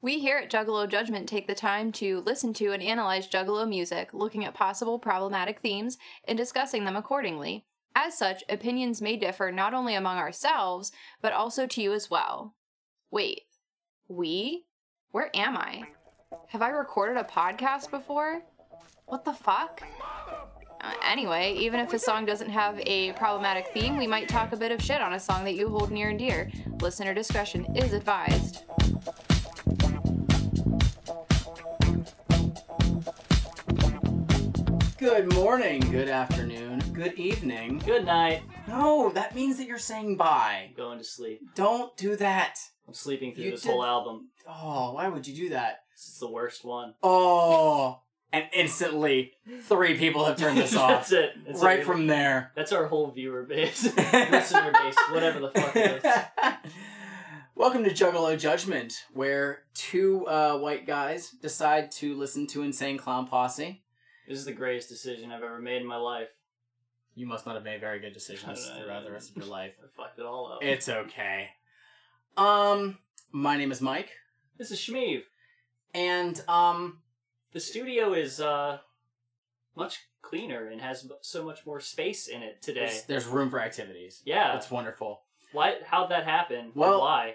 We here at Juggalo Judgment take the time to listen to and analyze Juggalo music, looking at possible problematic themes and discussing them accordingly. As such, opinions may differ not only among ourselves, but also to you as well. Wait, we? Where am I? Have I recorded a podcast before? What the fuck? Uh, anyway, even if a song doesn't have a problematic theme, we might talk a bit of shit on a song that you hold near and dear. Listener discretion is advised. Good morning, good afternoon, good evening. Good night. No, that means that you're saying bye. Going to sleep. Don't do that. I'm sleeping through You this did- whole album. Oh, why would you do that? This is the worst one. Oh, and instantly, three people have turned this off. That's it. That's right from there. That's our whole viewer base, listener base, whatever the fuck it is. Welcome to Juggalo Judgment, where two uh, white guys decide to listen to Insane Clown Posse. This is the greatest decision I've ever made in my life. You must not have made very good decisions throughout the rest of your life. I fucked it all up. It's okay. Um, my name is Mike, this is Shmeev. and um, The studio is uh much cleaner and has so much more space in it today. there's, there's room for activities. Yeah. That's wonderful. Why? How'd that happen? Well- why?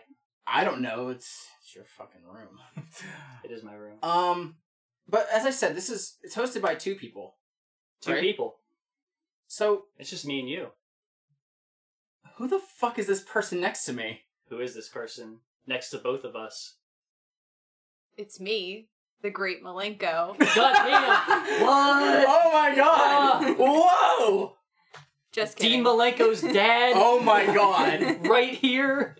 I don't know. It's it's your fucking room. It is my room. um, but as I said, this is it's hosted by two people. Two right. people. So It's just me and you. who the fuck is this person next to me? Who is this person next to both of us? It's me, the great Malenko. God damn! What? Oh my god! Whoa! Just kidding. Dean Malenko's dad. Oh my god! right here.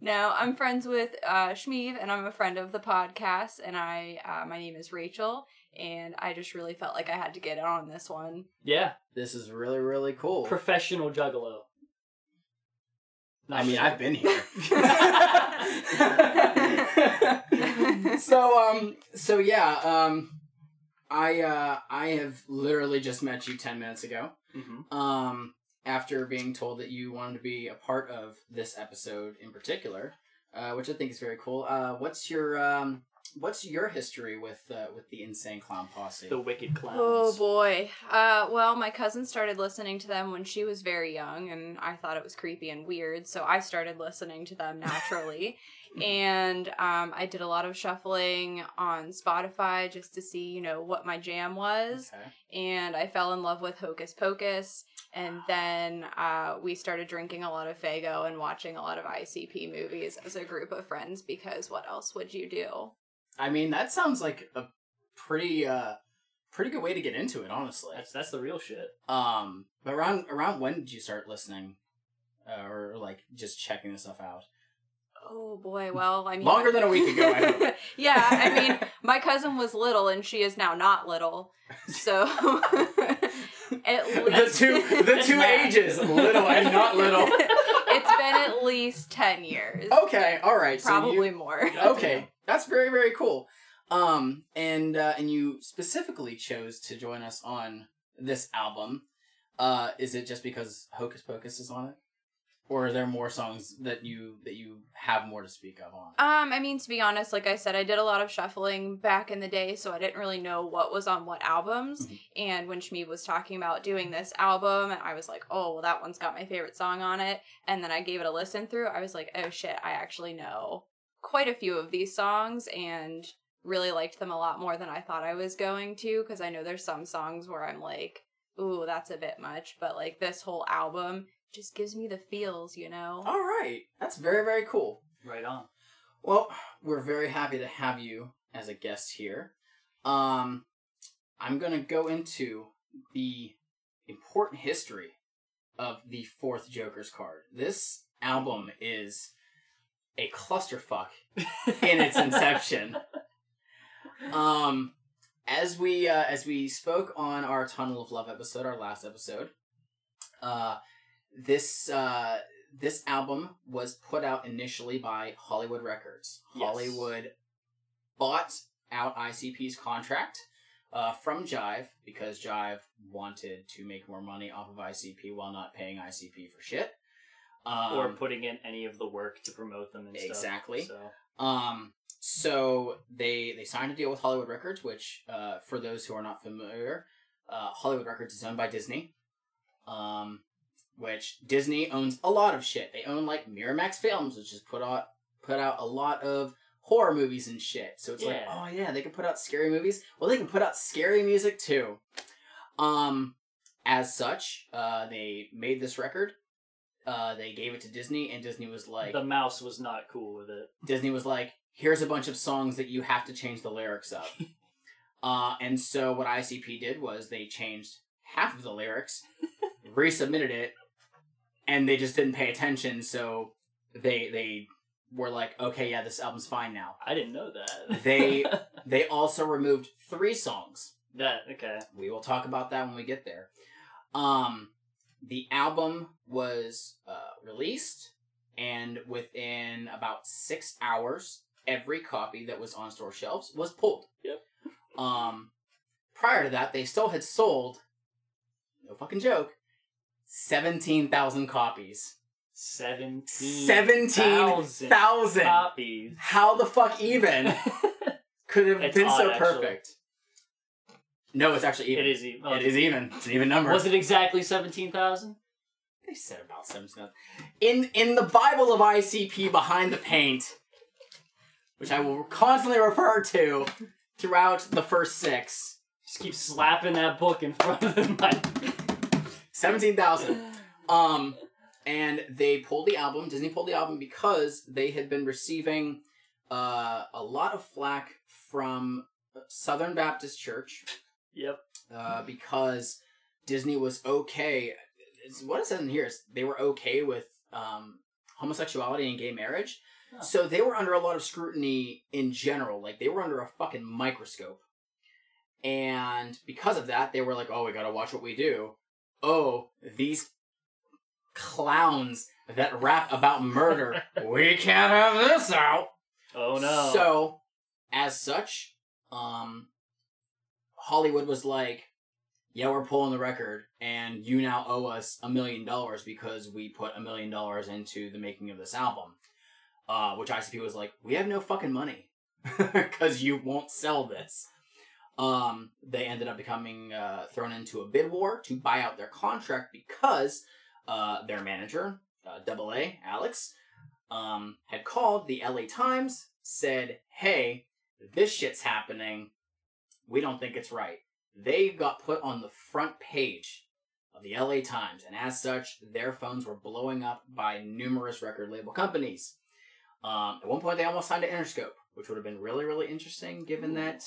No, I'm friends with uh, Shmeev, and I'm a friend of the podcast. And I, uh, my name is Rachel, and I just really felt like I had to get on this one. Yeah, This is really really cool. professional juggalo. I mean, I've been here. so um, so yeah um, I uh, I have literally just met you ten minutes ago. Mhm. Um, after being told that you wanted to be a part of this episode in particular, uh, which I think is very cool. Uh, what's your um, what's your history with uh, with the Insane Clown Posse? the wicked clowns. Oh boy. Uh, well, my cousin started listening to them when she was very young, and I thought it was creepy and weird, so I started listening to them naturally. and um, I did a lot of shuffling on Spotify just to see, you know, what my jam was. Okay. And I fell in love with Hocus Pocus. And then uh, we started drinking a lot of Faygo and watching a lot of ICP movies as a group of friends because what else would you do? I mean, that sounds like a pretty uh, pretty good way to get into it, honestly. That's that's the real shit. Um, but around around when did you start listening, uh, or like just checking this stuff out? Oh boy, well, I mean, Longer than a week ago, I hope. yeah, I mean, my cousin was little and she is now not little. So at the two the two ages, little and not little. it's been at least 10 years. Okay, all right. so you- Probably more. okay, that's very very cool. Um, and uh, and you specifically chose to join us on this album. Uh, is it just because Hocus Pocus is on it, or are there more songs that you that you have more to speak of on? Um, I mean, to be honest, like I said, I did a lot of shuffling back in the day, so I didn't really know what was on what albums. Mhm. And when Shmeev was talking about doing this album, I was like, oh, well, that one's got my favorite song on it. And then I gave it a listen through. I was like, oh shit, I actually know quite a few of these songs and really liked them a lot more than I thought I was going to, because I know there's some songs where I'm like, ooh, that's a bit much. But like this whole album just gives me the feels, you know? All right, that's very very cool. Right on. Well, we're very happy to have you as a guest here. Um, I'm gonna go into the important history of the fourth Joker's card. This album is a clusterfuck in its inception. Um, as we uh, as we spoke on our Tunnel of Love episode, our last episode, uh, this uh, this album was put out initially by Hollywood Records. Yes. Hollywood bought out ICP's contract uh, from Jive because Jive wanted to make more money off of ICP while not paying ICP for shit. Um, or putting in any of the work to promote them and stuff. Exactly. So um, so they they signed a deal with Hollywood Records, which uh, for those who are not familiar, uh, Hollywood Records is owned by Disney. Um, which Disney owns a lot of shit. They own like Miramax Films, which has put out put out a lot of horror movies and shit. So it's like, oh yeah, they can put out scary movies. Well, they can put out scary music too. Um, as such, uh, they made this record. Uh, they gave it to Disney, and Disney was like, the mouse was not cool with it. Disney was like, here's a bunch of songs that you have to change the lyrics of. uh, and so what ICP did was they changed half of the lyrics, resubmitted it, and they just didn't pay attention. So they they were like, okay, yeah, this album's fine now. I didn't know that. They- They also removed three songs. that okay. We will talk about that when we get there. Um, the album was uh, released, and within about six hours, every copy that was on store shelves was pulled. Yep. Um, prior to that, they still had sold, no fucking joke, seventeen thousand copies. Seventeen Seventeen thousand. copies. How the fuck even could have It's been odd, so actually. perfect? No, it's actually even. It is even. It is even. It's an even number. Was it exactly seventeen thousand? They said about seventeen. In in the Bible of ICP behind the paint, which I will constantly refer to throughout the first six. Just keep slapping that book in front of mic. Seventeen thousand. Um, and they pulled the album. Disney pulled the album because they had been receiving uh, a lot of flack from Southern Baptist Church Yep. uh, because Disney was okay. It's, what it says in here is they were okay with um, homosexuality and gay marriage. Huh. So they were under a lot of scrutiny in general. Like they were under a fucking microscope. And because of that, they were like, oh, we gotta watch what we do. Oh, these clowns that rap about murder. we can't have this out. Oh no. So, as such, um, Hollywood was like, "Yeah, we're pulling the record, and you now owe us a million dollars because we put a million dollars into the making of this album." Uh, which ICP was like, "We have no fucking money because you won't sell this." Um, they ended up becoming uh, thrown into a bid war to buy out their contract because uh, their manager, uh, Double A, Alex, um, had called the LA Times, said, Hey, this shit's happening. We don't think it's right. They got put on the front page of the LA Times, and as such, their phones were blowing up by numerous record label companies. Um, at one point, they almost signed to Interscope, which would have been really, really interesting given that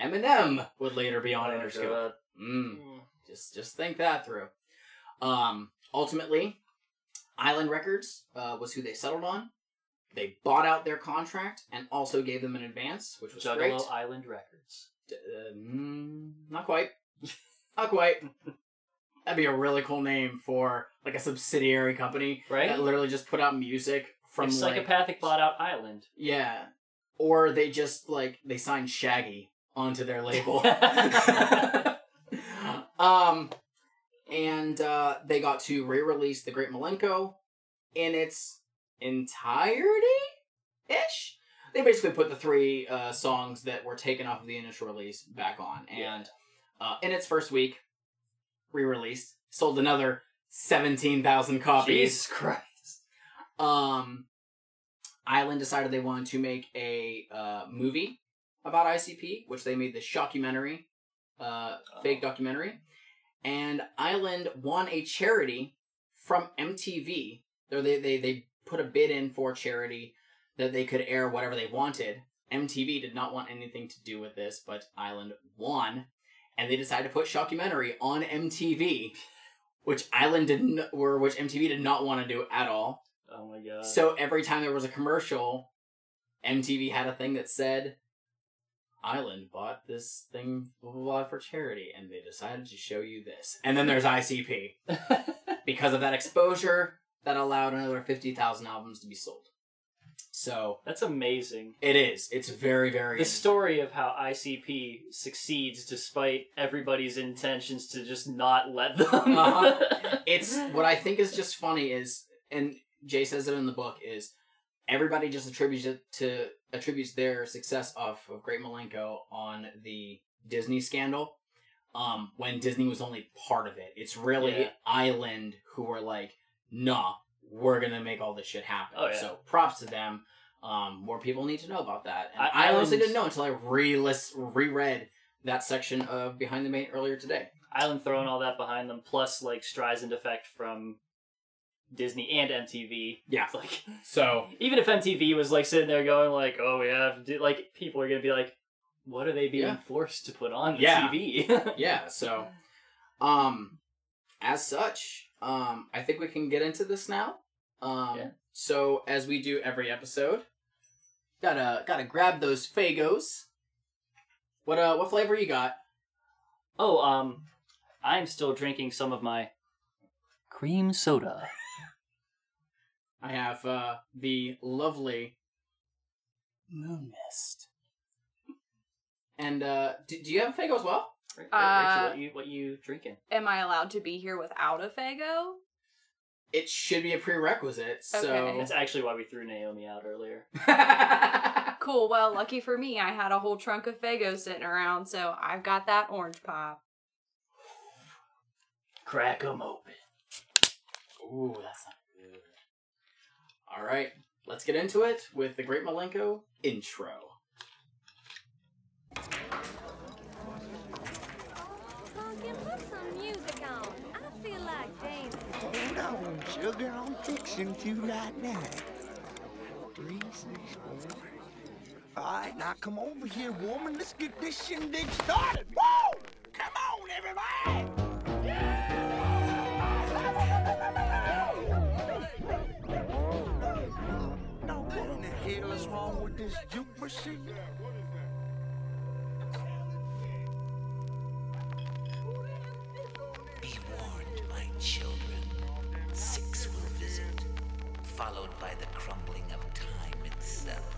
Eminem would later be on Oh, Interscope. Mm. Mm. Just just think that through. Um, ultimately, Island Records uh, was who they settled on. They bought out their contract and also gave them an advance, which was great. Juggalo Island Records. D- uh, mm, not quite. not quite. That'd be a really cool name for like a subsidiary company Right? that literally just put out music from if like Psychopathic bought out Island. yeah, or they just like they signed Shaggy onto their label. um, and uh, they got to re-release the Great Malenko in its entirety ish. They basically put the three uh, songs that were taken off of the initial release back on, and uh, in its first week, re-released, sold another seventeen thousand copies. Jesus Christ. Um, Island decided they wanted to make a uh, movie about ICP, which they made the shockumentary, uh, fake documentary. And Island won a charity from MTV. They, they, they put a bid in for charity that they could air whatever they wanted. MTV did not want anything to do with this, but Island won. And they decided to put shockumentary on MTV, which Island didn't, or which MTV did not want to do at all. Oh my god. So every time there was a commercial, MTV had a thing that said, Island bought this thing blah, blah, blah for charity, and they decided to show you this. And then there's ICP. Because of that exposure, that allowed another 50,000 albums to be sold. So That's amazing. it is. It's very, very. The story of how ICP succeeds despite everybody's intentions to just not let them. Uh-huh. it's what I think is just funny is, and Jay says it in the book, is everybody just attributes it to attributes their success of, of Great Malenko on the Disney scandal. Um, when Disney was only part of it, it's really Yeah. Island who were like, "Nah, we're gonna make all this shit happen." Oh, yeah. So props to them. Um, more people need to know about that. And I- I, honestly didn't know until I re-list, reread that section of Behind the Main earlier today. Island throwing all that behind them, plus like Streisand effect from Disney and MTV. Yeah. It's like So even if MTV was like sitting there going like, "Oh, we have to do," like people are gonna be like, "What are they being Yeah. forced to put on the Yeah. TV?" yeah, so um as such, um I think we can get into this now. Um Yeah. so as we do every episode, gotta gotta grab those Faygos. What uh what flavor you got? oh, um, I'm still drinking some of my cream soda. I have uh the lovely Moon Mist. And uh do, do you have a Faygo as well? Ra- Ra- Uh, Rachel, what you what you drinking? Am I allowed to be here without a Faygo? It should be a prerequisite, so That's actually why we threw Naomi out earlier. Cool. Well, lucky for me, I had a whole trunk of Faygo sitting around, so I've got that orange pop. Crack 'em open. Ooh, that's not good. All right, let's get into it with the Great Malenko intro. Hold on, sugar. I'm fixing to right now. Three, six, four. All right, now come over here, woman. Let's get this shindig started. Whoa! Come on, everybody! Wrong with this juke machine? Be warned, my children. Six will visit, followed by the crumbling of time itself.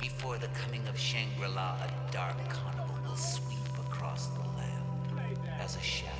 Before the coming of Shangri-La, a dark carnival will sweep across the land as a shadow,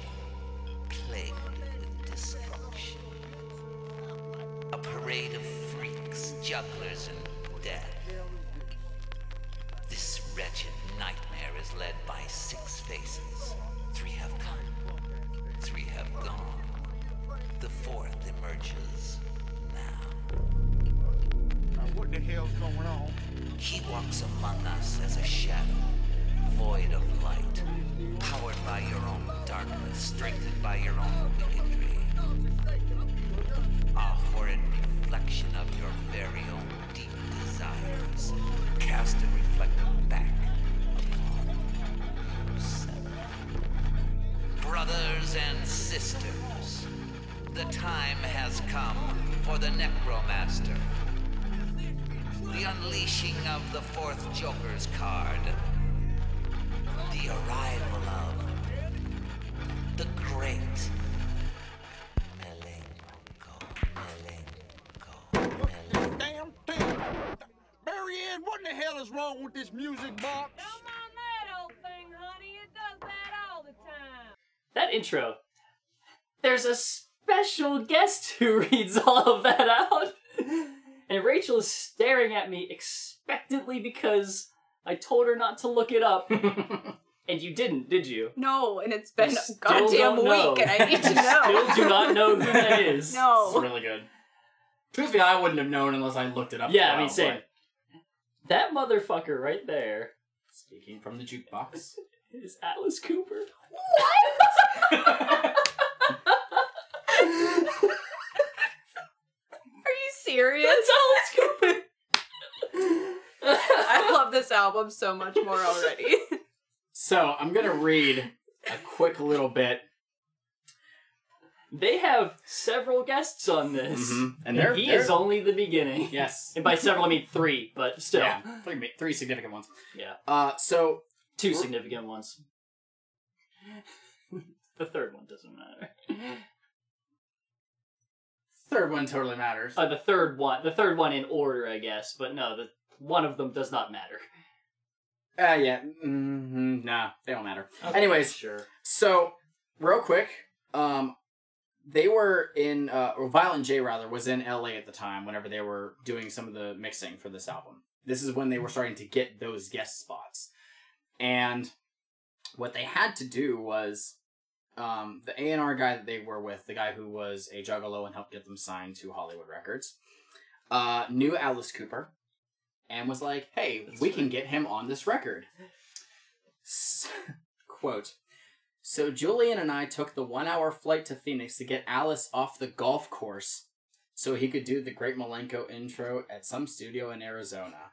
Joker's card. The arrival of the great Malenko. Malenko. Malenko. Damn thing! Barry Ann, what in the hell is wrong with this music box? Don't mind that old thing, honey. It does that all the time. That intro. There's a special guest who reads all of that out. And Rachel is staring at me expectantly because I told her not to look it up. And you didn't, did you? No, and it's been a goddamn don't know. week, and I need to know. Still do not know who that is. No. It's really good. Truthfully, I wouldn't have known unless I looked it up. Yeah, as I mean, well, same. but That motherfucker right there Speaking from the jukebox. is Alice Cooper. What? Are you serious? That's Alice Cooper. I love this album so much more already. So I'm gonna read a quick little bit. They have several guests on this. Mhm. And And, they're- he they're- is only the beginning. Yes. And by several, I mean three, but still. Yeah, three, three significant ones. Yeah. Uh, so Two significant ones. the third one doesn't matter. third one totally matters. Uh, the third one, the third one in order, I guess, but no, the one of them does not matter. Uh, yeah, mm-hmm, nah, they don't matter. Anyways, sure. So, real quick, um, they were in uh or Violent J rather was in LA at the time whenever they were doing some of the mixing for this album. This is when they were starting to get those guest spots. And what they had to do was um the A&R guy that they were with, the guy who was a juggalo and helped get them signed to Hollywood Records, uh knew Alice Cooper and was like, "Hey, we can get him on this record." S- Quote so Julian and I took the one hour flight to Phoenix to get Alice off the golf course so he could do the Great Malenko intro at some studio in Arizona.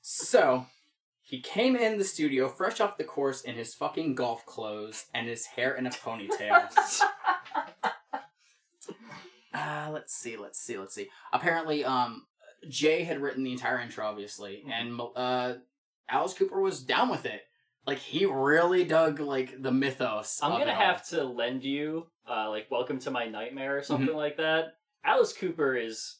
so he came in the studio fresh off the course in his fucking golf clothes and his hair in a ponytail. Uh, let's see, let's see, let's see. Apparently, um, Jay had written the entire intro, obviously, and uh, Alice Cooper was down with it. Like he really dug like the mythos. I'm gonna have to lend you, uh, like, "Welcome to My Nightmare" or Mm-hmm. something like that. Alice Cooper is,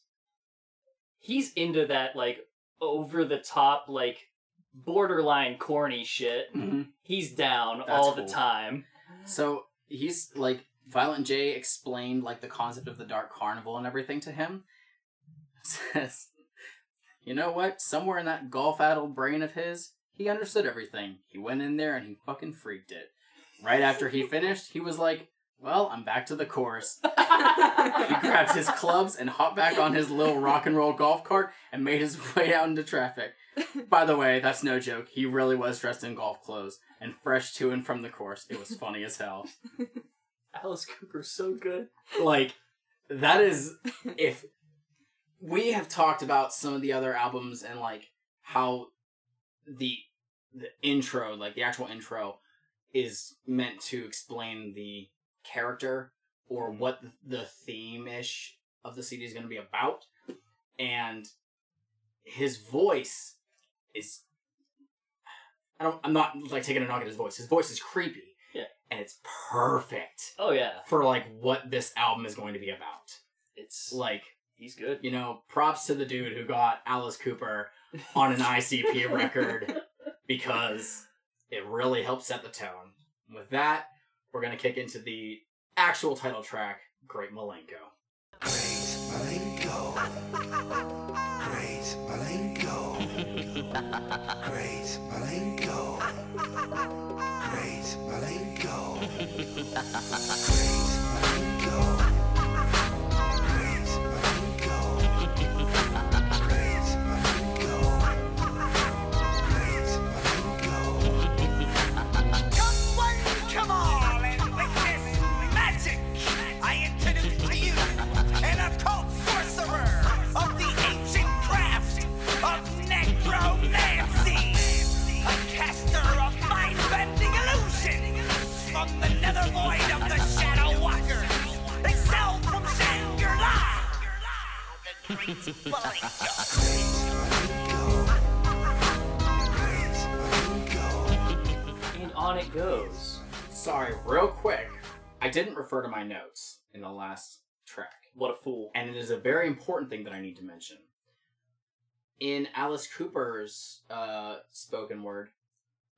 he's into that like over the top, like borderline corny shit. Mhm. He's down That's all cool. the time. So he's like Violent J explained like the concept of the Dark Carnival and everything to him. Says, you know what? Somewhere in that golf-addled brain of his, he understood everything. He went in there and he fucking freaked it. Right after he finished, he was like, "Well, I'm back to the course." He grabbed his clubs and hopped back on his little rock and roll golf cart and made his way out into traffic. By the way, that's no joke. He really was dressed in golf clothes and fresh to and from the course. It was funny as hell. Alice Cooper's so good. Like, that is. If. We have talked about some of the other albums and, like, how the the intro, like the actual intro, is meant to explain the character or mm-hmm. what the theme ish of the CD is going to be about, and his voice is. I don't. I'm not like taking a knock at his voice. His voice is creepy. Yeah. And it's perfect Oh yeah, for like what this album is going to be about. it's Like, he's good. you know, props to the dude who got Alice Cooper on an ICP record because it really helped set the tone. With that, we're going to kick into the actual title track, Great Malenko. Great Malenko. Great Malenko. Great Malenko. Great Malenko. Great Malenko. And on it goes. Sorry, real quick. I didn't refer to my notes in the last track. What a fool. and it is a very important thing that I need to mention. In Alice Cooper's uh, spoken word,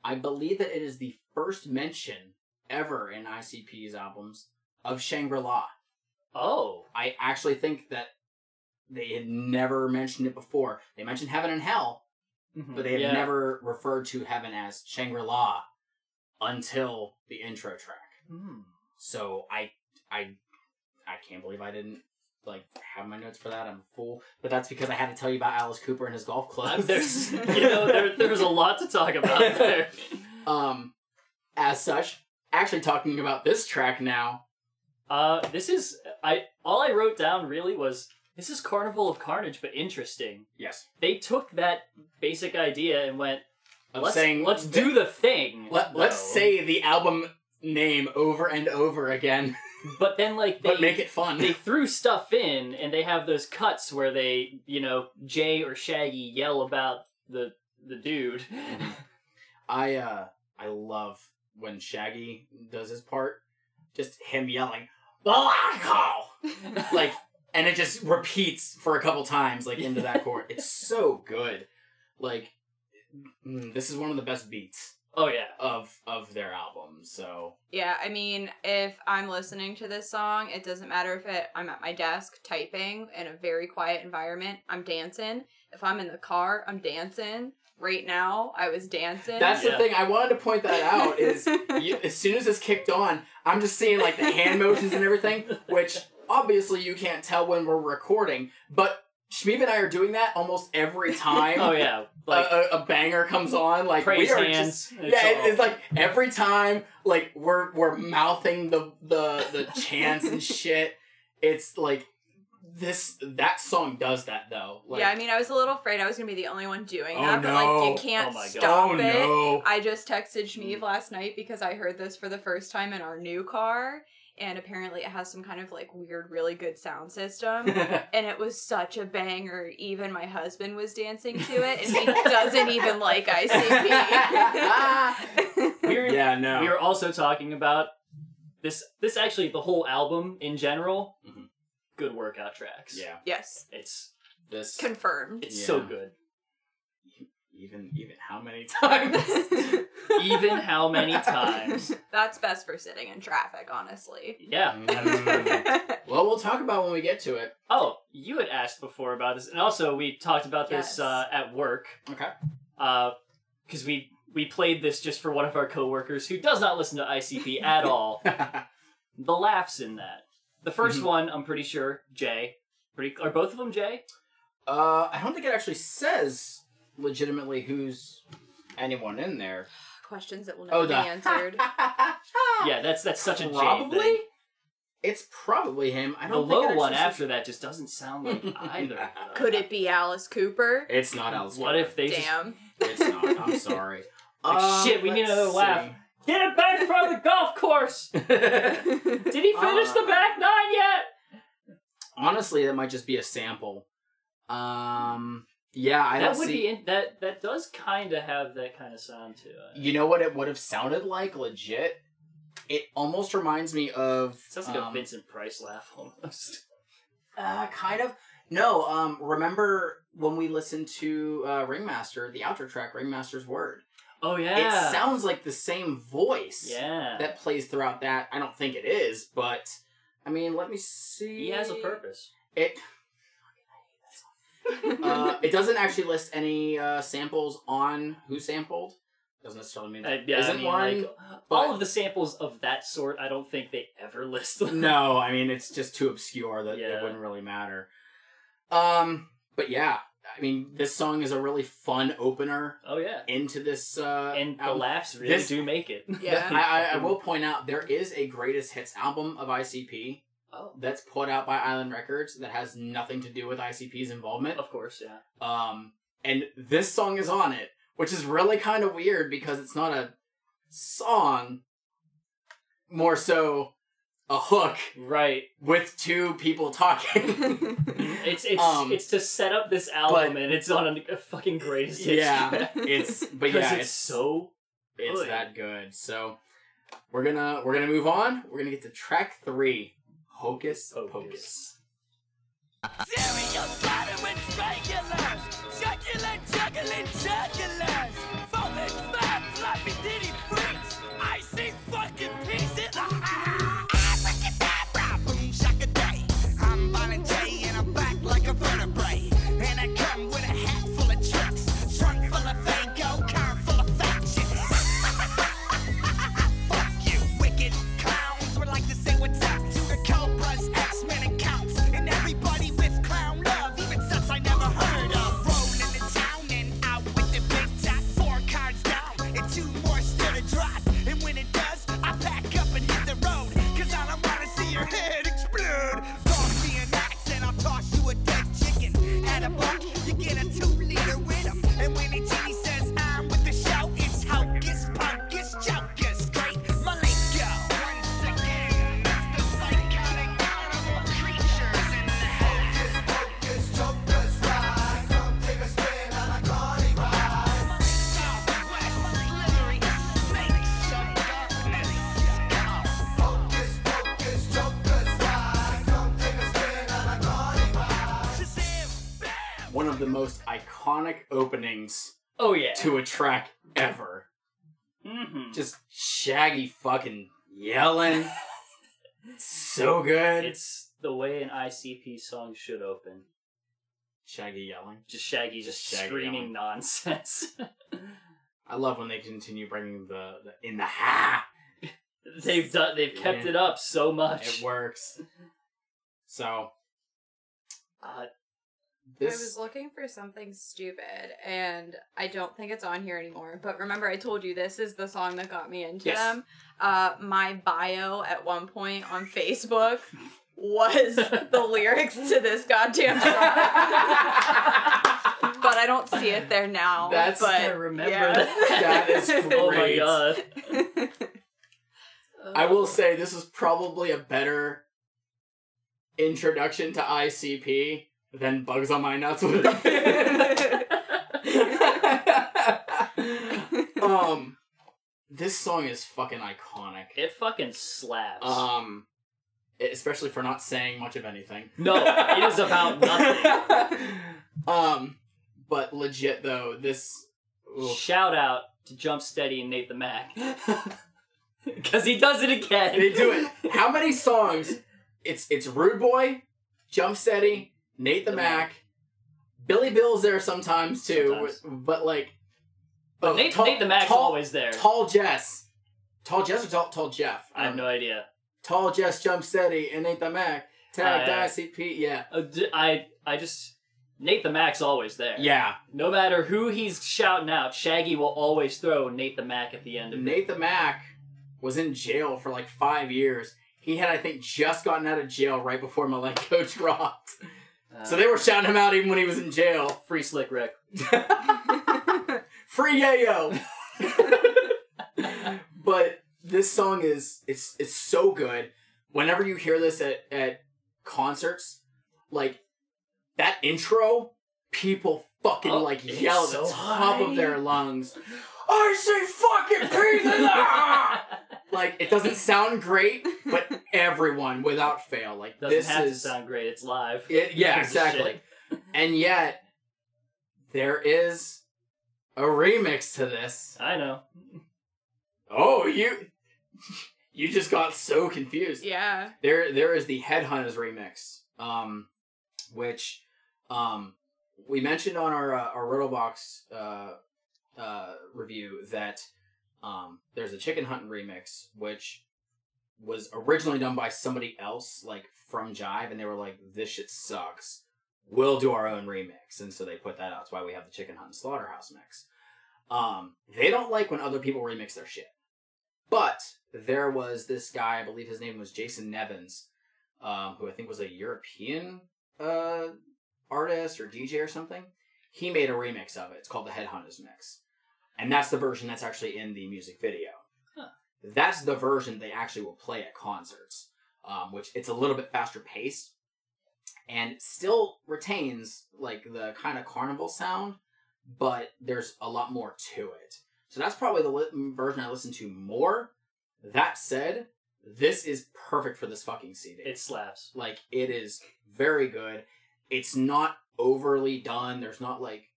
I believe that it is the first mention ever in ICP's albums of Shangri La. Oh, I actually think that they had never mentioned it before. They mentioned heaven and hell, but they had Yeah. never referred to heaven as Shangri La until the intro track. Hmm. So I I I can't believe I didn't like have my notes for that. I'm a fool. But that's because I had to tell you about Alice Cooper and his golf clubs. there's, you know, there, there's a lot to talk about there. um as such, actually talking about this track now. Uh, this is I. All I wrote down really was this is Carnival of Carnage, but interesting. Yes. They took that basic idea and went, Of let's saying let's do the thing. let, let's say the album name over and over again, But then like they but make it fun. they threw stuff in, and they have those cuts where they, you know, Jay or Shaggy yell about the the dude. I uh I love when Shaggy does his part. Just him yelling, Malako! like and it just repeats for a couple times like into that chord it's so good like mm, this is one of the best beats Oh yeah. of of their album. So Yeah, I mean, if I'm listening to this song, it doesn't matter if it I'm at my desk typing in a very quiet environment, I'm dancing. If I'm in the car, I'm dancing. Right now, I was dancing. that's Yeah. the thing. I wanted to point that out. Is you, as soon as this kicked on, I'm just seeing like the hand motions and everything, which obviously you can't tell when we're recording, but. Shmeev and I are doing that almost every time Oh yeah. Like a, a banger comes on. Like praise we are hands. just It's yeah, it- all- it's like every time like we're we're mouthing the the the chants and shit. It's like this that song does that though. Like, yeah, I mean, I was a little afraid I was gonna be the only one doing Oh, that, but like, you can't Oh my God. stop oh it. no. I just texted Shmeev mm. last night because I heard this for the first time in our new car, and apparently it has some kind of like weird, really good sound system. and it was such a banger. Even my husband was dancing to it, and he doesn't even like ICP. we were, yeah, no. we were also talking about this. This actually, the whole album in general, Mhm. good workout tracks. yeah. yes, It's This confirmed. it's so good. Even even how many times? Even how many times? That's best for sitting in traffic, honestly. Yeah. that is perfect. well, we'll talk about when we get to it. Oh, you had asked before about this, and also we talked about this Yes. uh, at work Okay. because we we played this just for one of our coworkers who does not listen to ICP at all. the laughs in that. The 1st Mhm. one, I'm pretty sure, Jay. Pretty are both of them Jay? uh, I don't think it actually says legitimately who's anyone in there. Questions that will never Oh, be the answered. Yeah, that's that's such a Jay Probably. thing. It's probably him. I The don't. think low it one actually after that just doesn't sound like either. Could it be Alice Cooper? It's not Alice. What if they just Damn. It's not. I'm sorry. Like, Um, shit, we need let's another laugh. get it back from the golf course? Did he finish the Uh, back nine yet? Honestly, that might just be a sample. Um. Yeah, I that don't would see. be in, that. That does kind of have that kind of sound to it. You know what it would have sounded like? Legit. It almost reminds me of. sounds like a um, Vincent Price laugh almost. Uh, kind of. No, um, remember when we listened to uh, Ringmaster, the outro track, Ringmaster's Word? Oh yeah, It sounds like the same voice yeah. that plays throughout that. I don't think it is, but I mean, let me see. he has a purpose. It. uh, it doesn't actually list any uh, samples on who sampled. Doesn't necessarily mean uh, yeah, isn't mean, one. like, but- all of the samples of that sort, I don't think they ever list them. no, I mean it's just too obscure that Yeah. it wouldn't really matter. Um, but yeah, I mean this song is a really fun opener Oh yeah, into this. Uh, and the album. laughs really this- do make it. Yeah. I, I, I will point out there is a greatest hits album of ICP Oh, that's put out by Island Records that has nothing to do with ICP's involvement. of course, yeah. Um, and this song is on it, which is really kind of weird because it's not a song, more so a hook Right. with two people talking. It's it's Um, it's to set up this album, but- and it's on a, a fucking greatest hits yeah, it's but yeah, it's, it's so it's good. that good. So we're gonna we're gonna move on. We're gonna get to track three, Hocus Pocus. Pocus. Serial slaughter with strangulars. Juggling jugglers. Openings Oh yeah. to a track ever. Mm-hmm. Just Shaggy fucking yelling. so good. it's the way an ICP song should open. Shaggy yelling. Just Shaggy just, Just Shaggy screaming yelling. nonsense. I love when they continue bringing the, the in the ha. they've done. They've kept Yeah. it up so much. It works. So Uh, I was looking for something stupid, and I don't think it's on here anymore. But remember, I told you this is the song that got me into Yes. them. Uh, my bio at one point on Facebook was the lyrics to this goddamn song. but I don't see it there now. That's- but, I remember yeah. that. That is oh my great. god. I will say this is probably a better introduction to ICP than Bugs on My Nuts would have been. um, this song is fucking iconic. it fucking slaps. Um, especially for not saying much of anything. no, it is about nothing. um, but legit though, this. oof. Shout out to Jump Steady and Nate the Mac. Because he does it again. They do it. How many songs? It's it's Rude Boy, Jump Steady, Nate the The Mac, Billy Bill's there sometimes too, Sometimes. but like. But oh, Nate, tall, Nate the Mac's tall, always there. Tall Jess, tall Jess or tall, tall Jeff? I have no idea. Tall Jess, Jump Steady, and Nate the Mac. Tag Uh. ICP, yeah, I, I just Nate the Mac's always there. yeah. No matter who he's shouting out, Shaggy will always throw Nate the Mac at the end of it. Nate the Mac was in jail for like five years. He had, I think, just gotten out of jail right before Malenko dropped. So they were shouting him out even when he was in jail. free Slick Rick. Free yayo. but this song is it's it's so good. Whenever you hear this at at concerts, like that intro, people fucking Oh, like it's yell at the top high. of their lungs. I say fucking pieces. ah!" like it doesn't sound great, but everyone without fail, like Doesn't this have is to sound great. It's live. it, yeah, Who gives a exactly. And yet, there is a remix to this. I know. Oh, you, you just got so confused. yeah. There, there is the Headhunters remix, um, which, um, we mentioned on our uh, our Riddlebox uh, uh, review that um, there's a Chicken Hunting remix, which was originally done by somebody else, like from Jive, and they were like, "This shit sucks. We'll do our own remix," and so they put that out. That's why we have the Chicken Hunt and Slaughterhouse mix. Um, they don't like when other people remix their shit, but there was this guy, I believe his name was Jason Nevins, um, who I think was a European uh, artist or DJ or something. He made a remix of it. It's called the Headhunters mix, and that's the version that's actually in the music video. Huh. That's the version they actually will play at concerts, um, which it's a little bit faster paced, and still retains like the kind of carnival sound, but there's a lot more to it. So that's probably the li- version I listen to more. That said, this is perfect for this fucking CD. It slaps. Like it is very good. It's not overly done. There's not like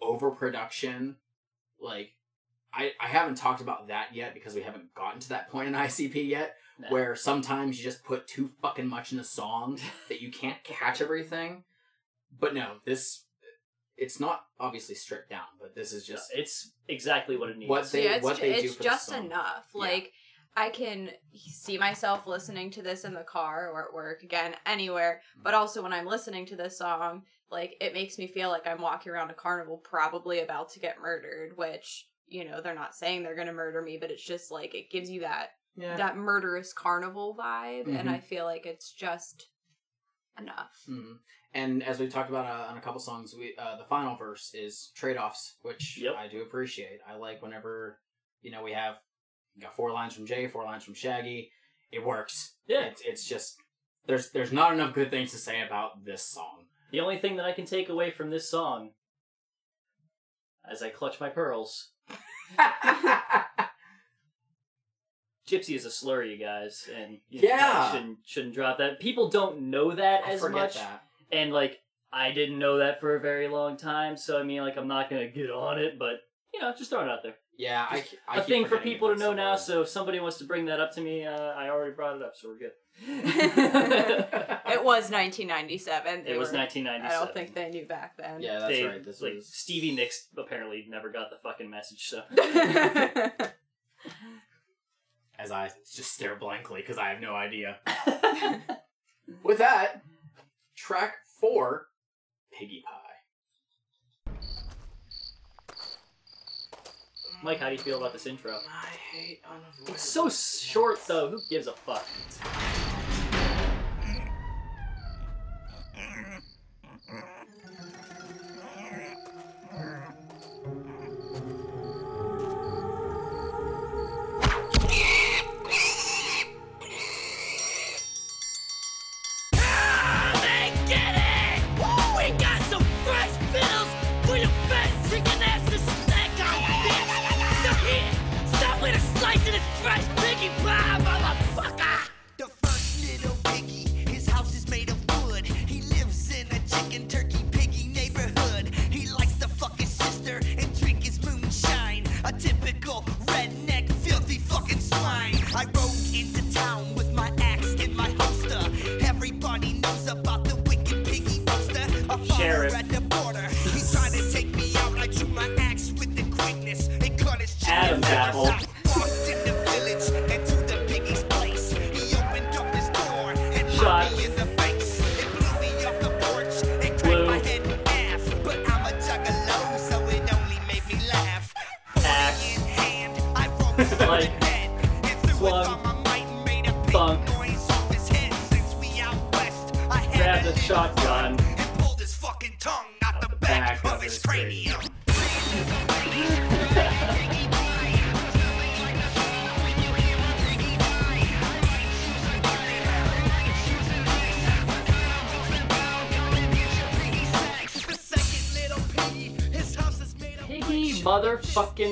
overproduction. Like I I haven't talked about that yet because we haven't gotten to that point in ICP yet Nah. where sometimes you just put too fucking much in a song that you can't catch everything. But no, this it's not obviously stripped down, but this is just it's exactly what it needs. What they- yeah, it's, what ju- they do it's for the just song. enough. Yeah. Like I can see myself listening to this in the car or at work again, anywhere. Mm-hmm. But also when I'm listening to this song, like it makes me feel like I'm walking around a carnival, probably about to get murdered. Which you know they're not saying they're gonna murder me, but it's just like it gives you that yeah. that murderous carnival vibe, and Mhm. I feel like it's just enough. Mhm. And as we've talked about uh, on a couple songs, we uh, the final verse is trade offs, which Yep. I do appreciate. I like whenever you know we have we got four lines from Jay, four lines from Shaggy. It works. Yeah. it's, it's just there's there's not enough good things to say about this song. The only thing that I can take away from this song, as I clutch my pearls, Gypsy is a slur, you guys, and you Yeah. shouldn't shouldn't drop that. People don't know that I as much, that. and like I didn't know that for a very long time. So I mean, like I'm not gonna get on it, but you know, just throwing it out there. Yeah, I, Just I a keep thing for people to know the now. So if somebody wants to bring that up to me, uh, I already brought it up, so we're good. It was 1997. They It was were- 1997. I don't think they knew back then. yeah, that's They- right. This like was Stevie Nicks apparently never got the fucking message. So as I just stare blankly because I have no idea. With that, track four, Piggy Pie. Mike, how do you feel about this intro? I hate unavoidable. It's so short though. Who gives a fuck?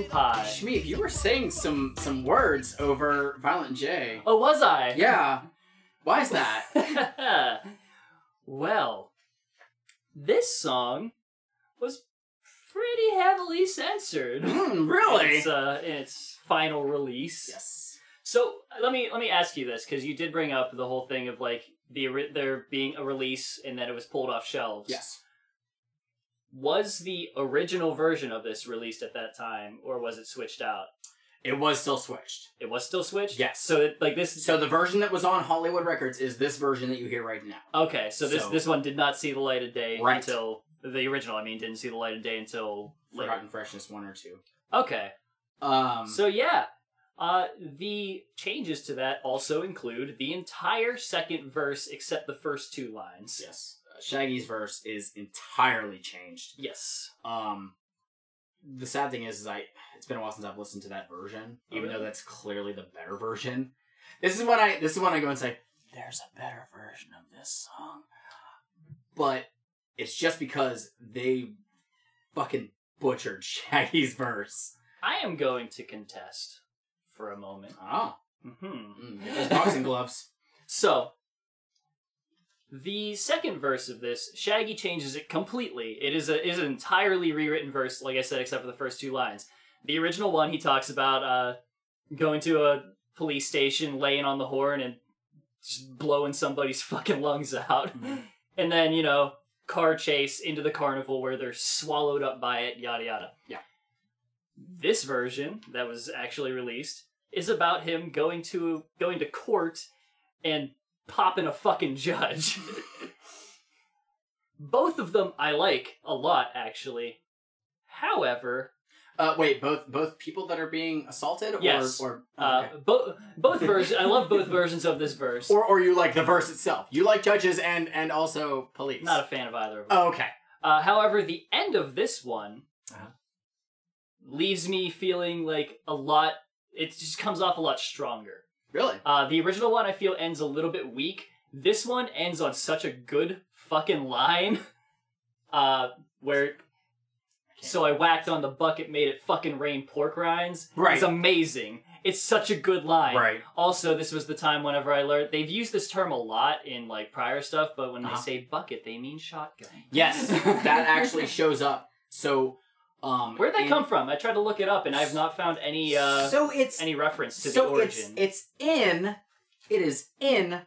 pie. Shmeep, you were saying some some words over Violent J. Oh, was I? Yeah. Why is that? well, this song was pretty heavily censored. Mm, really? Its, uh, in its final release. yes. So let me let me ask you this because you did bring up the whole thing of like the there being a release and that it was pulled off shelves. Yes. Was the original version of this released at that time, or was it switched out? It was still switched. It was still switched. Yes. So it, like this. So the version that was on Hollywood Records is this version that you hear right now. okay. So this So- this one did not see the light of day Right. until the original. I mean, didn't see the light of day until later. Forgotten Freshness one or two. Okay. Um. So yeah, uh, the changes to that also include the entire second verse except the first two lines. yes, Shaggy's verse is entirely changed. Yes. Um. The sad thing is, is I it's been a while since I've listened to that version, Oh, even though that's clearly the better version. This is when I this is when I go and say, "There's a better version of this song," but it's just because they fucking butchered Shaggy's verse. I am going to contest for a moment. Oh, hmm mm, boxing gloves. So, the second verse of this, Shaggy changes it completely. It is a is an entirely rewritten verse, like I said, except for the first two lines. The original one, he talks about uh, going to a police station, laying on the horn, and just blowing somebody's fucking lungs out, and then you know, car chase into the carnival where they're swallowed up by it, yada yada. Yeah. This version that was actually released is about him going to going to court and popping a fucking judge. Both of them I like a lot, actually. However, Uh, wait, both both people that are being assaulted, or Yes. or uh, okay. both both versions. I love both versions of this verse. or or you like the verse itself? You like judges and and also police. Not a fan of either of them. oh, okay. Uh, however, the end of this one Uh-huh. leaves me feeling like a lot. It just comes off a lot stronger. Really? Uh, the original one I feel ends a little bit weak. This one ends on such a good fucking line. Uh, where so I whacked on the bucket, made it fucking rain pork rinds. Right. It's amazing. It's such a good line. Right. Also, this was the time whenever I learned they've used this term a lot in like prior stuff, but when Uh-huh. they say bucket, they mean shotgun. Yes, that actually shows up. So Um, Where'd that in- come from? I tried to look it up, and I have not found any uh, so it's any reference to so the origin. it's it's in it is in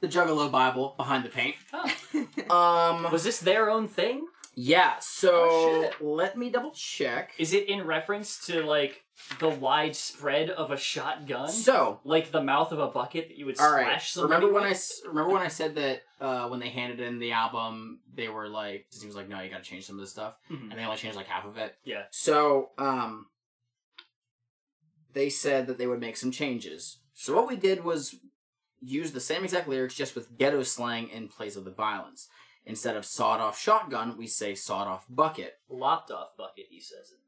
the Juggalo Bible behind the paint. Um, Was this their own thing? yeah. So Oh, let me double check. Is it in reference to like the widespread of a shotgun? So like the mouth of a bucket that you would all right. slash somebody Remember when I with? s- remember when I said that uh, when they handed in the album, they were like Disney was like, no, you got to change some of this stuff, Mhm. and they only changed like half of it. Yeah. So, um, they said that they would make some changes. So what we did was use the same exact lyrics, just with ghetto slang in place of the violence. Instead of sawed off shotgun, we say sawed off bucket. Lopped off bucket, he says this.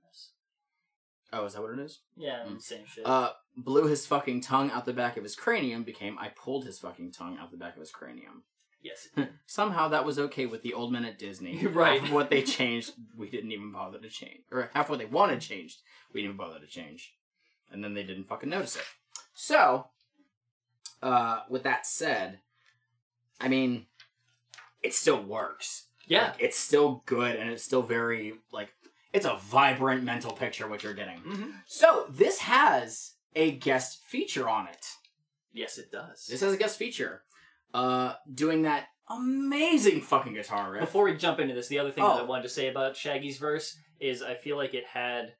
Oh, is that what it is? Yeah, Mm. same shit. Uh, blew his fucking tongue out the back of his cranium became I pulled his fucking tongue out the back of his cranium. yes. Somehow that was okay with the old men at Disney. Right. Half of what they changed, we didn't even bother to change. Or half what they wanted changed, we didn't even bother to change. And then they didn't fucking notice it. So, uh, with that said, I mean, it still works. Yeah. Like, it's still good and it's still very, like, it's a vibrant mental picture what you're getting. Mhm. So, this has a guest feature on it. Yes, it does. This has a guest feature. Uh, doing that amazing fucking guitar riff. Before we jump into this, the other thing that I Oh. wanted to say about Shaggy's verse is I feel like it had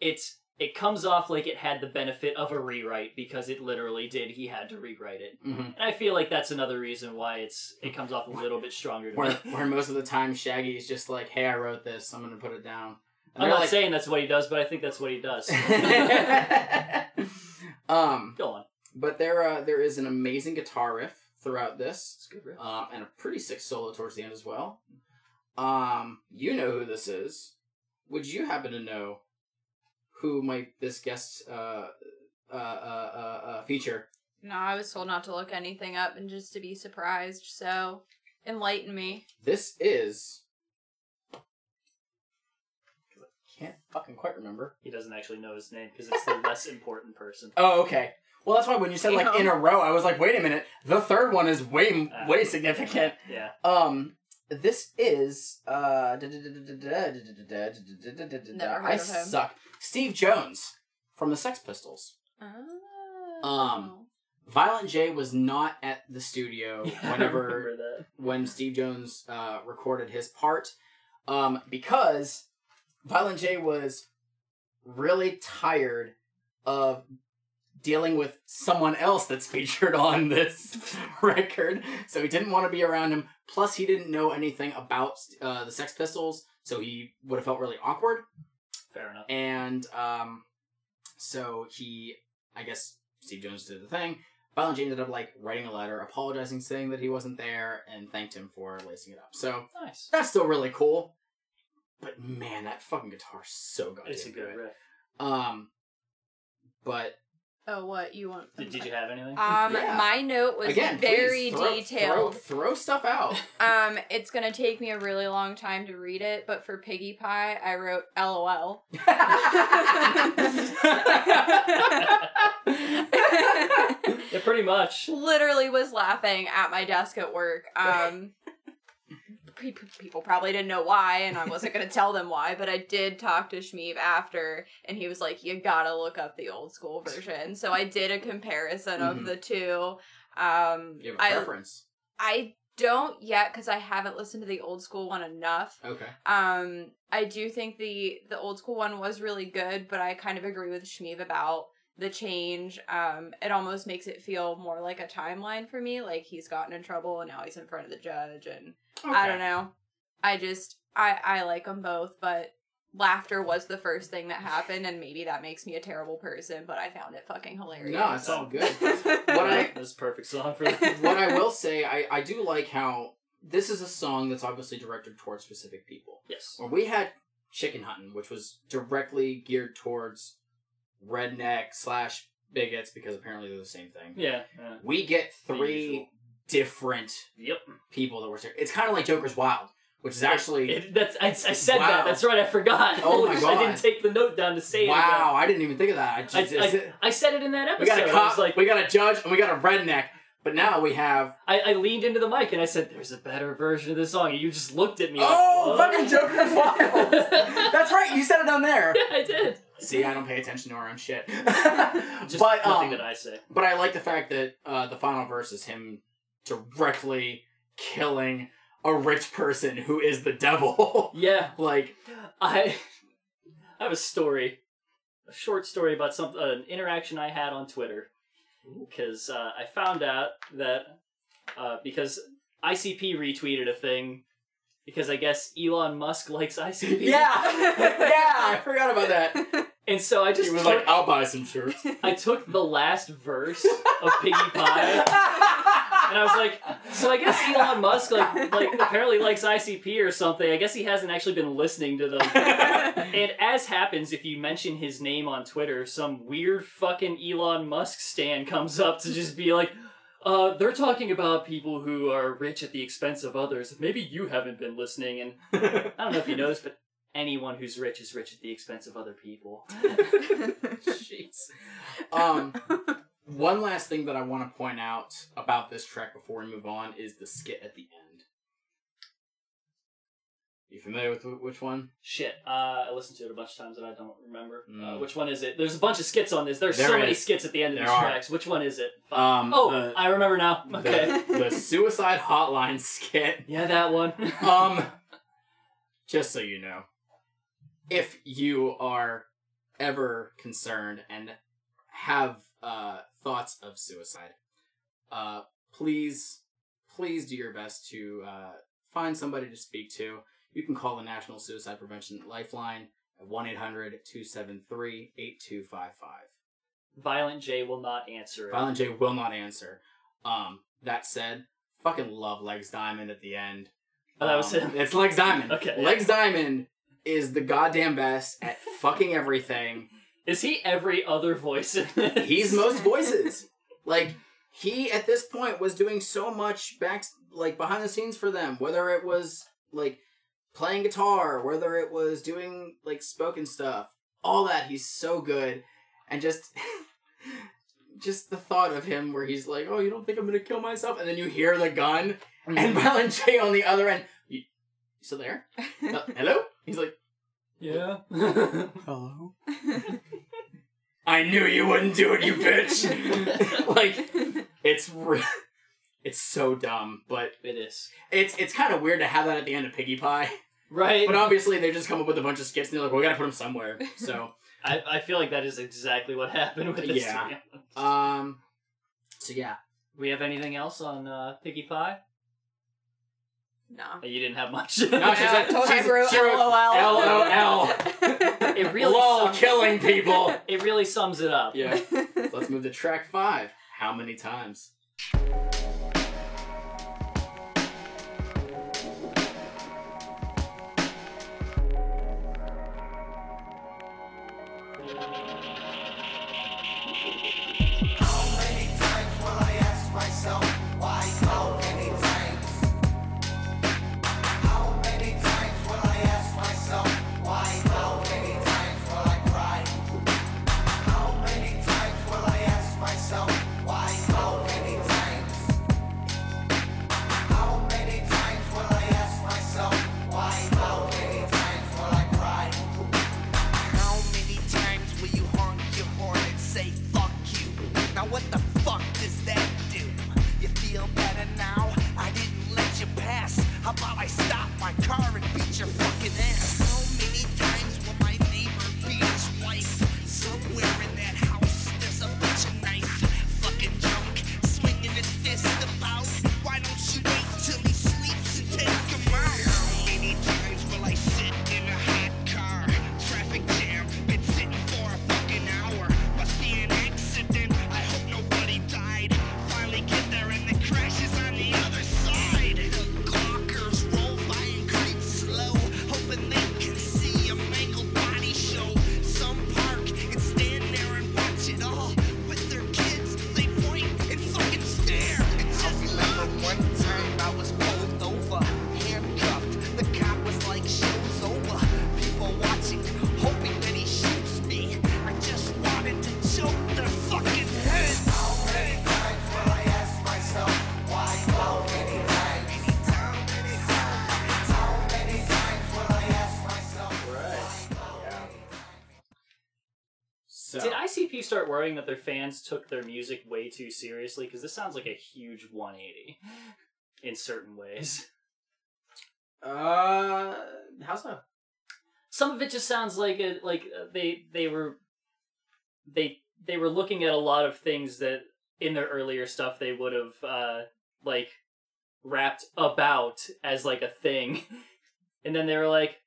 it's it comes off like it had the benefit of a rewrite because it literally did. He had to rewrite it. Mhm. And I feel like that's another reason why it's it comes off a little bit stronger to Where, me. where most of the time Shaggy is just like, "Hey, I wrote this. I'm gonna put it down." And I'm not like- saying that's what he does, but I think that's what he does. um, Go on. but there, uh, there is an amazing guitar riff throughout this, It's good riff. um, and a pretty sick solo towards the end as well. Um, you know who this is? Would you happen to know who might this guest uh, uh, uh, uh, uh, feature? No, I was told not to look anything up and just to be surprised, so enlighten me. This is. I can't fucking quite remember. He doesn't actually know his name because it's the less important person. Oh, okay. Well, that's why when you said like in a row, I was like, wait a minute. The third one is way Ah. way significant. Yeah. Um, this is uh. I heard of him. suck. Steve Jones from the Sex Pistols. Oh. Um, Violent J was not at the studio Yeah, whenever when Steve Jones uh, recorded his part, um, because Violent J was really tired of dealing with someone else that's featured on this record, so he didn't want to be around him. Plus, he didn't know anything about uh, the Sex Pistols, so he would have felt really awkward. Fair enough. And um, so he, I guess Steve Jones did the thing. Violent J ended up like writing a letter, apologizing, saying that he wasn't there, and thanked him for lacing it up. So Nice. that's still really cool. But man, that fucking guitar's so goddamn It's a good riff. Um, but Oh, what you want? Did, did you have anything? Um, Yeah. my note was again, very throw, detailed. Throw, throw stuff out. Um, it's gonna take me a really long time to read it, but for Piggy Pie, I wrote LOL. yeah, pretty much. Literally was laughing at my desk at work. Um, pe- pe- people probably didn't know why, and I wasn't gonna tell them why, but I did talk to Shmeev after, and he was like, "You gotta look up the old school version." So I did a comparison Mhm. of the two. Um, you have a I preference. I don't yet because I haven't listened to the old school one enough. Okay. Um, I do think the the old school one was really good, but I kind of agree with Shmeev about the change. Um, it almost makes it feel more like a timeline for me. Like he's gotten in trouble and now he's in front of the judge, and I don't know. I just I I like them both, but laughter was the first thing that happened, and maybe that makes me a terrible person, but I found it fucking hilarious. No, it's all good. what I- That's a perfect song for that. what I will say, I, I do like how this is a song that's obviously directed towards specific people. Yes. When we had Chicken Hunting, which was directly geared towards redneck slash bigots, because apparently they're the same thing. Yeah. yeah. We get three different Yep. people that were. It's kind of like Joker's Wild, which is actually It, that's I, I said Wow. that. That's right. I forgot. Oh my god! I didn't take the note down to say it. wow. I didn't even think of that. I I, just, I, I said it in that episode. we got a I cop, like, we got a judge, and we got a redneck. But now we have I, I leaned into the mic and I said, "There's a better version of this song," and you just looked at me. Oh, like, fucking? Joker's Wild. That's right, you said it on there. yeah, I did. See, I don't pay attention to our own shit. Just but nothing um, that I say. but I like the fact that uh, the final verse is him directly killing a rich person who is the devil. Yeah, like, I I have a story, a short story about some an interaction I had on Twitter because uh, I found out that uh, because ICP retweeted a thing because I guess Elon Musk likes ICP. yeah, yeah, I forgot about that. And so I just He was took, like, "I'll buy some shirts." I took the last verse of Piggy Pie. And I was like, so I guess Elon Musk like like apparently likes ICP or something. I guess he hasn't actually been listening to them. And as happens, if you mention his name on Twitter, some weird fucking Elon Musk stan comes up to just be like, uh, they're talking about people who are rich at the expense of others. Maybe you haven't been listening. And I don't know if you noticed, but anyone who's rich is rich at the expense of other people. Jeez. Um, one last thing that I want to point out about this track before we move on is the skit at the end. You familiar with which one? Shit, uh, I listened to it a bunch of times and I don't remember. Uh, Mm. which one is it? There's a bunch of skits on this. There's There so many skits at the end of There these are. tracks. Which one is it? Um, oh, the- I remember now. Okay. The, the suicide hotline skit. yeah, that one. Um, just so you know, if you are ever concerned and have uh, thoughts of suicide, uh, please, please do your best to uh, find somebody to speak to. You can call the National Suicide Prevention Lifeline at 1 800 273 8255. Violent J will not answer it. Violent J will not answer. Um, that said, fucking love Legs Diamond at the end. Oh, that was Um, him. It's Legs Diamond. Okay. Legs Diamond is the goddamn best at fucking everything. Is he every other voice in this? He's most voices. Like he at this point was doing so much back like behind the scenes for them, whether it was like playing guitar, whether it was doing like spoken stuff, all that he's so good and just just the thought of him where he's like, "Oh, you don't think I'm gonna kill myself?" and then you hear the gun and Violent J on the other end. You, you still there? Uh, hello? He's like, yeah. "Hello." I knew you wouldn't do it, you bitch. like it's re- it's so dumb, but it is. it's it's kind of weird to have that at the end of Piggy Pie. Right. But obviously, they just come up with a bunch of skits and they're like, "We gotta put them somewhere." So, I, I feel like that is exactly what happened with this. Yeah. to um, so yeah, We have anything else on uh, Piggy Pie? No. You didn't have much. No, she's Yeah, like- she's- wrote she wrote LOL. LOL. it really lol, sums, killing people. it really sums it up. Yeah. Let's move to track five. How many times? Worrying that their fans took their music way too seriously? Because this sounds like a huge 180 in certain ways. uh, how so? Some of it just sounds like a, like uh, they they were they they were looking at a lot of things that in their earlier stuff they would have uh, like rapped about as like a thing, and then they were like,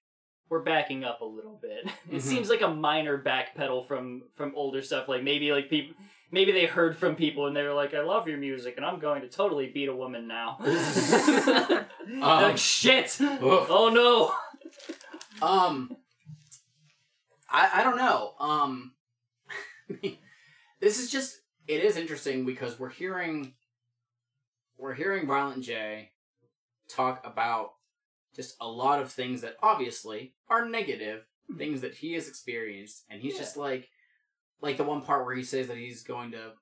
"We're backing up a little bit." It Mhm. seems like a minor backpedal from from older stuff. Like maybe like people maybe they heard from people and they were like, "I love your music, and I'm going to totally beat a woman now." Um, like shit! ugh. Oh no! Um, I I don't know. Um, this is just it is interesting because we're hearing we're hearing Violent J talk about just a lot of things that obviously are negative things that he has experienced, and he's Yeah. just like like the one part where he says that he's going to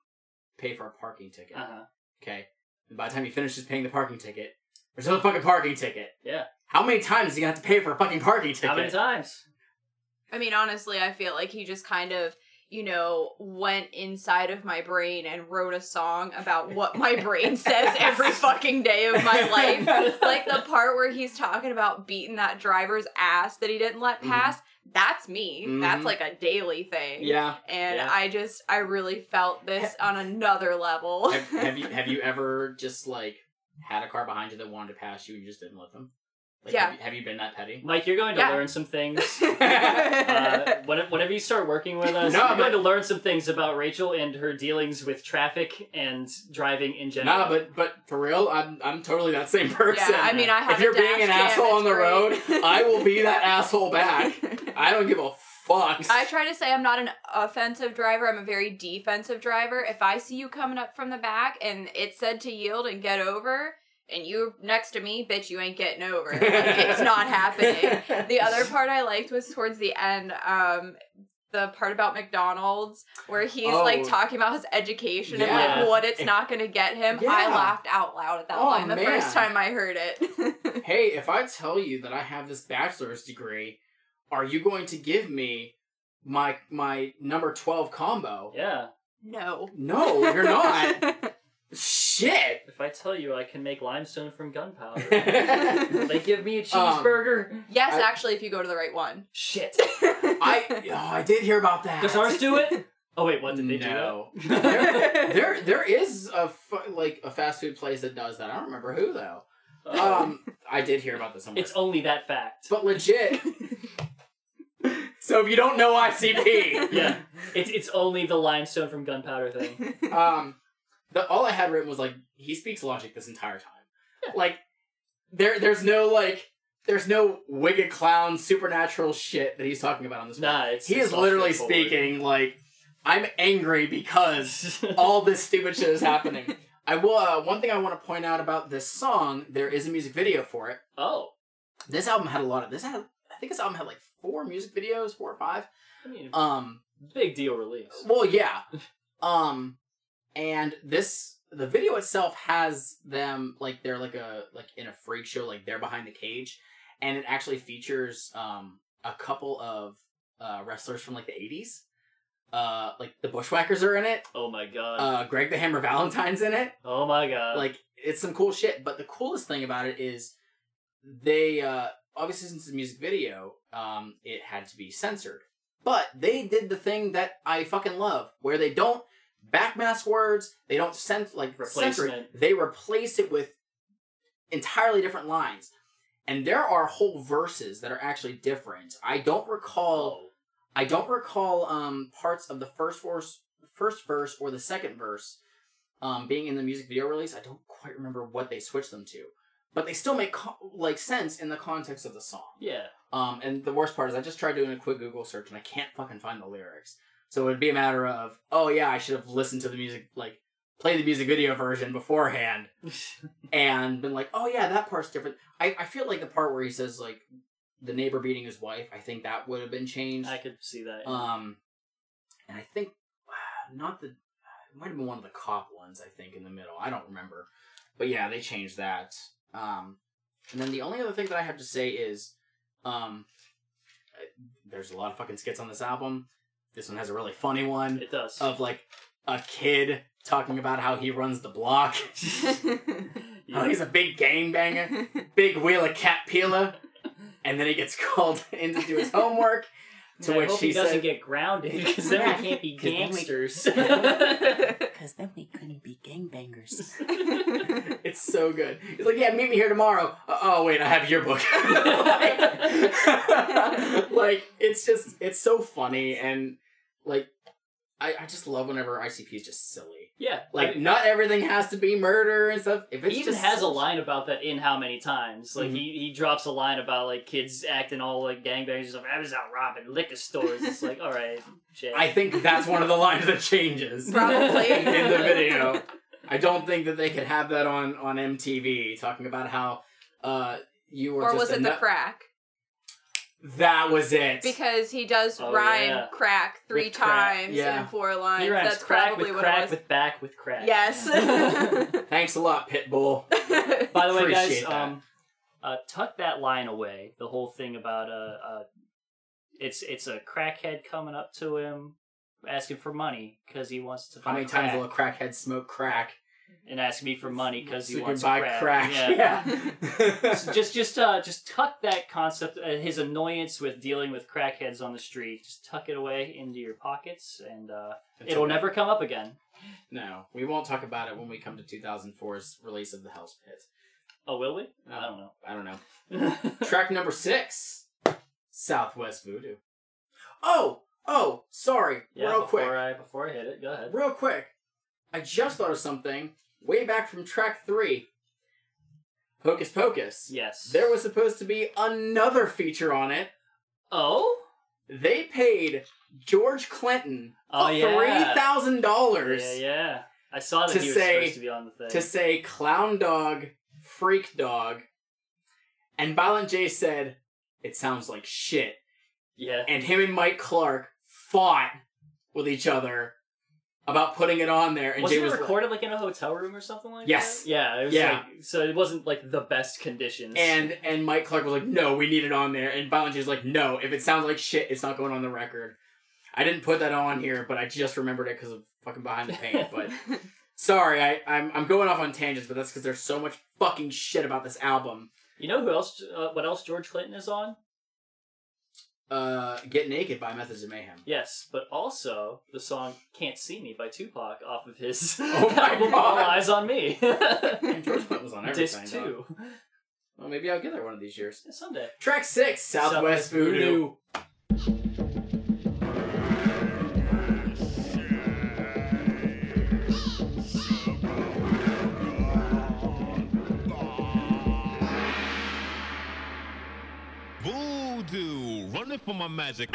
pay for a parking ticket. Uh-huh. Okay, and by the time he finishes paying the parking ticket, there's no fucking parking ticket. Yeah. How many times is he gonna have to pay for a fucking parking ticket? How many times? I mean, honestly, I feel like he just kind of, you know, went inside of my brain and wrote a song about what my brain says every fucking day of my life. Like the part where he's talking about beating that driver's ass that he didn't let Mhm. pass. That's me. That's Mhm. like a daily thing. Yeah. And Yeah. I just, I really felt this on another level. have, have you have you ever just like had a car behind you that wanted to pass you and you just didn't let them? Like, Yeah. Have you, have you been that petty? Mike, you're going to Yeah. learn some things. Uh, whenever you start working with us, No, you're but- going to learn some things about Rachel and her dealings with traffic and driving in general. Nah, but but for real, I'm I'm totally that same person. Yeah, I mean, I have if you're being an asshole on it's the road. I will be that asshole back. I don't give a fuck. I try to say I'm not an offensive driver. I'm a very defensive driver. If I see you coming up from the back and it said to yield and get over, and you're next to me, bitch, you ain't getting over. Like, it's not happening. The other part I liked was towards the end. Um, the part about McDonald's where he's Oh. like talking about his education and like what it's not going to get him. I laughed out loud at that Oh, line the man. first time I heard it. Hey, if I tell you that I have this bachelor's degree, are you going to give me my my number twelve combo? yeah, no. No, you're not. Shit. if I tell you I can make limestone from gunpowder, I will they give me a Um, cheeseburger? yes, I- actually, if you go to the right one. Shit. I oh, I did hear about that. Does ours do it? Oh wait, what did they no. do? there, there, there is a fu- like a fast food place that does that. I don't remember who though. Um, I did hear about this somewhere. it's only that fact. but legit. so if you don't know ICP, yeah, it's it's only the limestone from gunpowder thing. um, the all I had written was like he speaks logic this entire time. Like there, there's no like. There's no wicked clown supernatural shit that he's talking about on this. one. Nah, it's he it's is literally speaking like I'm angry because all this stupid shit is happening. I will. Uh, one thing I want to point out about this song, there is a music video for it. oh, This album had a lot of. This had. I think this album had like four music videos, four or five. I mean, Um. big deal release. Well, yeah. Um. And this, the video itself has them like they're like a like in a freak show, like they're behind the cage, and it actually features um a couple of uh wrestlers from like the eighties. Uh, like the Bushwhackers are in it. Oh my god. Uh, Greg the Hammer Valentine's in it. oh my god. like it's some cool shit but the coolest thing about it is they uh obviously since it's a music video um it had to be censored but they did the thing that i fucking love where they don't backmask words they don't censor like censor it Replacement. they replace it with entirely different lines and there are whole verses that are actually different i don't recall. I don't recall um parts of the first verse, first verse or the second verse, um being in the music video release. I don't quite remember what they switched them to, but they still make co- like sense in the context of the song. Yeah. Um, and the worst part is I just tried doing a quick Google search and I can't fucking find the lyrics. So it'd be a matter of, oh yeah, I should have listened to the music, like play the music video version beforehand, and been like, oh yeah, that part's different. I I feel like the part where he says like the neighbor beating his wife, I think that would have been changed. I could see that. Um, and I think not the it might have been one of the cop ones. I think in the middle. I don't remember, but yeah, they changed that. Um, and then the only other thing that I have to say is, um, there's a lot of fucking skits on this album. This one has a really funny one It does. of like a kid talking about how he runs the block. Oh, he's a big gangbanger, big wheeler cat peeler, and then he gets called in to do his homework. To I which hope he he doesn't said, get grounded because then we can't be 'Cause then we- gangsters. "Because then we couldn't be gangbangers." it's so good. He's like, "Yeah, meet me here tomorrow." Uh, oh wait, I have your book. like, like, it's just it's so funny and like I, I just love whenever ICP is just silly. yeah, Like I mean, not everything has to be murder and stuff. If it's he even just has a line about that in how many times. Like Mhm. he, he drops a line about like kids acting all like gangbangers. He's like, I was out robbing liquor stores. It's like, all right, Jay. I think that's one of the lines that changes Probably. in the video. I don't think that they could have that on on MTV talking about how uh you were or just was a it the crack? That was it. Because he does Oh, rhyme yeah. crack three With crack, times yeah. in four lines. he rhymes That's crack probably with what crack it was. with back with crack. Yes. Thanks a lot, Pitbull. By the way, guys, Appreciate that. um, uh, tuck that line away. The whole thing about uh, uh, it's it's a crackhead coming up to him, asking for money because he wants to How many crack, times will a crackhead smoke crack? And ask me for money because So he you can wants buy crack. crack. Yeah. Yeah. So just just uh just tuck that concept uh, his annoyance with dealing with crackheads on the street just tuck it away into your pockets and uh it'll okay. never come up again No, we won't talk about it when we come to 2004's release of the Hell's Pit. oh will we No. i don't know. I don't know. know Track number six, Southwest Voodoo. Oh, oh, sorry. yeah real before quick, i before i hit it go ahead real quick. I just thought of something way back from track three. Hokus Pokus. yes There was supposed to be another feature on it. oh They paid George Clinton Oh, yeah. three thousand dollars yeah yeah i saw that To he was say- supposed to be on the thing to say clown dog, freak dog, and Violent J said it sounds like shit. yeah And him and Mike Clark fought with each other about putting it on there. And wasn't Jay it recorded like, in a hotel room or something like Yes. that? Yes. Yeah, it was Yeah. like so it wasn't like the best conditions. and and Mike Clark was like, "No, we need it on there." And Violent J was like, "No, if it sounds like shit, it's not going on the record." I didn't put that on here, but I just remembered it because of fucking behind the paint. But sorry, I I'm I'm going off on tangents, but that's because there's so much fucking shit about this album. you know who else? Uh, what else George Clinton is on? Uh, Get Naked by Methods of Mayhem. Yes, but also the song "Can't C Me" by Tupac off of his Oh my album God. "All Eyez on Me." And George Clinton was on everything. Disc dog. two. Well, maybe I'll get there one of these years. Yeah, someday. Track six, Southwest, Voodoo. Voodoo, for my. Magic,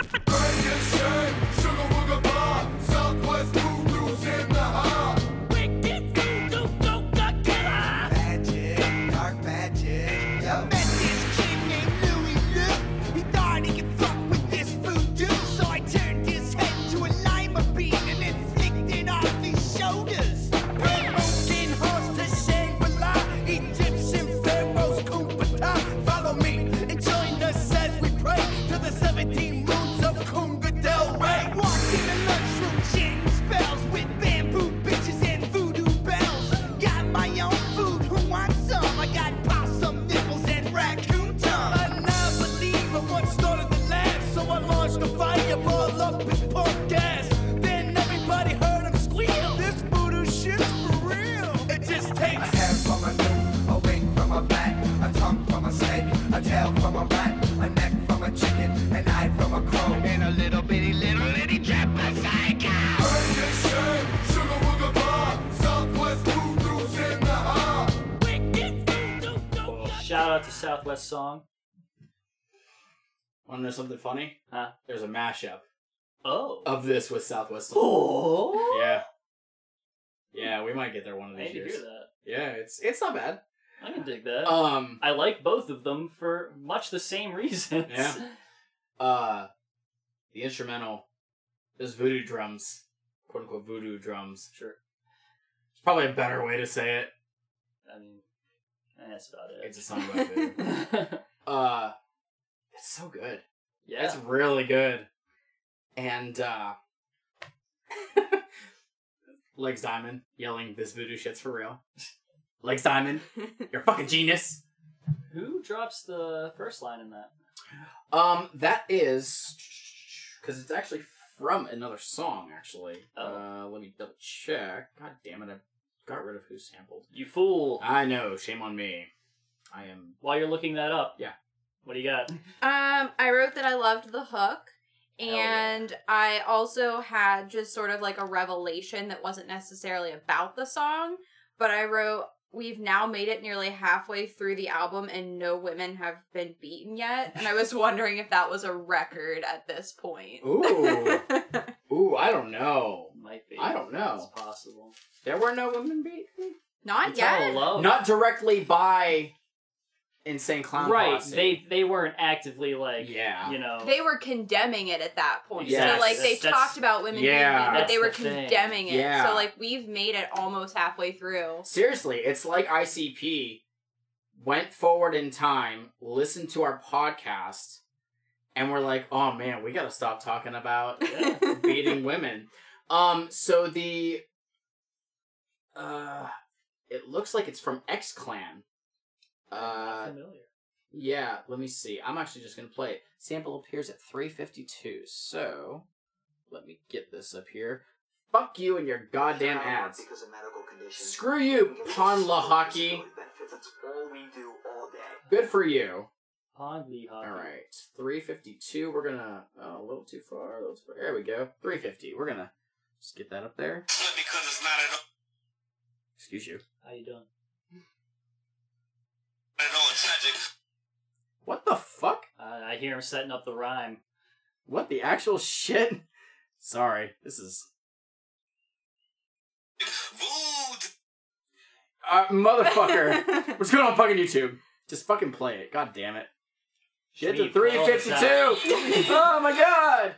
out to Southwest Song. Want to know something funny? Huh? There's a mashup Oh. of this with Southwest. Song. Oh. Yeah. Yeah, we might get there one of I these need to years. hear that. Yeah, it's it's not bad. I can dig that. Um, I like both of them for much the same reasons. Yeah. uh, the instrumental, those voodoo drums, quote unquote voodoo drums. Sure. It's probably a better way to say it. Eh, that's about it. It's a song about voodoo. Uh, it's so good. yeah. It's really good. And uh Legs Diamond yelling, "This voodoo shit's for real." Legs Diamond, you're a fucking genius. Who drops the first line in that? Um, that is because it's actually from another song. Actually, Oh. uh, let me double check. God damn it, I got rid of who sampled. You fool! I know, shame on me. I am. While you're looking that up, Yeah. What do you got? Um, I wrote that I loved the hook, Hell yeah. and I also had just sort of like a revelation that wasn't necessarily about the song, but I wrote we've now made it nearly halfway through the album and no women have been beaten yet, and I was wondering if that was a record at this point. Ooh, ooh, I don't know. Might be. I don't know. It's possible. There were no women beaten. Not It's all yet. love. Not directly by Insane Clown right. Posse. They they weren't actively like Yeah. you know They were condemning it at that point. Yes. So like they That's- talked about women Yeah. being beaten, but they That's were the thing. condemning it. Yeah. So like we've made it almost halfway through. Seriously, it's like ICP went forward in time, listened to our podcast, and we're like, oh man, we gotta stop talking about Yeah. beating women. Um, so the uh it looks like it's from X Clan. Uh familiar. yeah, let me see. I'm actually just gonna play it. Sample appears at 352, so let me get this up here. Fuck you and your goddamn ads. Because of medical conditions. Screw you, Pon Lahaki. That's all we do all day. Good for you. Pond Lee. All right, 352. We're gonna. Oh, a little too far. A little too far. There we go. 350. We're gonna just get that up there. Because it's not at all, Excuse you. How you doing? at all tragic. What the fuck? Uh, I hear him setting up the rhyme. What the actual shit? Sorry, this is. Vood. Uh, motherfucker. What's going on fucking YouTube? Just fucking play it. God damn it. Get to Shmeep, play all the 352. oh my god.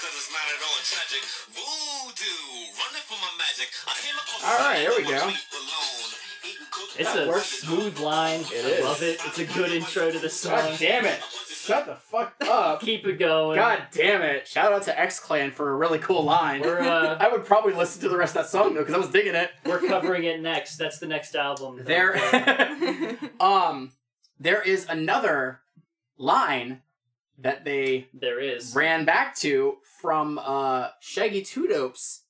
Because it's not at all tragic. Voodoo, running for my magic. I came across All right, here we a go. alone. It's That a works. smooth line. It I is. love it. It's a good intro to the song. God damn it. Shut the fuck up. Keep it going. God damn it. Shout out to X Clan for a really cool line. We're uh, I would probably listen to the rest of that song though, because I was digging it. we're covering it next. That's the next album. There um there is another line that they there is. ran back to from uh Shaggy Two Dope's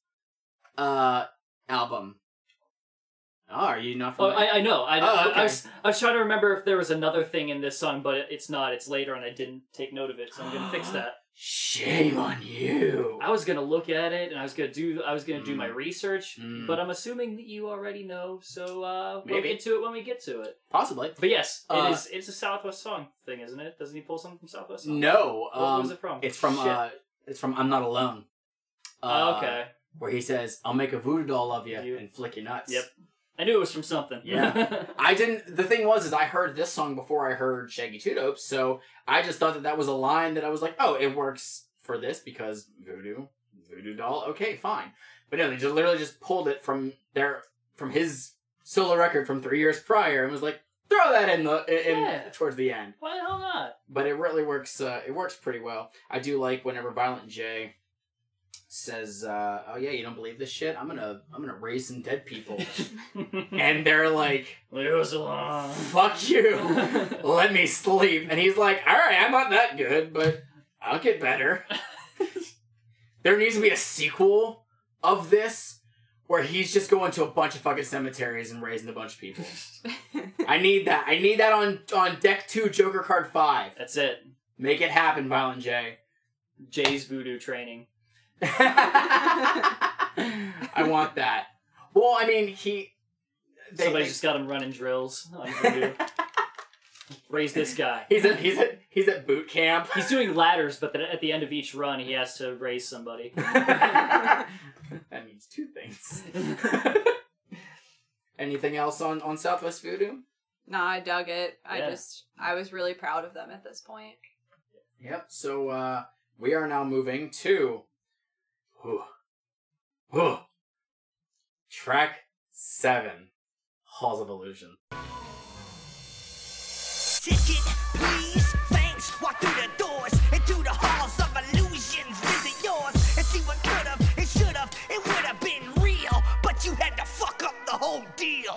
uh album. Oh, are you not Oh, familiar? I, I know. I, Oh, I, okay. I, was, I was trying to remember if there was another thing in this song, but it, it's not. It's later, and I didn't take note of it, so I'm gonna fix that. Shame on you. I was gonna look at it, and I was gonna do. I was gonna do my Mm. research, Mm. but I'm assuming that you already know. So uh, we'll Maybe. get to it when we get to it. Possibly. But yes, Uh, it is. It's a Southwest song thing, isn't it? Doesn't he pull something from Southwest? Song? No. What Um, was it from? It's from Shit. uh it's from I'm Not Alone. Oh, Uh, okay. Where he says, I'll make a voodoo doll of you, You- and flick your nuts. Yep. I knew it was from something. Yeah. I didn't. The thing was, is I heard this song before I heard Shaggy Two Dope, so I just thought that that was a line that I was like, oh, it works for this because voodoo, voodoo doll. Okay, fine. But no, they just literally just pulled it from their from his solo record from three years prior and was like, throw that in the in Yeah. towards the end. Why the hell not? But it really works. Uh, it works pretty well. I do like whenever Violent J says, uh, "Oh yeah, you don't believe this shit? I'm gonna I'm gonna raise some dead people," and they're like. Leave us alone. fuck you let me sleep and he's like all right i'm not that good but i'll get better there needs to be a sequel of this where he's just going to a bunch of fucking cemeteries and raising a bunch of people i need that i need that on on deck two joker card five That's it. make it happen violent j Jay's voodoo training. I want that well i mean he they- Somebody they- just got him running drills on voodoo. Raise this guy. he's at he's at he's at boot camp He's doing ladders, but then at the end of each run, he has to raise somebody. that means two things. Anything else on on Southwest Voodoo? nah, I dug it. I Yeah. just I was really proud of them at this point. Yep. So uh we are now moving to Whew. Whew. Track 7 Halls of Illusion. Ticket, please. Thanks. Walk through the doors the halls of illusions. Visit yours and see what could've, it should've, it would've been real. But you had to fuck up the whole deal.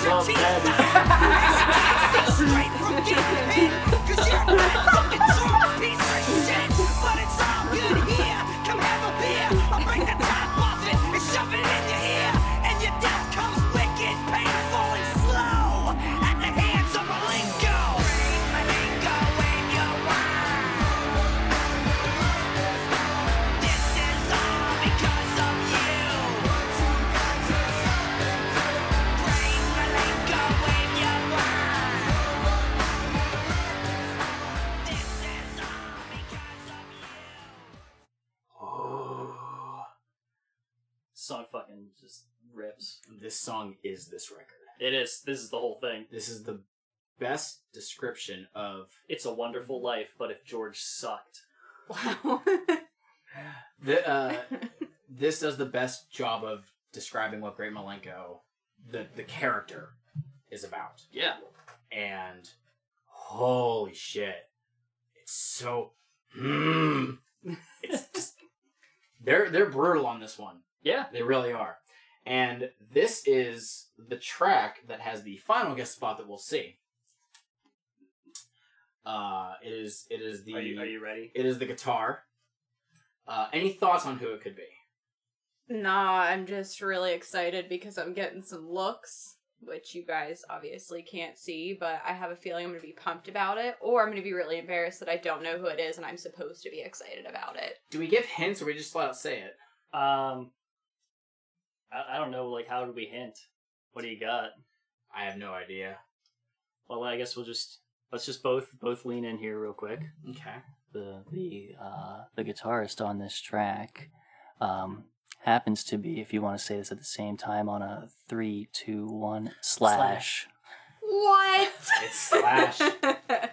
He won't give up, Daddy. This song is this record. It is. This is the whole thing. This is the best description of It's a wonderful life, but if George sucked. Wow. the. Uh, this does the best job of describing what Great Milenko, the the character, is about. Yeah. And holy shit, it's so. Mm, it's just they're they're brutal on this one. Yeah. They really are. And this is the track that has the final guest spot that we'll see. Uh, it is it is the Are you, are you ready? it is the guitar. Uh, any thoughts on who it could be? Nah, I'm just really excited because I'm getting some looks, which you guys obviously can't see, but I have a feeling I'm going to be pumped about it, or I'm going to be really embarrassed that I don't know who it is and I'm supposed to be excited about it. Do we give hints or we just flat out say it? Um, I, I don't know. Like, how do we hint? What do you got? I have no idea. Well, I guess we'll just let's just both both lean in here real quick. Okay. The the uh, the guitarist on this track um, happens to be, if you want to say this at the same time, on a three, two, one slash. What? It's Slash.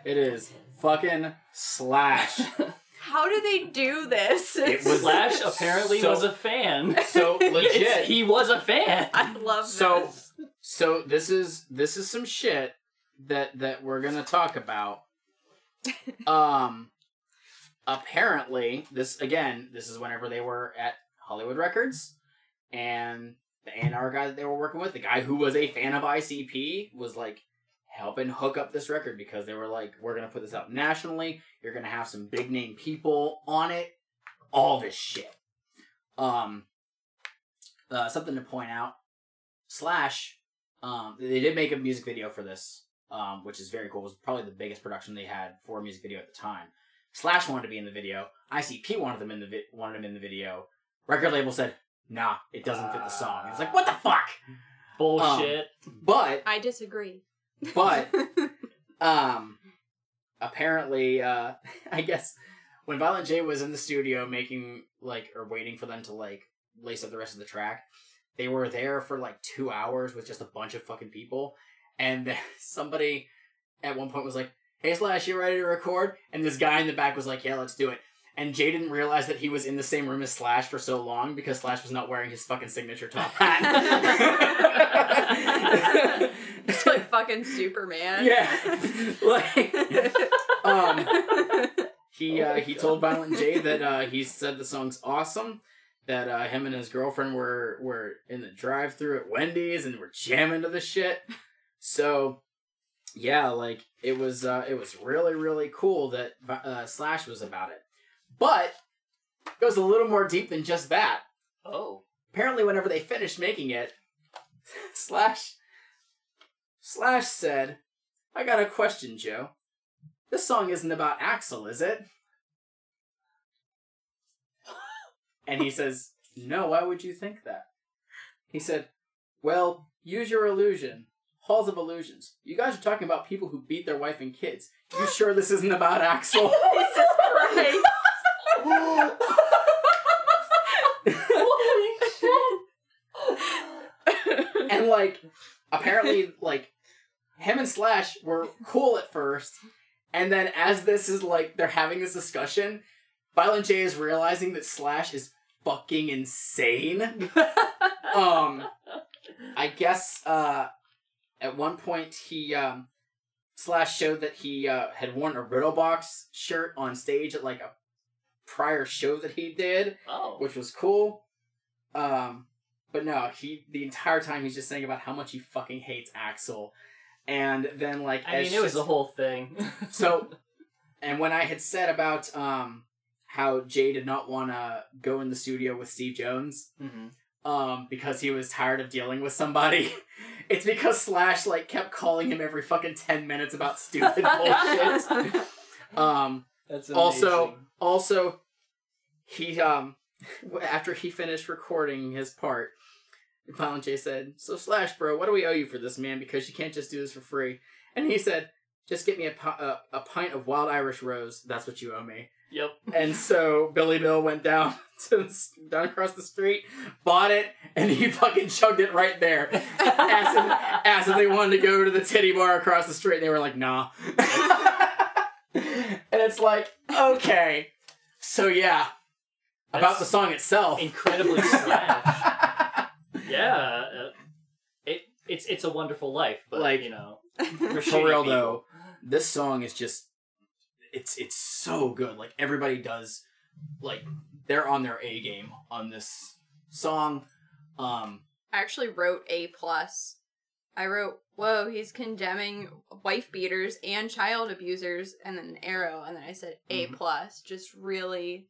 it is fucking Slash. How do they do this? It was Slash apparently so- was a fan. So legit. It's- he was a fan. I love So this. so this is this is some shit that that we're gonna talk about. Um apparently this again, this is whenever they were at Hollywood Records and the A&R guy that they were working with, the guy who was a fan of ICP, was like helping hook up this record because they were like, we're gonna put this out nationally. You're gonna have some big name people on it. All this shit. Um, uh, something to point out. Slash, um, they did make a music video for this, um, which is very cool. It was probably the biggest production they had for a music video at the time. Slash wanted to be in the video. ICP wanted them in the vi- wanted him in the video. Record label said, "Nah, it doesn't fit the song." It's like, what the fuck? Bullshit. But I disagree. But um apparently uh i guess when violent j was in the studio making like or waiting for them to like lace up the rest of the track they were there for like two hours with just a bunch of fucking people. And then somebody at one point was like hey slash you ready to record? And this guy in the back was like yeah let's do it. And Jay didn't realize that he was in the same room as Slash for so long because Slash was not wearing his fucking signature top hat. It's like fucking Superman. Yeah. like um he Oh uh he told Violent J that uh he said the song's awesome. That uh him and his girlfriend were were in the drive through at Wendy's and were jamming to the shit. So yeah, like it was uh it was really, really cool that uh Slash was about it. But it goes a little more deep than just that Oh. apparently whenever they finished making it slash slash said i got a question joe. This song isn't about Axl is it? And he says no why would you think that? He said well use your illusion. Halls of illusions. You guys are talking about people who beat their wife and kids. You sure this isn't about Axl? Jesus Christ. Holy shit. and like apparently like him and slash were cool at first and then as this is like they're having this discussion violent j is realizing that slash is fucking insane um i guess uh at one point he um slash showed that he uh had worn a riddle box shirt on stage at like a prior show that he did Oh. which was cool. Um, but no, he the entire time he's just saying about how much he fucking hates Axl, and then like I as mean, it was the whole thing. so, and when I had said about um how Jay did not want to go in the studio with Steve Jones, Mhm. um because he was tired of dealing with somebody, it's because Slash like kept calling him every fucking ten minutes about stupid bullshit. Um, That's also, also, he um after he finished recording his part, Violent J said, "So Slash, bro, what do we owe you for this, man? Because you can't just do this for free." And he said, "Just get me a, a, uh, a pint of wild Irish rose. That's what you owe me." Yep. And so Billy Bill went down to down across the street, bought it, and he fucking chugged it right there. asked, if, asked if they wanted to go to the titty bar across the street, and they were like, "Nah." and it's like, okay, so yeah, about the song itself. incredibly slash. Yeah, uh, it it's it's a wonderful life, but Like, you know, For shitty real people. though, this song is just it's it's so good. Like everybody does like they're on their A game on this song. Um I actually wrote A plus. I wrote, "Whoa, he's condemning wife beaters and child abusers," and then an arrow, and then I said A Mhm. plus. Just really,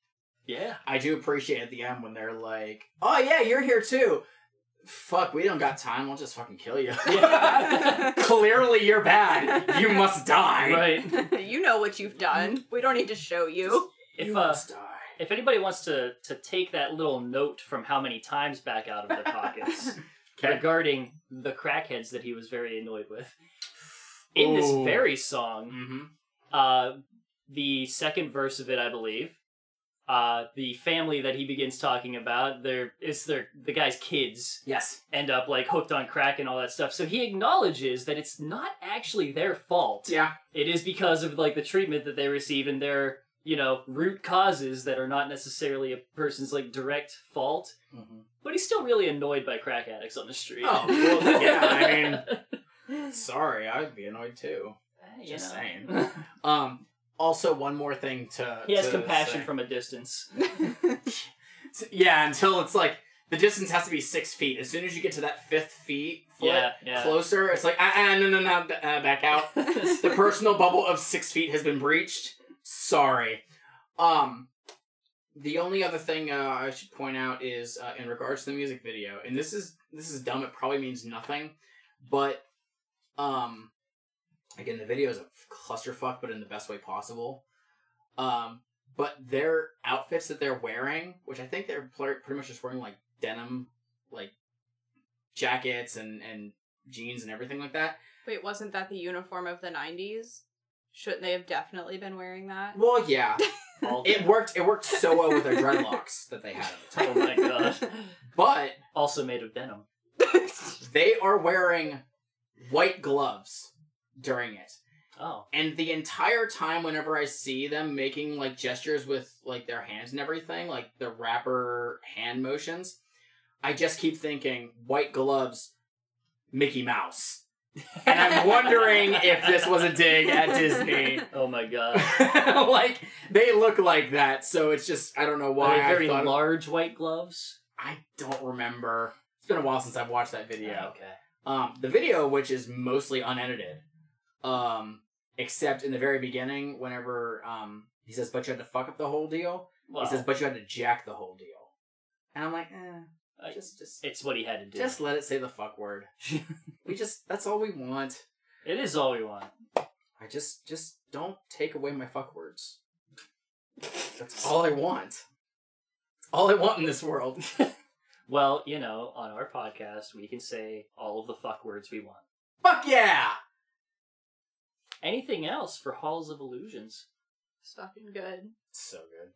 yeah, I do appreciate at the end when they're like, "Oh yeah, you're here too." Fuck, we don't got time. We'll just fucking kill you. Yeah. Clearly, you're bad. You must die. right. you know what you've done. We don't need to show you. If you uh, must die. if anybody wants to to take that little note from how many times back out of their pockets Okay. regarding the crackheads that he was very annoyed with, in this very song, Mm-hmm. uh, the second verse of it, I believe. Uh, the family that he begins talking about, their it's their the guy's kids Yes. end up like hooked on crack and all that stuff. So he acknowledges that it's not actually their fault. Yeah. It is because of like the treatment that they receive and their you know root causes that are not necessarily a person's like direct fault. Mm-hmm. But he's still really annoyed by crack addicts on the street. Oh, well, yeah, I mean, Sorry, I'd be annoyed too. You Just know. saying. Um. Also, one more thing to he has to compassion say. from a distance. Yeah, until it's like the distance has to be six feet. As soon as you get to that fifth feet foot Yeah, yeah. closer, it's like ah, ah no no no uh, back out. the personal bubble of six feet has been breached. Sorry. Um, the only other thing uh, I should point out is uh, in regards to the music video, and this is this is dumb. It probably means nothing, but um, again, the video is a clusterfuck, but in the best way possible. Um, but their outfits that they're wearing, which I think they're pretty much just wearing like denim, like jackets and and jeans and everything like that. Wait, wasn't that the uniform of the 90s? Shouldn't they have definitely been wearing that? Well, yeah, it worked. It worked so well with their dreadlocks that they had at the time. Oh my gosh! But Also made of denim. they are wearing white gloves during it. Oh. And the entire time, whenever I see them making like gestures with like their hands and everything, like the rapper hand motions, I just keep thinking white gloves, Mickey Mouse. And I'm wondering if this was a dig at Disney. Oh my god. like they look like that, so it's just I don't know why. very large white gloves? I don't remember. It's been a while since I've watched that video. Oh, okay. Um, the video, which is mostly unedited, um, except in the very beginning, whenever um he says, "But you had to fuck up the whole deal," Well, he says, "But you had to jack the whole deal," and I'm like, eh, just, just, it's what he had to do. just let it say the fuck word. we just, that's all we want. it is all we want. I just, just don't take away my fuck words. That's all I want. It's all I want in this world. Well, you know, on our podcast, we can say all of the fuck words we want. Fuck yeah! Anything else for Halls of Illusions? It's fucking good. So good.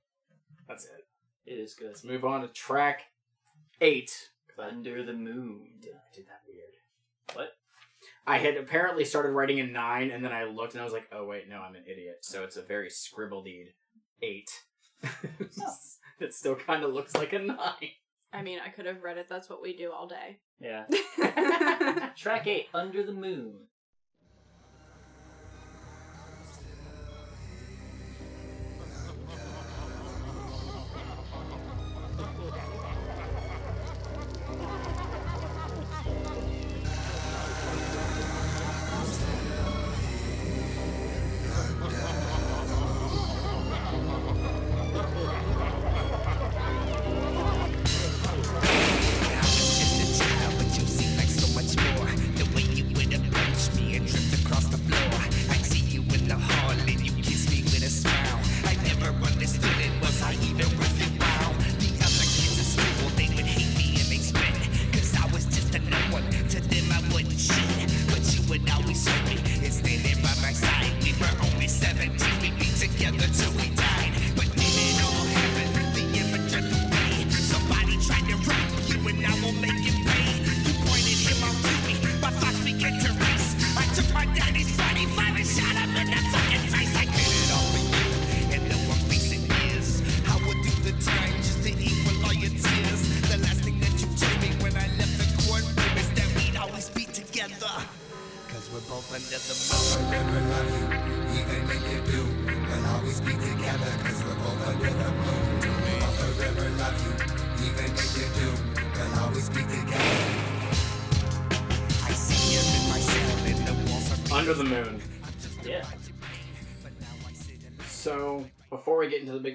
That's it. It is good. Let's move on to track eight. Under the Moon. Did I did that weird? What? I had apparently started writing a nine, and then I looked and I was like, "Oh wait, no, I'm an idiot." So it's a very scribbled eight. Oh. it still kind of looks like a nine. I mean, I could have read it. That's what we do all day. Yeah. Track 8, Under the Moon.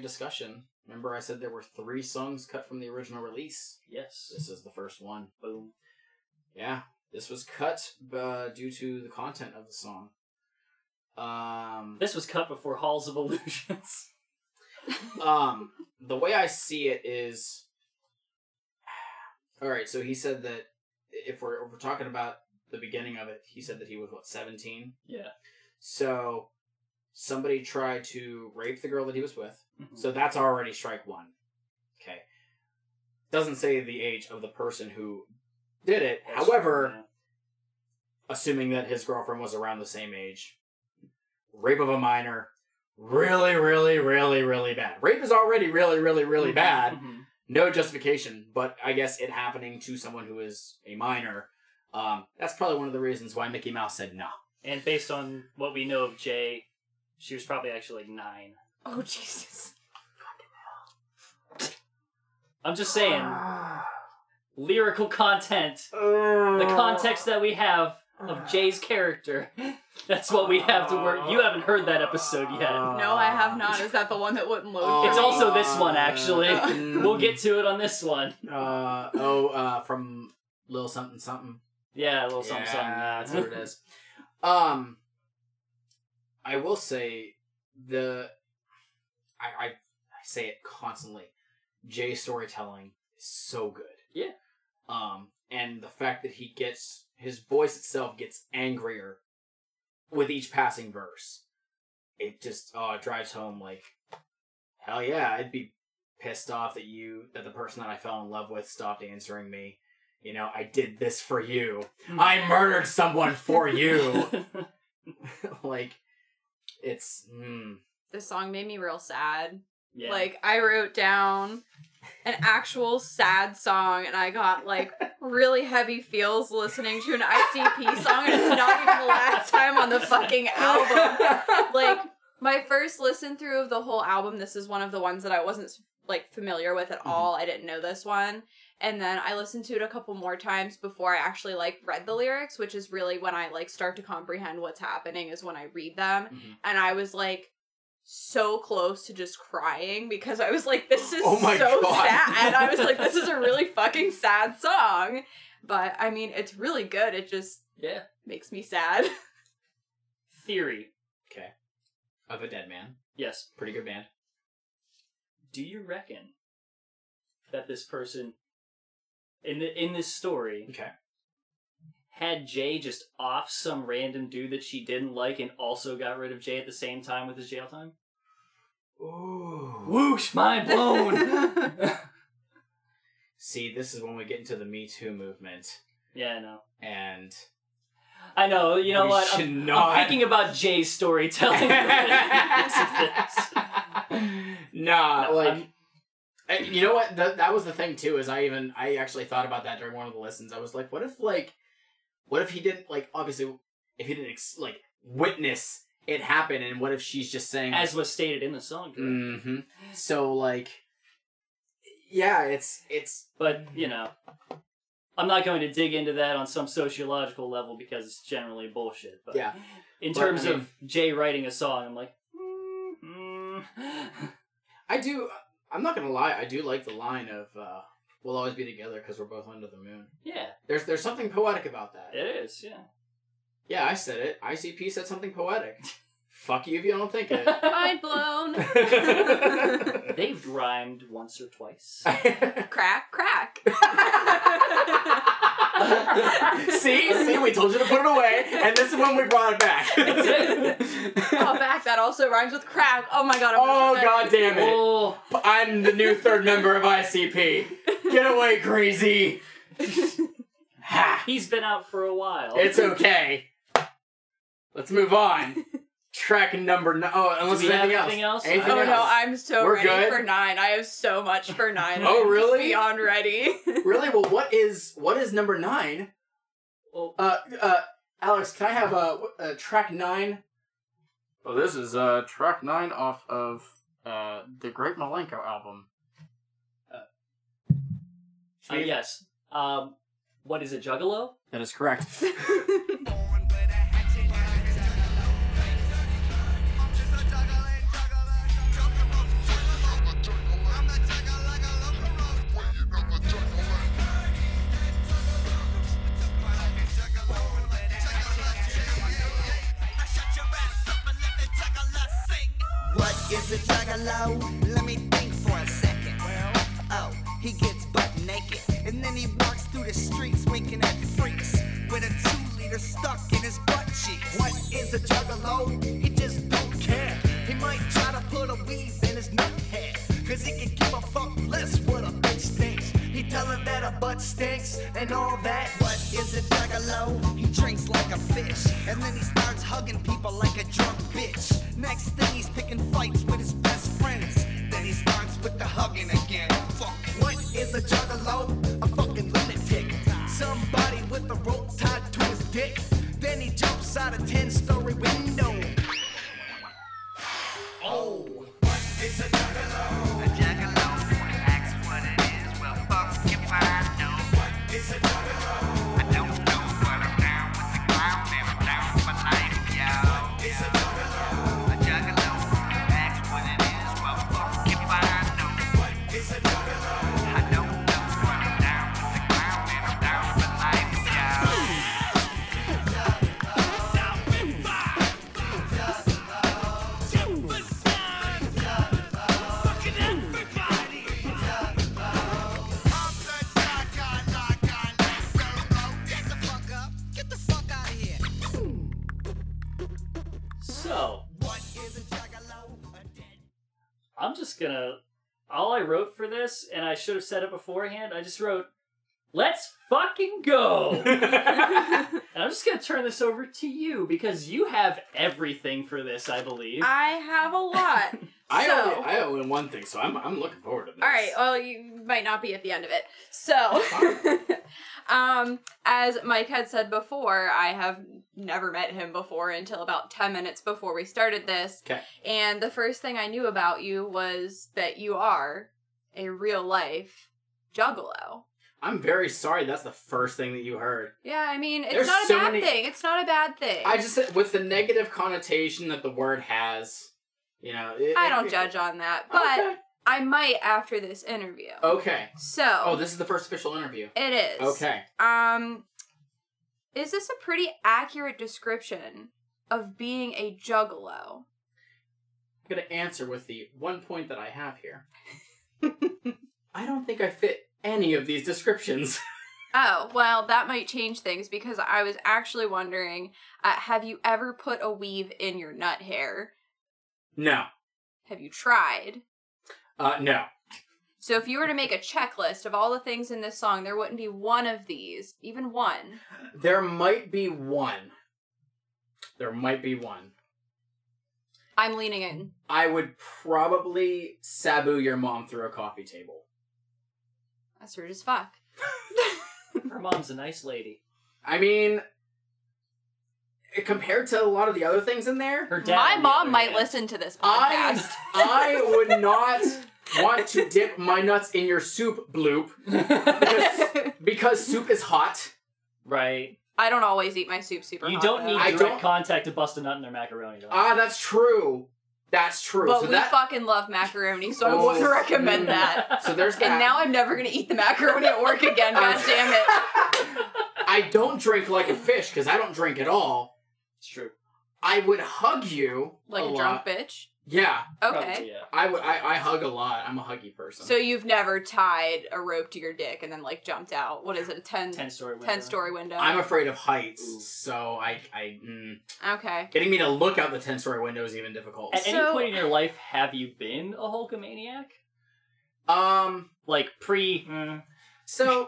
Discussion, remember I said there were three songs cut from the original release? Yes. This is the first one. Boom. Yeah, this was cut uh, due to the content of the song. Um, This was cut before Halls of Illusions. um, the way I see it is, all right. So he said that if we're if we're talking about the beginning of it, he said that he was what seventeen. Yeah. So somebody tried to rape the girl that he was with. Mhm. So that's already strike one. Okay. Doesn't say the age of the person who did it. That's However, true, assuming that his girlfriend was around the same age, rape of a minor, really, really, really, really bad. Rape is already really, really, really bad. Mhm. No justification, but I guess it happening to someone who is a minor. Um, that's probably one of the reasons why Mickey Mouse said no. And based on what we know of Jay, she was probably actually like nine. Oh Jesus. I'm just saying, lyrical content, the the context that we have of Jay's character, that's what we have to work. You haven't heard that episode yet. No, I have not. Is that the one that wouldn't load? for It's also this one, actually. Uh, We'll get to it on this one. Uh, oh, uh, from Little Something Something. Yeah, a little something, something. Yeah, that's what it is. Um, I will say the I, I I say it constantly. Jay's storytelling is so good. Yeah. Um, and the fact that he gets his voice itself gets angrier with each passing verse. It just oh, it drives home like hell yeah, I'd be pissed off that you that the person that I fell in love with stopped answering me. You know, I did this for you. I murdered someone for you. like it's mm, This song made me real sad. yeah. Like I wrote down an actual sad song and I got like really heavy feels listening to an ICP song and it's not even the last time on the fucking album. Like my first listen through of the whole album, this is one of the ones that I wasn't like familiar with at all. I didn't know this one. And then I listened to it a couple more times before I actually like read the lyrics, which is really when I like start to comprehend what's happening is when I read them. Mhm. And I was like so close to just crying because I was like, this is Oh my so God. sad. I was like, this is a really fucking sad song. But I mean, it's really good. It just yeah. makes me sad. Theory. okay. Of a dead man. Yes. Pretty good band. Do you reckon that this person in the in this story Okay. had Jay just off some random dude that she didn't like and also got rid of Jay at the same time with his jail time? Ooh. Whoosh, mind blown. See, this is when we get into the Me Too movement, yeah, I know. and I know. You know We what? I'm, not- I'm thinking about Jay's storytelling. nah, No, like I'm- I- you know what? That that was the thing too. Is I even I actually thought about that during one of the lessons. I was like, what if like, what if he didn't like obviously if he didn't ex- like witness it happen, and what if she's just saying As was stated in the song. correct? hmm So like, yeah, it's it's But, you know, I'm not going to dig into that on some sociological level because it's generally bullshit. But yeah. in But, terms I mean- of Jay writing a song, I'm like, mm, mm. I do. I'm not gonna lie. I do like the line of uh, "We'll always be together because we're both under the moon." yeah, There's there's something poetic about that. it is. Yeah. Yeah, I said it. ICP said something poetic. Fuck you if you don't think it. Mind blown. They've rhymed once or twice. crack, crack. see, see, we told you to put it away, and this is when we brought it back. oh, back. That also rhymes with crack. Oh my god. I'm oh gonna- god damn it! oh, I'm the new third member of ICP. Get away, crazy! ha! he's been out for a while. It's okay. Let's move on. Track number no. Oh, unless there's have anything else. anything else? Anything Oh else? no, I'm so We're ready good? for nine. I have so much for nine. Oh, I'm really? Beyond ready. really? Well, what is what is number nine? Oh, Uh, uh, Alex, can I have a wh- uh track nine? Oh, this is uh track nine off of uh the Great Milenko album. uh, yes. Um, what is it, Juggalo? That is correct. is a juggalo? Let me think for a second. Oh, he gets butt naked. And then he walks through the streets winking at freaks with a two liter stuck in his butt cheeks. What is a juggalo? He just don't care. He might try to put a weave in his nut hair. Cause he can give a fuck less what a bitch thinks. He tell her that her butt stinks and all that. What is a juggalo? He drinks like a fish. And then he starts hugging people like a drunk should have said it beforehand, I just wrote, let's fucking go! and I'm just gonna turn this over to you because you have everything for this, I believe. I have a lot. I So- only I only win one thing, so I'm I'm looking forward to this. All right. Well, you might not be at the end of it. So, um, as Mike had said before, I have never met him before until about 10 minutes before we started this. Okay. And the first thing I knew about you was that you are a real life juggalo. I'm very sorry. That's the first thing that you heard. Yeah, I mean, it's There's not a so bad many- thing. It's not a bad thing. I just with the negative connotation that the word has. You know, it- I don't judge on that, but Okay. I might after this interview. Okay. So, Oh, this is the first official interview. it is. Okay. Um, is this a pretty accurate description of being a juggalo? I'm gonna answer with the one point that I have here. I don't think I fit any of these descriptions. Oh, well, that might change things because I was actually wondering uh, have you ever put a weave in your nut hair? no. Have you tried? Uh, no. So, if you were to make a checklist of all the things in this song, there wouldn't be one of these, even one. There might be one. There might be one. I'm leaning in. I would probably sabu your mom through a coffee table. That's rude as fuck. Her mom's a nice lady. I mean, compared to a lot of the other things in there, Her dad. My on the mom other might hand- listen to this I podcast. I would not want to dip my nuts in your soup bloop because, because soup is hot. Right. I don't always eat my soup super You hot, don't though. need I direct don't- contact to bust a nut in their macaroni, though. Ah, that's true. That's true. But so we that fucking love macaroni, so I Oh. wouldn't recommend that. so there's that. And now I'm never gonna eat the macaroni at work again. God damn it! I don't drink like a fish because I don't drink at all. it's true. I would hug you Like a, a drunk bitch. Yeah, Okay. Probably, yeah. I would. I, I hug a lot. I'm a huggy person. So you've never tied a rope to your dick and then like jumped out. What is it? A 10, 10 story window. 10 story window. I'm afraid of heights, Ooh. so I I mm, okay. getting me to look out the ten story window is even difficult. At any point in your life, have you been a Hulkamaniac? Um. Like pre. mm. So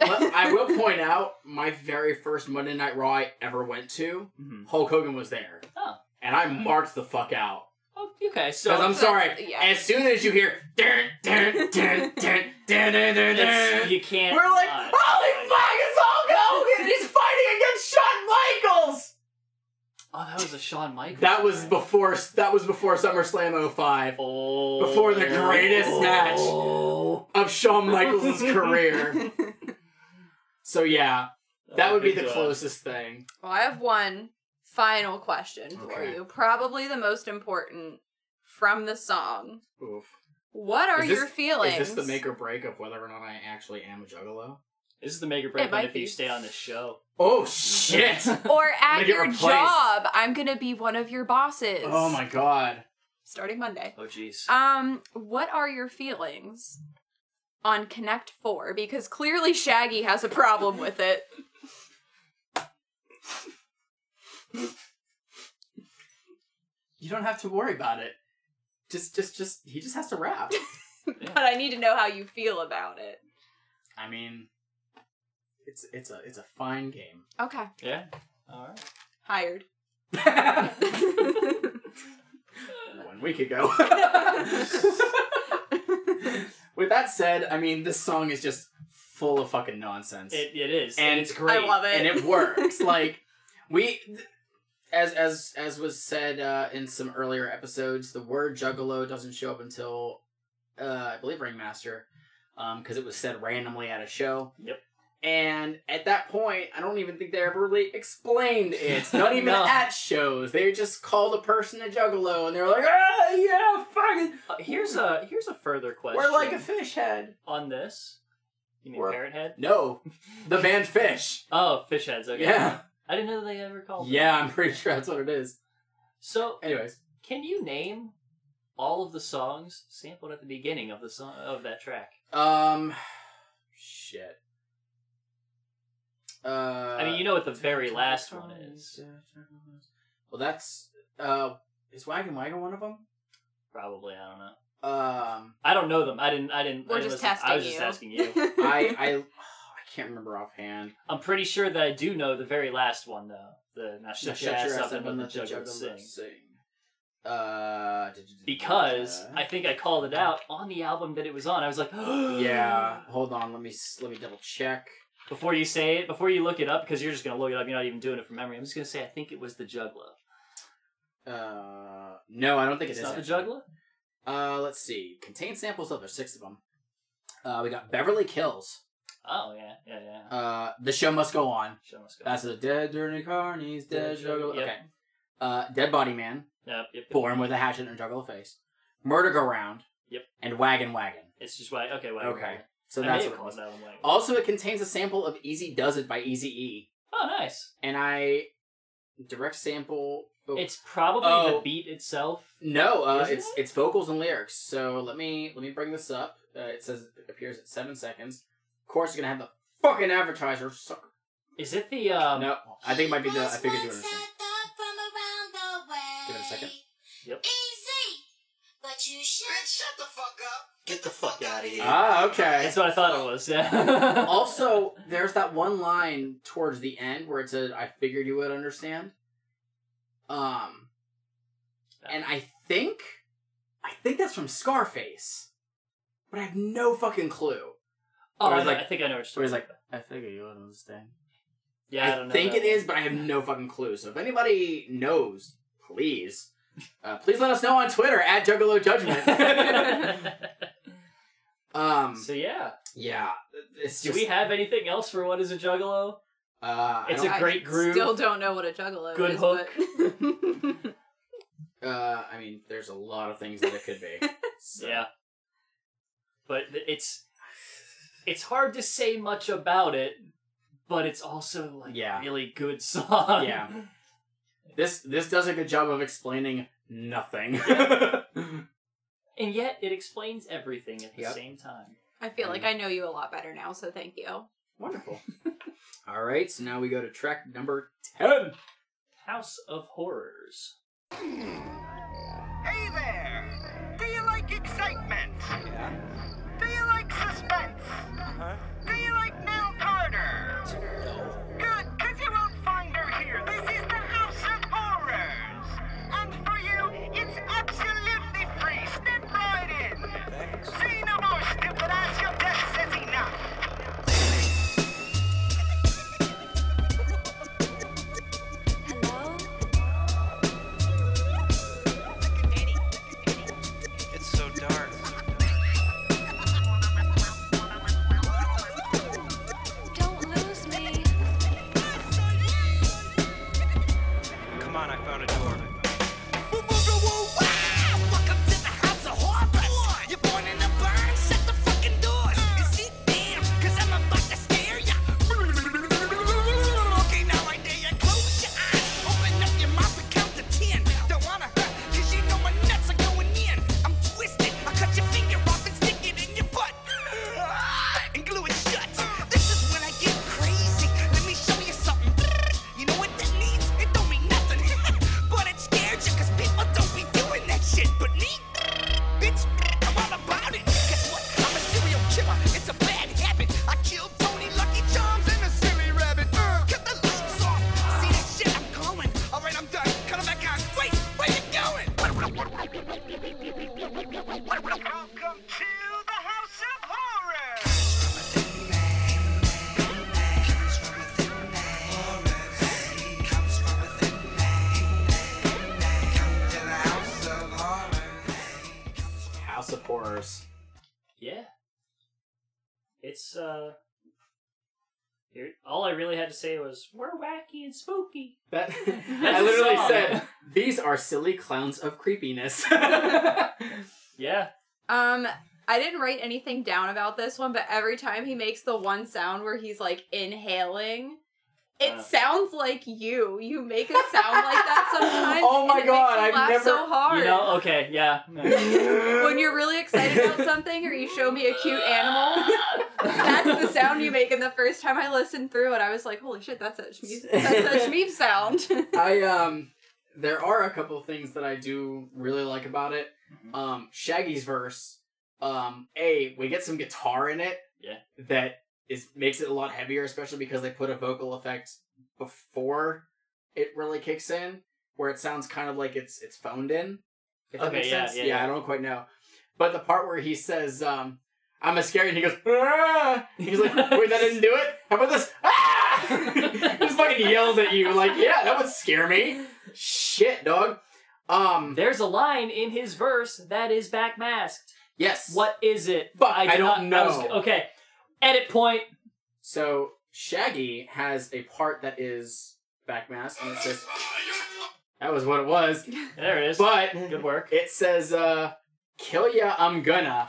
I will point out my very first Monday Night Raw I ever went to. Mhm. Hulk Hogan was there, Oh. and I marked the fuck out. Oh, okay, so I'm sorry. Yeah. As soon as you hear, dun, dun, dun, dun, dun, dun, dun, dun, you can't. We're like, uh, holy fuck! It's Hulk Hogan. He's fighting against Shawn Michaels. Oh, that was a Shawn Michaels. That was before. That was before SummerSlam 05. Oh, before the greatest oh. match of Shawn oh. Michaels' career. so yeah, that, that would be the closest thing. Well, I have one final question for Okay. you. Probably the most important from the song. Oof. What are this- your feelings? Is this the make or break of whether or not I actually am a juggalo? This is the make or break It might on if you stay on this show. Oh shit! or at your replaced. job, I'm gonna be one of your bosses. oh my god. Starting Monday. Oh jeez. Um, what are your feelings on Connect Four? Because clearly Shaggy has a problem with it. You don't have to worry about it. Just, just, just. He just has to rap. but I need to know how you feel about it. I mean, it's it's a it's a fine game. Okay, Yeah. All right. hired. One week ago. With that said, I mean, this song is just full of fucking nonsense. It, it is, and and it's great. I love it. and it works. like we, as as as was said uh, in some earlier episodes, the word juggalo doesn't show up until uh, I believe Ringmaster, because it was said randomly at a show. Yep. And at that point, I don't even think they ever really explained it. Not even No. at shows. They just called a person a juggalo, and they were like, "Ah, yeah, fucking, Uh, here's a here's a further question. we're like a fish head." on this. You mean We're- parrot head? No, the band Phish. Oh, fish heads. Okay. Yeah, I didn't know they ever called. them. yeah, I'm pretty sure that's what it is. So, Anyways. can you name all of the songs sampled at the beginning of the song of that track? Um, shit. Uh, I mean, you know what the very last one is. Well, that's uh, is Wagon Wagon one of them? Probably, I don't know. Um, I don't know them. I didn't. I didn't. We're I didn't just listen- testing I was you. just asking you. I I I can't remember offhand. I'm pretty sure that I do know the very last one though. The now shut, Shut your ass your up and let the juggler sing. sing. Uh, Because I think I called it out on the album that it was on. I was like, yeah. Hold on, let me let me double check. Before you say it, before you look it up, because you're just gonna look it up. You're not even doing it from memory. I'm just gonna say I think it was the Juggler. Uh, no, I don't think it It's is not the actually. Juggler. Uh, let's see. Contain samples of there's six of them. Uh, we got Beverly Kills. Oh yeah, yeah, yeah. Uh, the show must go on. Show must go. That's the dead dirty carnies, dead Dead juggler. Yep. Okay. Uh, Dead Body Man, Yep, yep, yep. born with a hatchet and Juggle a juggalo face. Murder Go Round. Yep. And Wagon Wagon. It's just why. Okay, why? Okay. So I that's what it was. that one like. Also, it contains a sample of Eazy-Duz-It by Easy E, Oh, nice. and I direct sample. It's probably Oh. the beat itself. no, uh, it's it? it's vocals and lyrics. So let me let me bring this up. Uh, it says it appears at seven seconds. Of course, you're gonna have the fucking advertiser. Suck. Is it the um? no, I think it might be the. I figured you would understand. Give it a second. Yep. Easy, but you should. shut the fuck up. Get the fuck out of here. Ah, okay. That's what I thought it was. Yeah. also, there's that one line towards the end where it said, "I figured you would understand." Um, and I think, I think that's from Scarface, but I have no fucking clue. Oh, I, it's like- I think I know what Where you're he's talking like, "I figure you would understand." Yeah, I, I, don't know think that it is, but I have no fucking clue. So if anybody knows, please, uh, please let us know on Twitter at Juggalo Judgment. um, so yeah, yeah, it's do we have anything else for what is a juggalo? uh, It's a great groove. Still don't know what a juggalo Good is. hook. But Uh, I mean, there's a lot of things that it could be. So. Yeah, but it's it's hard to say much about it, but it's also like Yeah. a really good song. Yeah. This this does a good job of explaining nothing. and yet it explains everything at the Yep. same time. I feel like I know you a lot better now, so thank you. Wonderful. All right, so now we go to track number ten. House of Horrors. Hey there! Say was we're wacky and spooky. That I literally song. said these are silly clowns of creepiness. Yeah. Um, I didn't write anything down about this one, but every time he makes the one sound where he's like inhaling, it Uh. sounds like you. You make a sound like that sometimes. Oh my and it God, makes me I've laugh never- so hard. You know, okay, yeah. when you're really excited about something or you show me a cute animal, that's the sound you make. And the first time I listened through it, I was like, "Holy shit, that's a Shmeev, that's a Shmeev sound." I um there are a couple of things that I do really like about it. Um Shaggy's verse, um, A, we get some guitar in it. Yeah. That is makes it a lot heavier, especially because they put a vocal effect before it really kicks in, where it sounds kind of like it's it's phoned in. If that Okay, makes yeah, sense. yeah, yeah, yeah. I don't quite know. But the part where he says, um, I'm a scary and he goes, ah! He's like, wait, that didn't do it? How about this? Ah! he just fucking yells at you like, yeah, that would scare me. Shit, dog. Um, There's a line in his verse that is backmasked. yes. What is it? Fuck, I did don't not- I was- know. okay. Edit point. So Shaggy has a part that is backmasked, and it says that was what it was. There it is. But Good work. it says, uh, "Kill ya, I'm gonna,"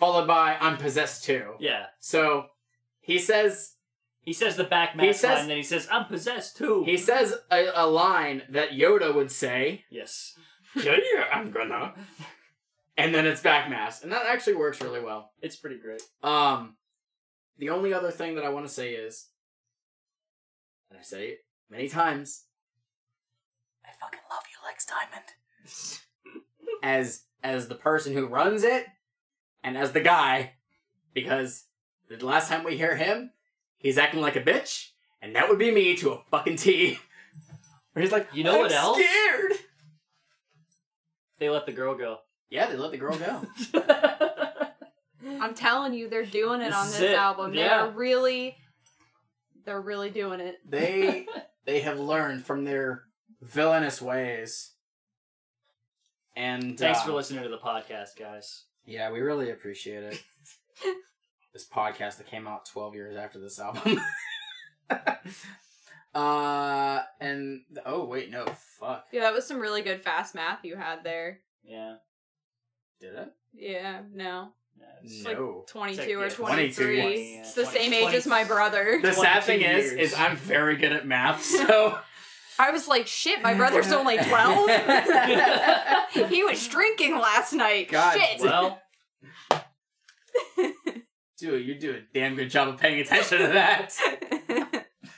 followed by "I'm possessed too." Yeah. So he says He says the backmask He says- line, then he says, I'm possessed too. he says a, a line that Yoda would say, Yes. "Kill ya, I'm gonna," and then it's backmasked, and that actually works really well. It's pretty great. Um, the only other thing that I want to say is, and I say it many times, I fucking love you, Legz Diamond. as as the person who runs it, and as the guy, because the last time we hear him, he's acting like a bitch, and that would be me to a fucking T. Where he's like, You know "I'm what else?" Scared. They let the girl go. Yeah, they let the girl go. I'm telling you, they're doing it This on this it. album. Yeah. They're really, they're really doing it. they they have learned from their villainous ways. And Thanks uh, for listening to the podcast, guys. Yeah, we really appreciate it. this podcast that came out 12 years after this album. uh and oh wait, no, fuck. Yeah, that was some really good fast math you had there. Yeah. Did it? Yeah, no. It's like No. 22 It's like, or 23. 22. It's the 20, same age as my brother. The sad thing 22 is is I'm very good at math, so I was like, shit, my brother's only 12. he was drinking last night. God, shit. Well, dude, you do a damn good job of paying attention to that.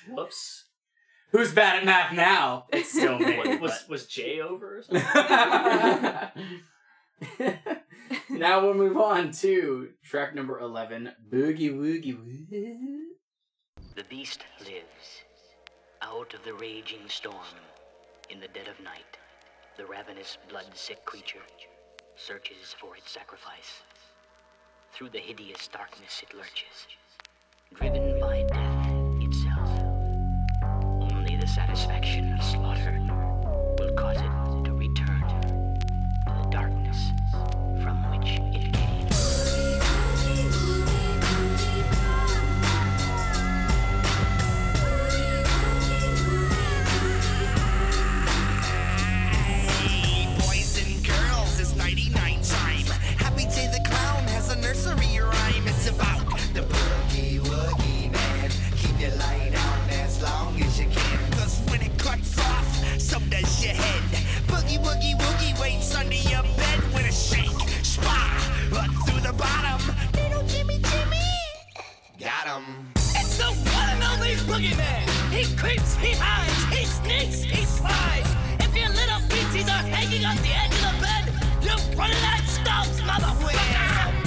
whoops. Who's bad at math now? It's still me. What, was was Jay over or something? now we'll move on to track number 11, Boogie Woogie Woo. The beast lives. Out of the raging storm, in the dead of night, the ravenous, blood-sick creature searches for its sacrifice. Through the hideous darkness it lurches, driven by death itself. Only the satisfaction weights under your bed with a shake. Spa, look through the bottom. Little Jimmy Jimmy. Got him. It's the one and only boogeyman. He creeps, he hides, he sneaks, he spies. If your little feeties are hanging off the edge of the bed, you're running out of stumps, motherfucker.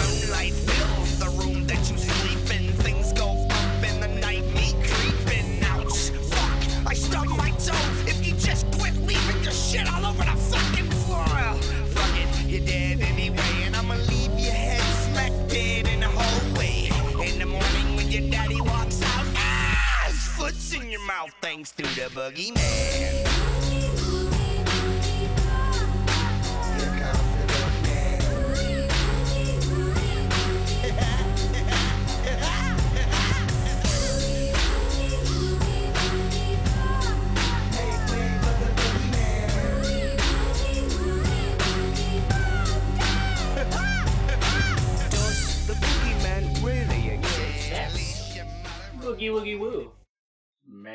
Thanks to the boogeyman. Here comes the Does the boogeyman really exist? Boogie Woogie Woo.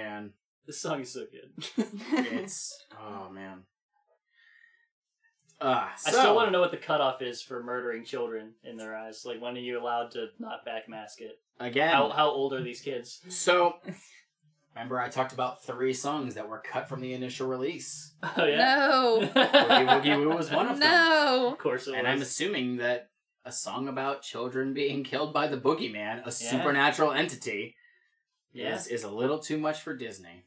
Man, This song is so good. it's oh man. Uh, I still want to know what the cutoff is for murdering children in their eyes. Like, when are you allowed to not backmask it? again. How how old are these kids? So, remember I talked about three songs that were cut from the initial release. Oh yeah. No. Boogie Woogie Woo was one of them. No. Of course it And was. I'm assuming that a song about children being killed by the boogeyman, a Yeah. supernatural entity, yeah. is, is a little too much for Disney.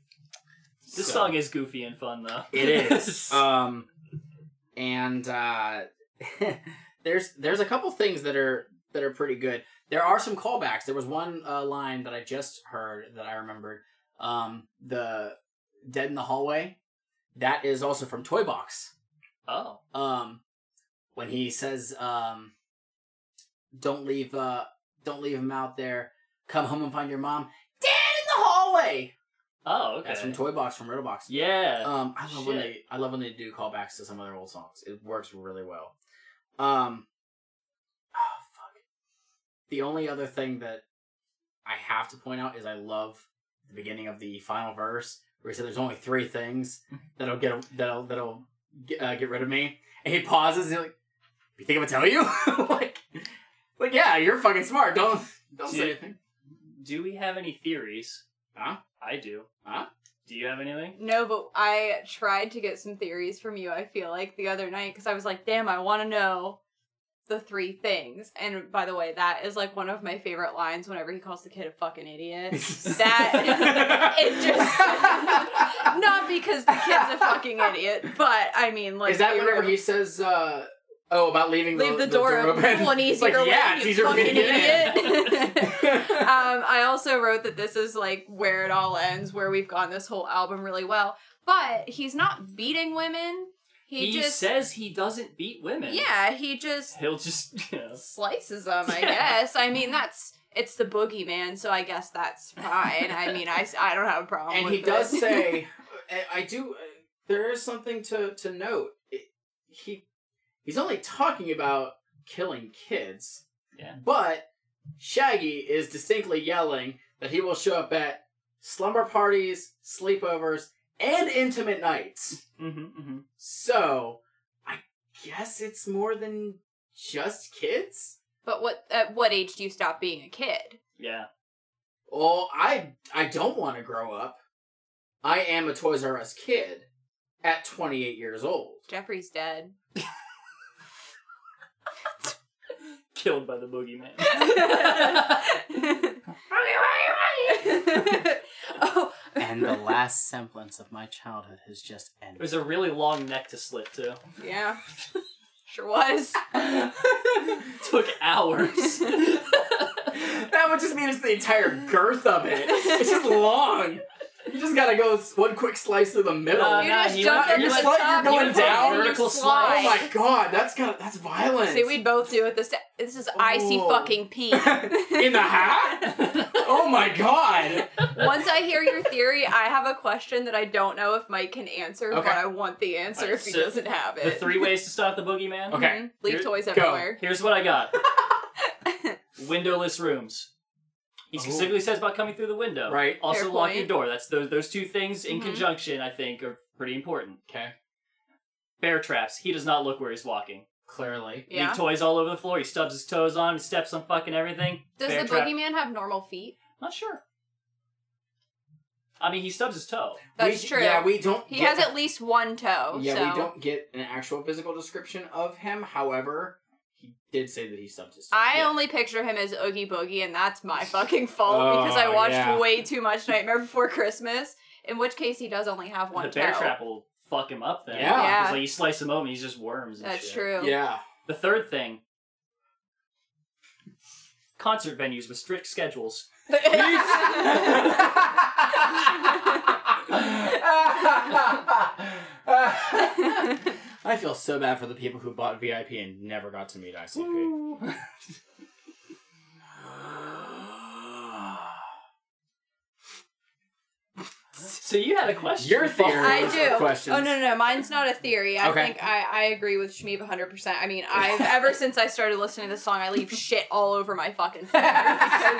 This So- song is goofy and fun though. It is. um, and uh, there's there's a couple things that are that are pretty good. There are some callbacks. There was one uh, line that I just heard that I remembered. Um, the dead in the hallway. That is also from Toy Box. oh. Um, when he says, um, "Don't leave, uh, don't leave him out there. Come home and find your mom." Dead in the hallway. Oh, okay. That's from Toy Box from Riddle Box. yeah. Um, I love when they I love when they do callbacks to some of their old songs. It works really well. Um, oh fuck. The only other thing that I have to point out is I love the beginning of the final verse where he said, "There's only three things that'll get that'll that'll get, uh, get rid of me," and he pauses and he's like, "You think I'm gonna tell you?" like, like yeah, you're fucking smart. Don't don't Do- say anything. Do we have any theories? Huh? I do. Huh? Do you have anything? No, but I tried to get some theories from you, I feel like, the other night, because I was like, damn, I want to know the three things. And by the way, that is like one of my favorite lines whenever he calls the kid a fucking idiot. that, it just, not because the kid's a fucking idiot, but I mean, like, Is that whenever were- he says, uh, "Oh, about leaving Leave the, door, open. Well, and It's easier like, way, yeah, you it's easier for me fucking idiot. um, I also wrote that this is like where it all ends, where we've gone this whole album really well. But he's not beating women. He, He, just says he doesn't beat women. yeah, he just He'll just you know. slices them. I Yeah. guess. I mean, that's it's the boogeyman, so I guess that's fine. I mean, I, I don't have a problem. and with he does it. say, I- I do. uh, There is something to to note. It, he he's only talking about killing kids. Yeah. But Shaggy is distinctly yelling that he will show up at slumber parties, sleepovers, and intimate nights. Mm-hmm, mm-hmm. So, I guess it's more than just kids. But what at what age do you stop being a kid? Yeah. Oh, I I don't want to grow up. I am a Toys R Us kid at 28 years old. Jeffrey's dead. Killed by the boogeyman. oh, And the last semblance of my childhood has just ended. It was a really long neck to slit too. yeah, sure was. Took hours. that would just mean it's the entire girth of it. It's just long. You just gotta go one quick slice through the middle. No, You no, just he jump went- up he to you're the sli- top, you're going fall, down? Vertical slide. oh my god, that's got that's violent. See, we'd both do it. This this is icy Oh. fucking pee. in the hat. Oh my god. Once I hear your theory, I have a question that I don't know if Mike can answer, but I want the answer Alright, if he doesn't have it. the three ways to stop the boogeyman. Okay. Mhm. Leave Here- toys go. everywhere. Here's what I got. Windowless rooms. He Oh. specifically says about coming through the window. Right. Also Fair lock point. your door. That's those those two things in Mhm. conjunction. I think are pretty important. Okay. Bear traps. He does not look where he's walking. Clearly. Yeah. Leave toys all over the floor. He stubs his toes on. He steps on fucking everything. Does Bear the trap. boogeyman have normal feet? Not sure. I mean, he stubs his toe. That's We- true. Yeah, we don't. he get has at least one toe. Yeah, so. we don't get an actual physical description of him. However, he did say that he stubbed his. I yeah. only picture him as Oogie Boogie, and that's my fucking fault oh, because I Oh, watched yeah. way too much Nightmare Before Christmas. In which case, he does only have one the bear toe. trap will fuck him up then. Yeah. Yeah. 'Cause, like you slice him open, he's just worms. And That's shit. true. Yeah. The third thing. Concert venues with strict schedules. I feel so bad for the people who bought VIP and never got to meet ICP. So you had a question. Your theory. I do. questions. Oh no, no, no, mine's not a theory. I Okay. think I, I agree with Shmeev 100. percent I mean, I've ever since I started listening to this song, I leave shit all over my fucking finger because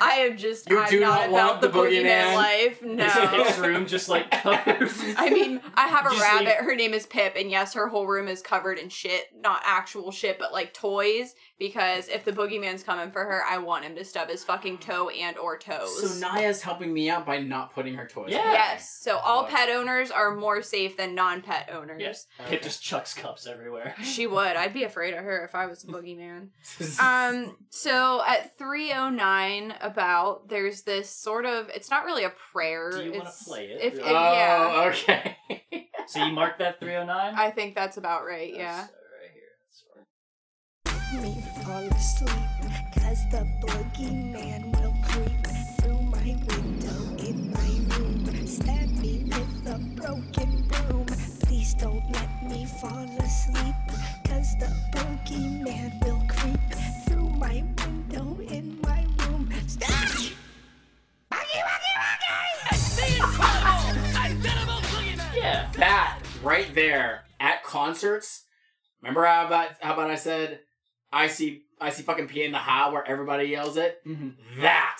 I am just You I'm do not not want the, the boogeyman boogeyman? life. His, his room just like covered. I mean, I have a Just rabbit. leave- Her name is Pip, and yes, her whole room is covered in shit. Not actual shit, but like toys. Because if the boogeyman's coming for her, I want him to stub his fucking toe and or toes. So Naya's helping me out by not putting her toys. Yeah. away. Yes. So all Love pet owners are more safe than non-pet owners. Yes. Okay. Pip just chucks cups everywhere. She would. I'd be afraid of her if I was a boogeyman. Um, so at 309 about there's this sort of it's not really a prayer. Do you wanna it's- play it? If, if- oh, yeah. okay. So you marked that 309? I think that's about right, yeah. That's, uh, right here. That's right. me fall asleep Cause the boogeyman will broken broom Please don't let me fall asleep Cause the boogeyman will creep through my window in my room Stab me! Boogie, boogie, boogie! The incredible, unbeatable boogeyman! Yeah. that right there at concerts. Remember how about how about I said I see I see fucking P in the hot where everybody yells it? Mm-hmm. That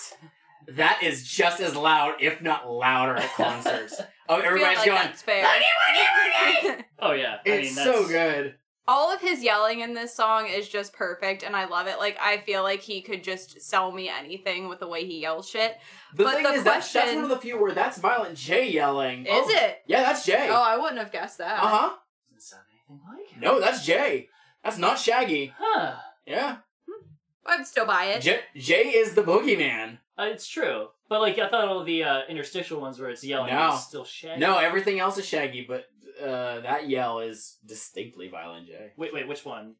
that is just as loud, if not louder, at concerts. Oh, everybody's like going. that's fair. Oh yeah. I It's mean, that's, so good. All of his yelling in this song is just perfect, and I love it. Like I feel like he could just sell me anything with the way he yells shit. The But thing the is, that's, that's one of the few where that's Violent J yelling. Is Oh, it? Yeah, that's Jay. Oh, I wouldn't have guessed that. uh huh. Doesn't sound anything like it. No, that's Jay. That's not Shaggy. Huh. Yeah. I'd still buy it. J- Jay is the boogeyman. Uh, it's true. But like I thought all the uh, interstitial ones where it's yelling No. is still shaggy. No, everything else is Shaggy, but uh, that yell is distinctly Violent J. Wait, wait, which one?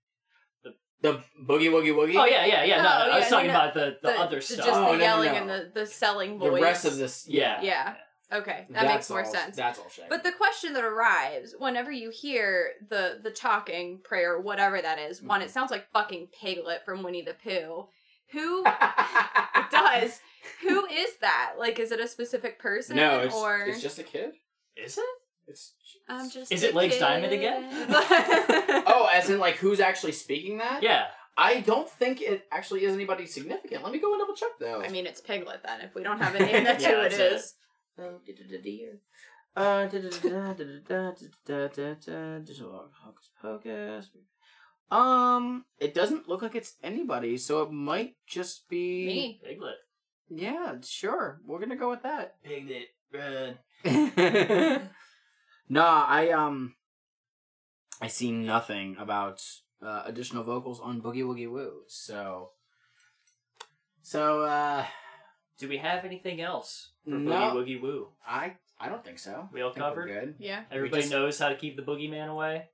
The the boogie woogie woogie. Oh yeah, yeah, yeah. No, Oh, I was talking no, no. about the, the, other stuff. Just Oh, no, the no, yelling no. and the, the selling The rest of this, yeah, Yeah. Okay, that That's makes more all- sense. That's all Shaggy. But the question that arrives whenever you hear the the talking prayer, whatever that is, one, Mm-hmm. it sounds like fucking Piglet from Winnie the Pooh. Who it does? Who is that? Like, is it a specific person? No, it's, or it's just a kid. Is it? It's. I'm just. Is it Legz. Diamond again? oh, as in like who's actually speaking that? Yeah. I don't think it actually is anybody significant. Let me go and double check though. I mean, it's Piglet then. If we don't have a name, that's yeah, who it is. Hokus Pokus. Um, it doesn't look like it's anybody, so it might just be Me. Piglet. Yeah, sure. We're gonna go with that. Piglet. Run. nah, I um, I see nothing about uh, additional vocals on Boogie Woogie Woo. So, so uh, Do we have anything else for No. Boogie Woogie Woo? I I don't think so. We all I think we're covered? Good. Yeah, Everybody just- knows how to keep the boogeyman away.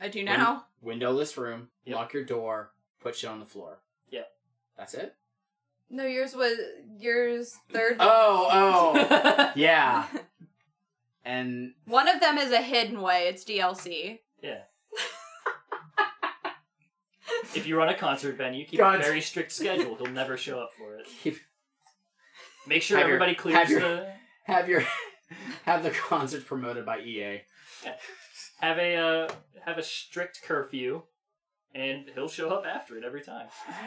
I do now. Windowless room. Yep. Lock your door. Put shit on the floor. Yep. That's it. No, yours was yours third. Oh, oh, yeah. And One of them is a hidden way. It's DLC. Yeah. if you run a concert venue, keep God. a very strict schedule. He'll never show up for it. keep Make sure Have your- everybody clears have your- the. have your have the concert promoted by EA. Have a uh, have a strict curfew, and he'll show up after it every time.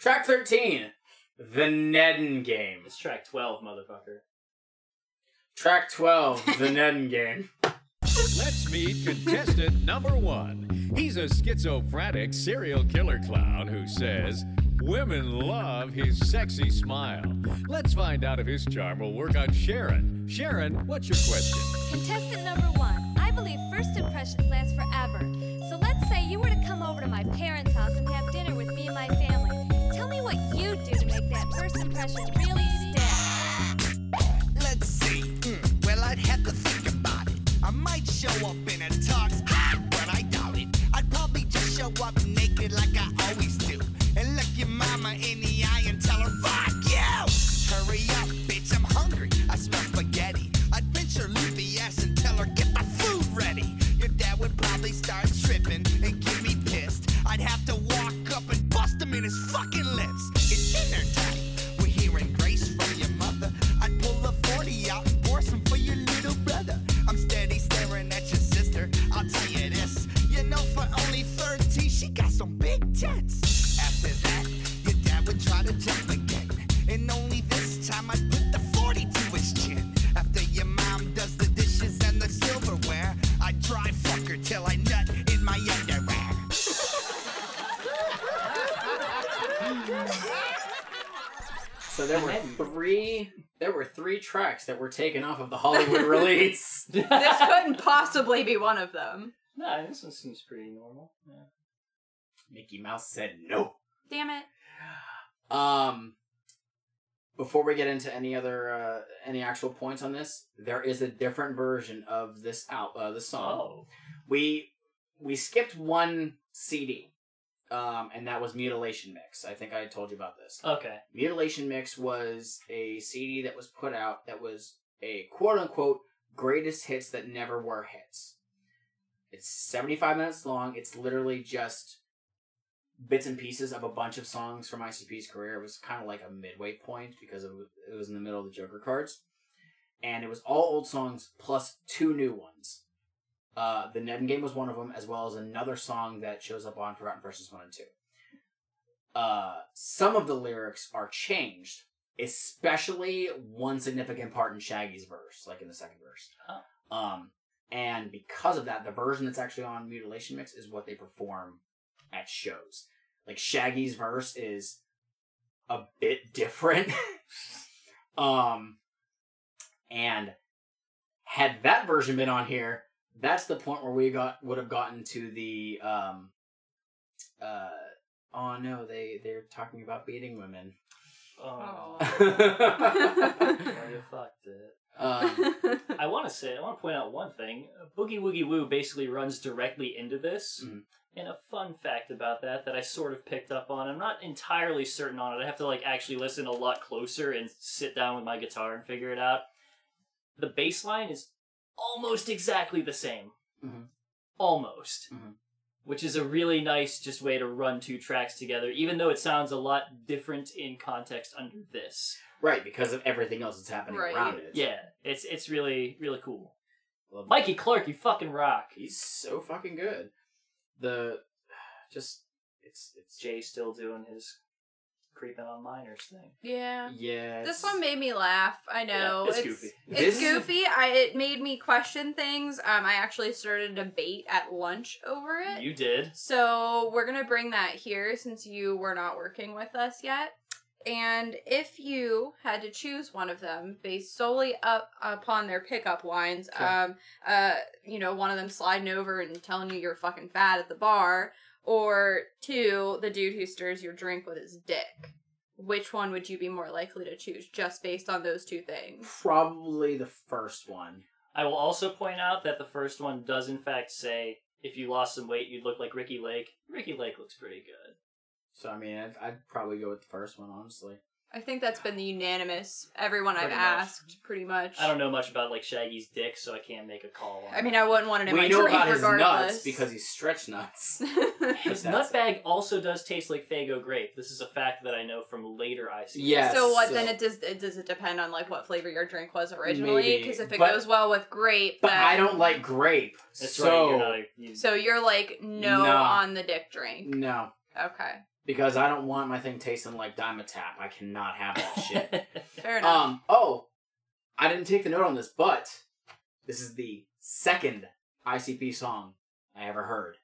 Track thirteen, the Neden game. It's track twelve, motherfucker. Track twelve, the Neden game. Let's meet contestant number one. He's a schizophrenic serial killer clown who says women love his sexy smile. Let's find out if his charm will work on Sharon. Sharon, what's your question? Contestant number one. I believe first impressions last forever. So let's say you were to come over to my parents' house and have dinner with me and my family. Tell me what you do to make that first impression really stick. Let's see. Hmm, well, I'd have to think about it. I might show up in a tux, ha, but I doubt it. I'd probably just show up naked like I start tripping and get me pissed, I'd have to walk up and bust him in his fucking There were three tracks that were taken off of the Hollywood release. this couldn't possibly be one of them. No, this one seems pretty normal. Yeah. Mickey Mouse said no. Damn it. Um, before we get into any other uh, any actual points on this, there is a different version of this out uh, the song. Oh. We we skipped one CD, um, and that was Mutilation Mix. I think I told you about this. Okay. Mutilation Mix was a CD that was put out that was a quote unquote greatest hits that never were hits. It's 75 minutes long. It's literally just bits and pieces of a bunch of songs from ICP's career. It was kind of like a midway point because it was, it was in the middle of the Joker cards. And it was all old songs plus two new ones. Uh, the Ned Game was one of them, as well as another song that shows up on Forgotten Freshness 1 and 2 uh, some of the lyrics are changed, especially one significant part in Shaggy's verse, like in the second verse. Oh. Um, and because of that, the version that's actually on Mutilation Mix is what they perform at shows. Like Shaggy's verse is a bit different. um, and had that version been on here, that's the point where we got would have gotten to the um, uh, oh no, they they're talking about beating women. Oh. Well, you fucked it. Um, I want to say, I want to point out one thing. Boogie Woogie Woo basically runs directly into this. Mhm. And a fun fact about that that I sort of picked up on. I'm not entirely certain on it. I have to like actually listen a lot closer and sit down with my guitar and figure it out. The bass line is almost exactly the same. Mhm. Almost. Mhm. Which is a really nice just way to run two tracks together, even though it sounds a lot different in context under this. right, because of everything else that's happening Right. around it. Yeah, it's it's really really cool. Love Mikey Clark, you fucking rock. He's so fucking good. The just it's it's Jay still doing his creeping on minors thing. Yeah. yeah. This one made me laugh. I know. Yeah, it's goofy. It's This- goofy. I it made me question things. Um, I actually started a debate at lunch over it. You did. So we're gonna bring that here since you were not working with us yet. And if you had to choose one of them based solely up upon their pickup lines, Sure. um, uh, you know, one of them sliding over and telling you you're fucking fat at the bar, or two, the dude who stirs your drink with his dick, which one would you be more likely to choose just based on those two things? probably the first one. I will also point out that the first one does in fact say if you lost some weight, you'd look like Ricki Lake. Ricki Lake looks pretty good. So I mean, I'd, I'd probably go with the first one, honestly. I think that's been the unanimous. Everyone I've Pretty much. asked, pretty much. I don't know much about like Shaggy's dick, so I can't make a call. On I mean. I wouldn't want it in we my know drink about his regardless. nuts because he's stretch nuts. His That's- nutbag also does taste like Faygo grape. This is a fact that I know from later IC. Yes. so what? so- Then it does. It, does it depend on like what flavor your drink was originally? Maybe, Because if it but- goes well with grape, But then, I don't like grape. That's so right. You're not a, you, So you're like no, No. on the dick drink. no, Okay, because I don't want my thing tasting like Dimetapp. I cannot have that shit. fair enough. Um. Oh, I didn't take the note on this, but this is the second ICP song I ever heard.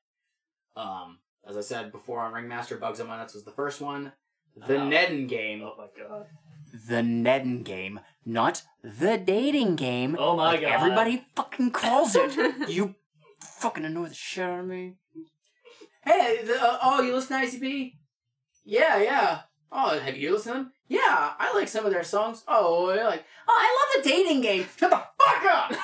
Um, as I said before on Ringmaster, "Bugs on My Nuts" was the first one. The Oh. Neden game. oh my god. The Neden game, not the dating game. Oh my like God. Everybody fucking calls it. you fucking annoy the shit out of me. Hey, the, uh, oh, you listen to ICP? Yeah, yeah. Oh, have you listened to them? Yeah, I like some of their songs. Oh, you're like, oh, I love the dating game. Shut the fuck up.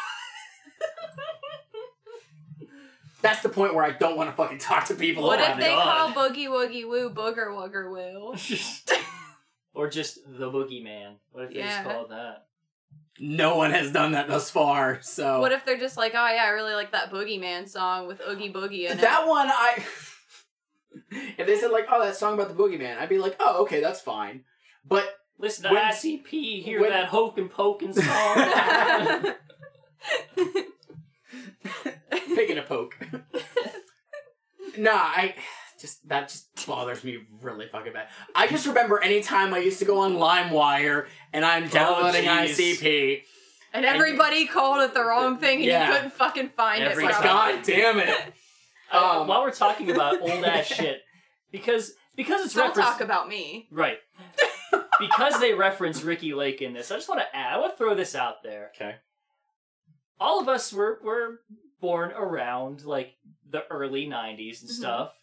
That's the point where I don't want to fucking talk to people. what Oh if my they God. call Boogie Woogie Woo Booger Wooger Woo? or just the boogeyman. What if they Yeah. just called that? no one has done that thus far. So What if they're just like, oh yeah, I really like that Boogeyman song with Oogie Boogie in it. that one I if they said like oh that song about the boogeyman I'd be like oh okay that's fine but Listen to When- ICP, hear when- that Hoke and Pokin' song. picking a poke nah I just that just bothers me really fucking bad I just remember anytime I used to go on LimeWire and I'm oh, downloading Oh. ICP and everybody called it the wrong thing and Yeah. you couldn't fucking find Every it. like god damn it Uh, Um, while we're talking about old ass shit, because because it's Don't referenced talk about me. right, because they reference Ricki Lake in this. I just want to add. I want to throw this out there. okay All of us were were born around like the early '90s and Mhm. stuff.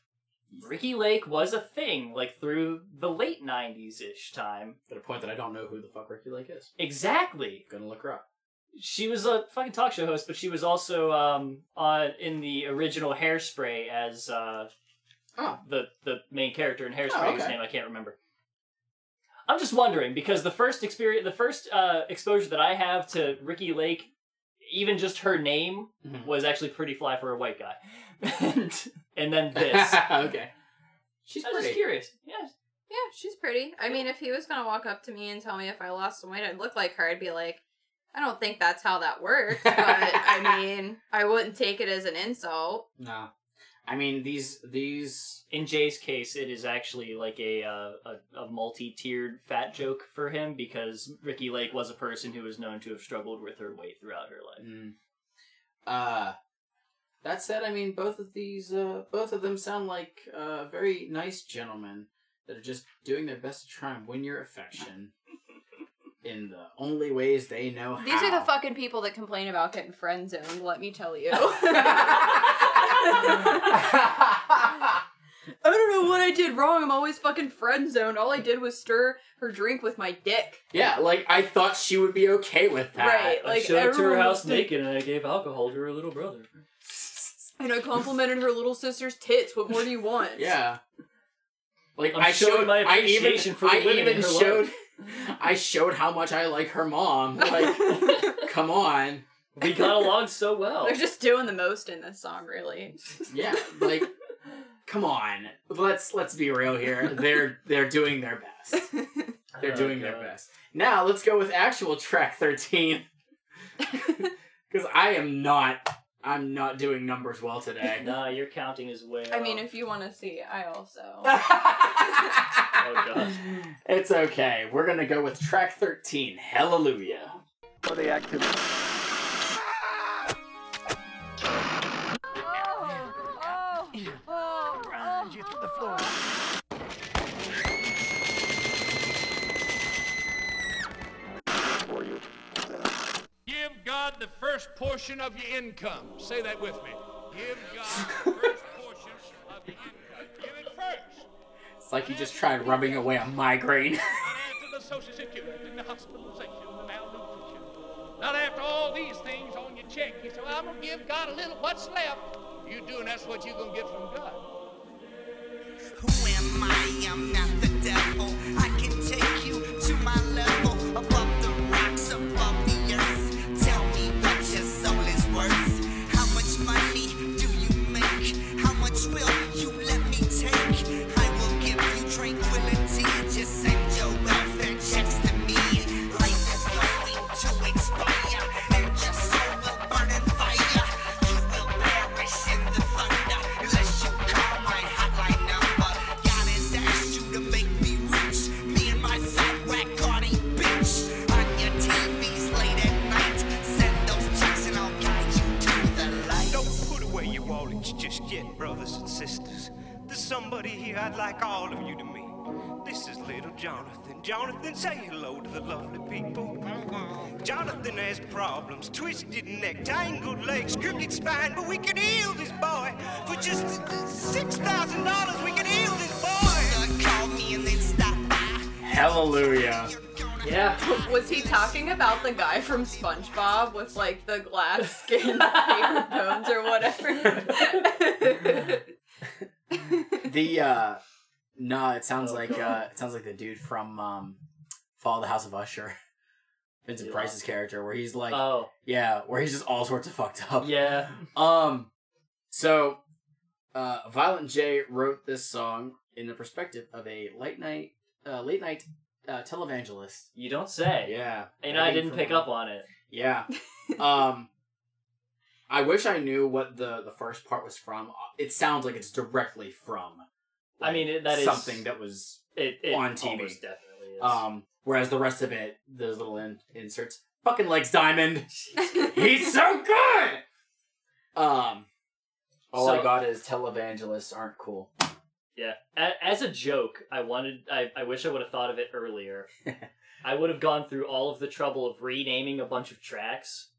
Ricki Lake was a thing like through the late '90s ish time. at a point that I don't know who the fuck Ricky Lake is Exactly. gonna look her up She was a fucking talk show host, but she was also um on in the original Hairspray as uh oh the the main character in Hairspray, Oh, whose okay. name I can't remember. I'm just wondering because the first experience, the first uh, exposure that I have to Ricki Lake, even just her name Mhm. was actually pretty fly for a white guy, and and then this. okay she's I was just pretty curious. Yeah, Yeah, she's pretty. I mean, if he was gonna walk up to me and tell me if I lost some weight, I'd look like her. I'd be like, I don't think that's how that works. But I mean, I wouldn't take it as an insult. no I mean these these in Jay's case, it is actually like a uh, a, a multi-tiered fat joke for him because Ricki Lake was a person who was known to have struggled with her weight throughout her life. Mm. Uh, that said, I mean, both of these, uh, both of them sound like uh, very nice gentlemen that are just doing their best to try and win your affection in the only ways they know how. These are the fucking people that complain about getting friend zoned. Let me tell you. I don't know what I did wrong. I'm always fucking friend zoned. All I did was stir her drink with my dick. yeah, like I thought she would be okay with that. Right, like I like showed up to her house was- naked and I gave alcohol to her little brother. And I complimented her little sister's tits. What more do you want? Yeah. Like I'm I showed my I even appreciation for the I women in even her showed life. I showed how much I like her mom. Like, come on. We got along so well. They're just doing the most in this song, really. Yeah, like come on. Let's let's be real here. They're they're doing their best. They're Oh, doing their oh, best. Now let's go with actual track 13. Cuz I am not I'm not doing numbers well today. Nah, your counting is way I mean, if you want to see, I also. Oh, God. It's okay. We're going to go with track 13. Hallelujah. For the activity. God the first portion of your income. Say that with me. Give God the first portion of your income. Give it first. It's like you just tried rubbing away a migraine. Not after the social security, the hospitalization, the malnutrition. Not after all these things on your check. You say, well, I'm going to give God a little what's left. You do, and that's what you're going to get from God. Who am I? I'm not the somebody here I'd like all of you to meet. This is little Jonathan. Jonathan, say hello to the lovely people. Jonathan has problems, twisted neck, tangled legs, crooked spine, but we can heal this boy. For just $6,000, we can heal this boy. Call me and then stop by. Hallelujah. Yeah. Was he talking about the guy from SpongeBob with like the glass skin paper bones or whatever? The uh no, it sounds like uh it sounds like the dude from um Fall of the House of Usher. Vincent Yeah. Price's character, where he's like, Oh. yeah, where he's just all sorts of fucked up. Yeah. Um, so, uh, Violent J wrote this song in the perspective of a late night, uh, late night uh, televangelist. You don't say. Yeah, And I think didn't pick up on it. Yeah. um, I wish I knew what the the first part was from. Uh, It sounds like it's directly from. I mean, it- that is- something that was It, it on TV. definitely is. Um, whereas the rest of it, those little in- inserts, fucking Legz Diamond. He's so good. Um, all I got is televangelists aren't cool. Yeah. As a joke, I wanted. I, I wish I would have thought of it earlier. I would have gone through all of the trouble of renaming a bunch of tracks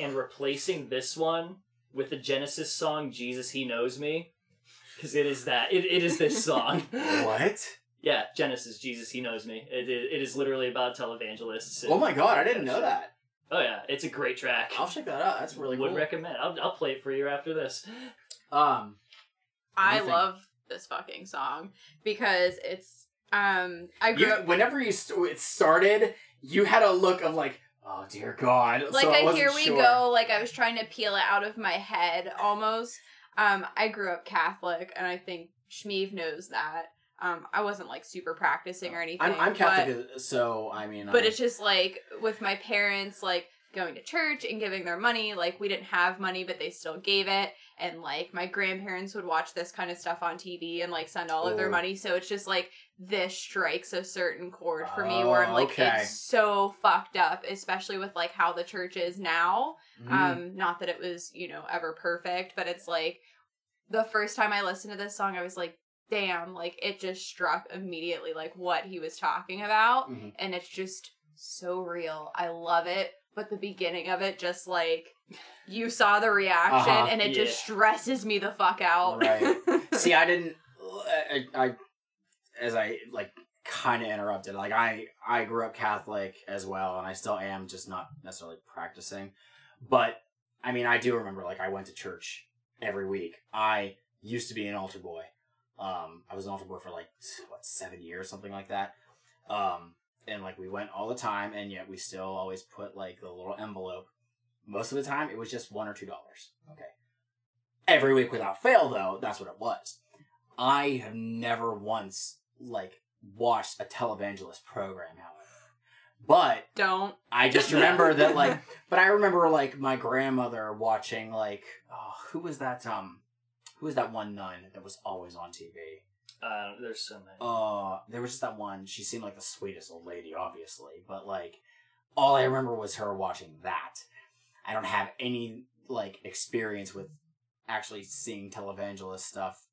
and replacing this one with the Genesis song "Jesus He Knows Me," because it is that. It, it is this song. what? Yeah, Genesis, Jesus He Knows Me. It, it, it is literally about televangelists. and- Oh my god, I didn't know that. Oh yeah, it's a great track. I'll check that out. That's really Would cool. recommend. I'll, I'll play it for you after this. Um, I Anything. love this fucking song because it's um I grew you, up whenever you st- it started, you had a look of like, oh dear God. like so I here we sure. go like I was trying to peel it out of my head almost. Um I grew up Catholic and I think Shmeev knows that. Um I wasn't like super practicing or anything. I'm, I'm but- Catholic, so I mean, but I- it's just like with my parents like going to church and giving their money like we didn't have money but they still gave it and like my grandparents would watch this kind of stuff on tv and like send all of their money so it's just like this strikes a certain chord for me where i'm Oh, like okay. it's so fucked up especially with like how the church is now Mhm. um not that it was you know ever perfect but it's like the first time i listened to this song i was like damn like it just struck immediately like what he was talking about Mhm. and it's just so real i love it but the beginning of it just like you saw the reaction Uh-huh. and it just stresses me the fuck out Right. See, I didn't. I, I as I like kind of interrupted. Like I, I grew up Catholic as well, and I still am, just not necessarily practicing. But I mean, I do remember like I went to church every week. I used to be an altar boy. Um, I was an altar boy for like what seven years, something like that. Um, and like we went all the time, and yet we still always put like the little envelope. Most of the time, it was just one or two dollars. Okay every week without fail though that's what it was i have never once like watched a televangelist program however. But don't. I just remember that like but i remember like my grandmother watching like oh who was that um who was that one nun that was always on tv Uh, there's so many. uh there was just that one. She seemed like the sweetest old lady obviously but like all i remember was her watching that. I don't have any like experience with actually seeing televangelist stuff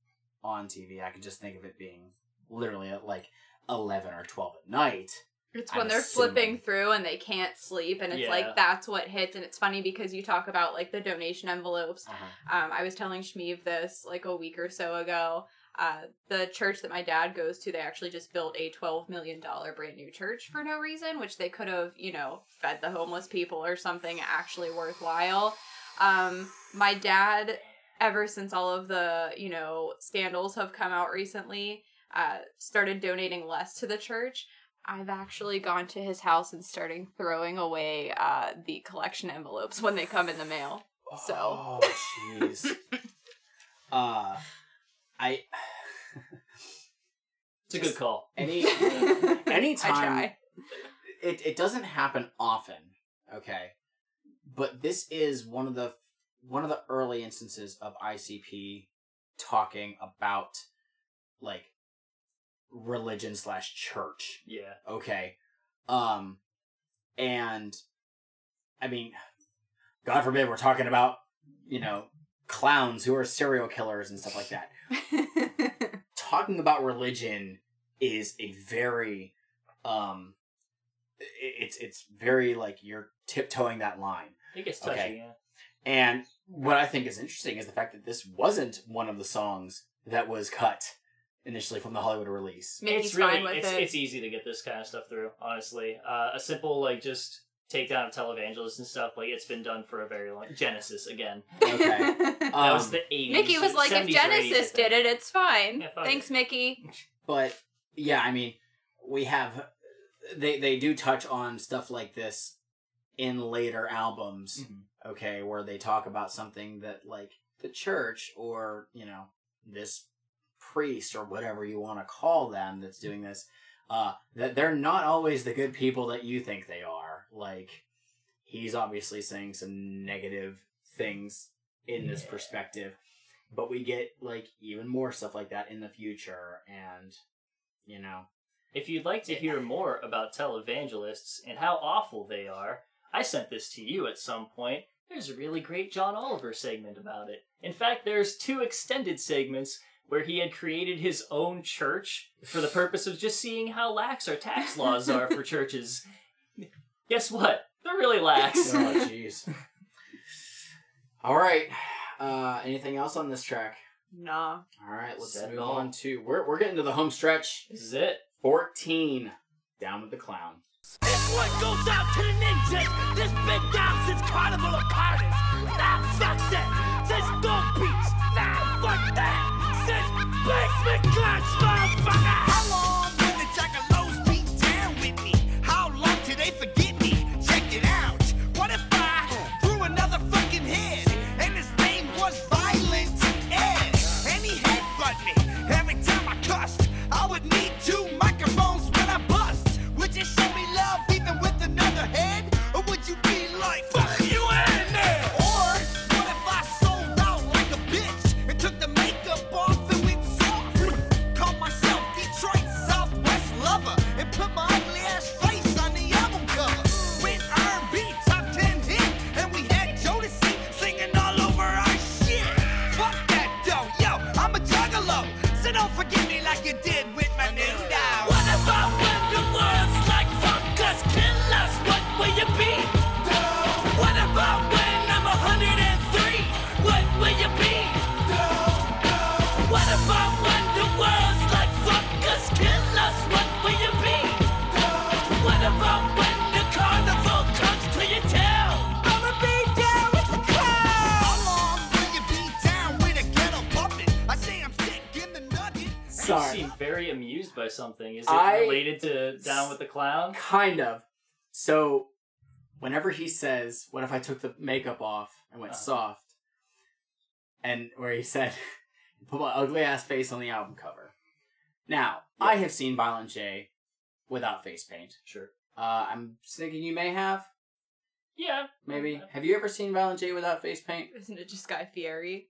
on tv i could just think of it being literally at like 11 or 12 at night It's I'm when they're assuming. flipping through and they can't sleep, and it's Yeah. like that's what hits. And it's funny because you talk about like the donation envelopes. Uh-huh. Um, I was telling Shmeev this like a week or so ago. Uh, the church that my dad goes to, they actually just built a twelve million dollar brand new church for no reason, which they could have, you know, fed the homeless people or something actually worthwhile. Um, my dad, ever since all of the you know scandals have come out recently, uh, started donating less to the church. I've actually gone to his house and starting throwing away uh, the collection envelopes when they come in the mail. So oh jeez uh i It's a good call. any anytime try. it it doesn't happen often okay but this is one of the one of the early instances of icp talking about like religion slash church. Yeah. okay. Um and i mean god forbid we're talking about you know clowns who are serial killers and stuff like that. Talking about religion is a very um it's it's very like you're tiptoeing that line. It gets touchy, yeah. and what i think is interesting is the fact that this wasn't one of the songs that was cut initially from the hollywood release. It's really it's, it's easy to get this kind of stuff through honestly. Uh, a simple like just takedown of televangelists and stuff like it's been done for a very long genesis again. Okay. That was Um, the 80s Mickey was like, if 70s or 80s, Genesis did it, it's fine. Yeah, fuck Thanks, Mickey. but yeah i mean we have they they do touch on stuff like this in later albums, Mm-hmm. okay, where they talk about something that like the church or, you know, this priest or whatever you want to call them that's doing this, uh, that they're not always the good people that you think they are. Like, he's obviously saying some negative things in this perspective, but we get like even more stuff like that in the future, and you know, If you'd like to hear more about televangelists and how awful they are, I sent this to you at some point. There's a really great John Oliver segment about it. In fact, there's two extended segments where he had created his own church for the purpose of just seeing how lax our tax laws are for churches. Guess what? They're really lax. oh jeez. All right. Uh, anything else on this track? Nah. All right, let's Said it move on to we're we're getting to the home stretch. This is it. Fourteen. Down with the clown. This one goes out to the ninjas. This been down since Carnival of Carnage. Nah, fuck that. Since Dog Beats. Nah, fuck that. Basement Clutch, motherfucker. How something. Is it I- related to Down with the Clown? Kind of. So, whenever he says, "What if I took the makeup off and went Uh-huh. soft?" and where he said, "Put my ugly ass face on the album cover." Now, I have seen Violent J without face paint. Sure. Uh, I'm thinking you may have. Yeah. Maybe. Have you ever seen Violent J without face paint? Isn't it just Guy Fieri?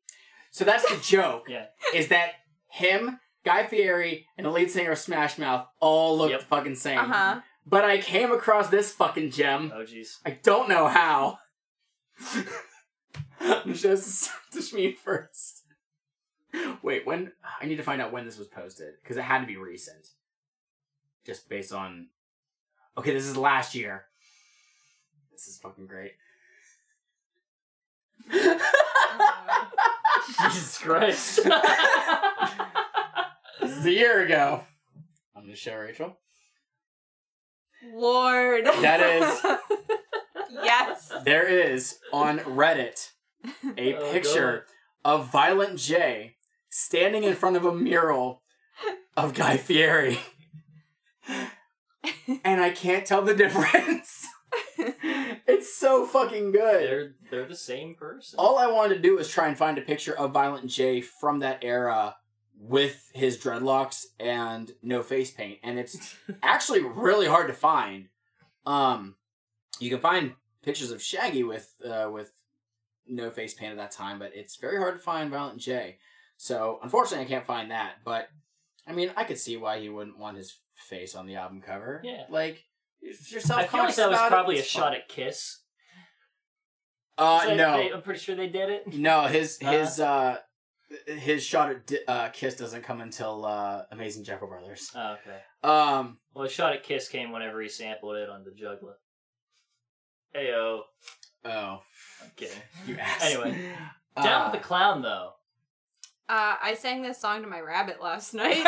So that's the joke. Yeah. Is that him, Guy Fieri, and the lead singer of Smash Mouth all look Yep. the fucking same. Uh huh. But I came across this fucking gem. Oh, jeez. I don't know how. I'm Just to me first. Wait, when I need to find out when this was posted because it had to be recent. Just based on. Okay, this is last year. This is fucking great. Jesus Christ. This is a year ago. On the show, Rachel. Lord. That is yes. there is on Reddit a Oh, picture of Violent J standing in front of a mural of Guy Fieri. and I can't tell the difference. it's so fucking good. they're they're the same person. All I wanted to do was try and find a picture of Violent J from that era with his dreadlocks and no face paint, and it's actually really hard to find. Um, you can find pictures of Shaggy with uh, with no face paint at that time, but it's very hard to find Violent J. So unfortunately, I can't find that. But I mean, I could see why he wouldn't want his face on the album cover. Yeah. like if you're I feel like that was it, probably a shot at Kiss. Uh, no, they- I'm pretty sure they did it. No, his Uh, his uh his shot at di- uh, Kiss doesn't come until uh, Amazing Jeckel Brothers. Oh, okay. Um, Well, a shot at Kiss came whenever he sampled it on the Juggler. Heyo. oh, I'm kidding. you ass. Anyway, Down Uh, with the Clown, though. Uh, I sang this song to my rabbit last night.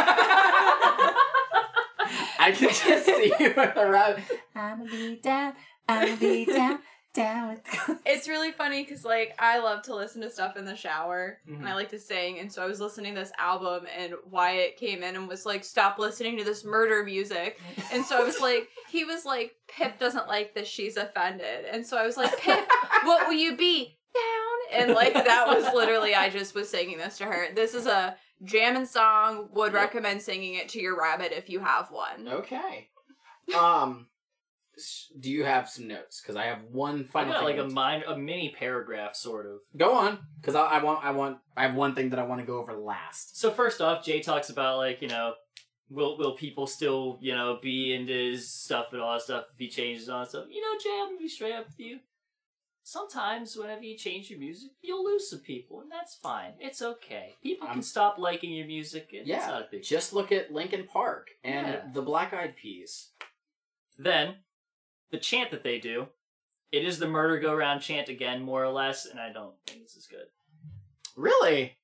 I can just see you with a rabbit. I'ma be down, I'ma be down, down. It's really funny because like I love to listen to stuff in the shower and Mhm. I like to sing, and so I was listening to this album and Wyatt came in and was like, "Stop listening to this murder music," and so I was like, he was like, "Pip doesn't like this, she's offended," and so I was like, "Pip, what will you be down?" And like that was literally I just was singing this to her. This is a jamming song. Would recommend singing it to your rabbit if you have one. Okay. Um, s- do you have some notes? Because I have one I final. got thing like I a mind, a mini paragraph sort of. Go on, because I, I want, I want, I have one thing that I want to go over last. So first off, Jay talks about like you know, will will people still you know be into his stuff and all that stuff if he changes that stuff? You know, Jay, I'm gonna be straight up with you. Sometimes whenever you change your music, you'll lose some people, and that's fine. It's okay. People I'm- can stop liking your music. Yeah, not a big just look at Linkin Park and Yeah. the Black Eyed Peas. Then, the chant that they do, it is the murder go round chant again, more or less, and I don't think this is good. Really?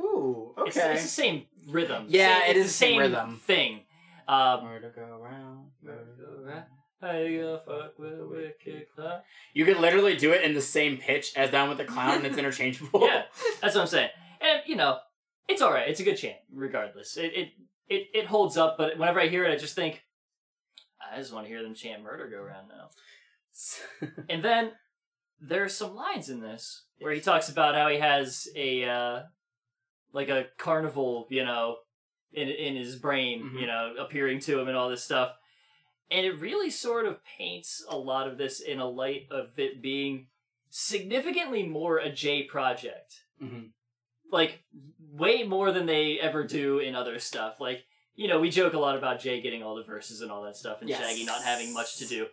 Ooh, okay. It's, it's the same rhythm. Yeah, Same- it's the the same same rhythm. thing. Um, murder go round, murder go round. Hey, you fuck with wicked. You could literally do it in the same pitch as Down with the Clown, and it's interchangeable. yeah, that's what I'm saying. And you know, it's all right. It's a good chant, regardless. It it it, it holds up. But whenever I hear it, I just think, I just want to hear them chant "Murder Go Round" now. and then there's some lines in this where he talks about how he has a uh, like a carnival, you know, in in his brain, you know, appearing to him and all this stuff. And it really sort of paints a lot of this in a light of it being significantly more a J project. Mhm. Like way more than they ever do in other stuff. Like, you know, we joke a lot about Jay getting all the verses and all that stuff and Yes. Shaggy not having much to do.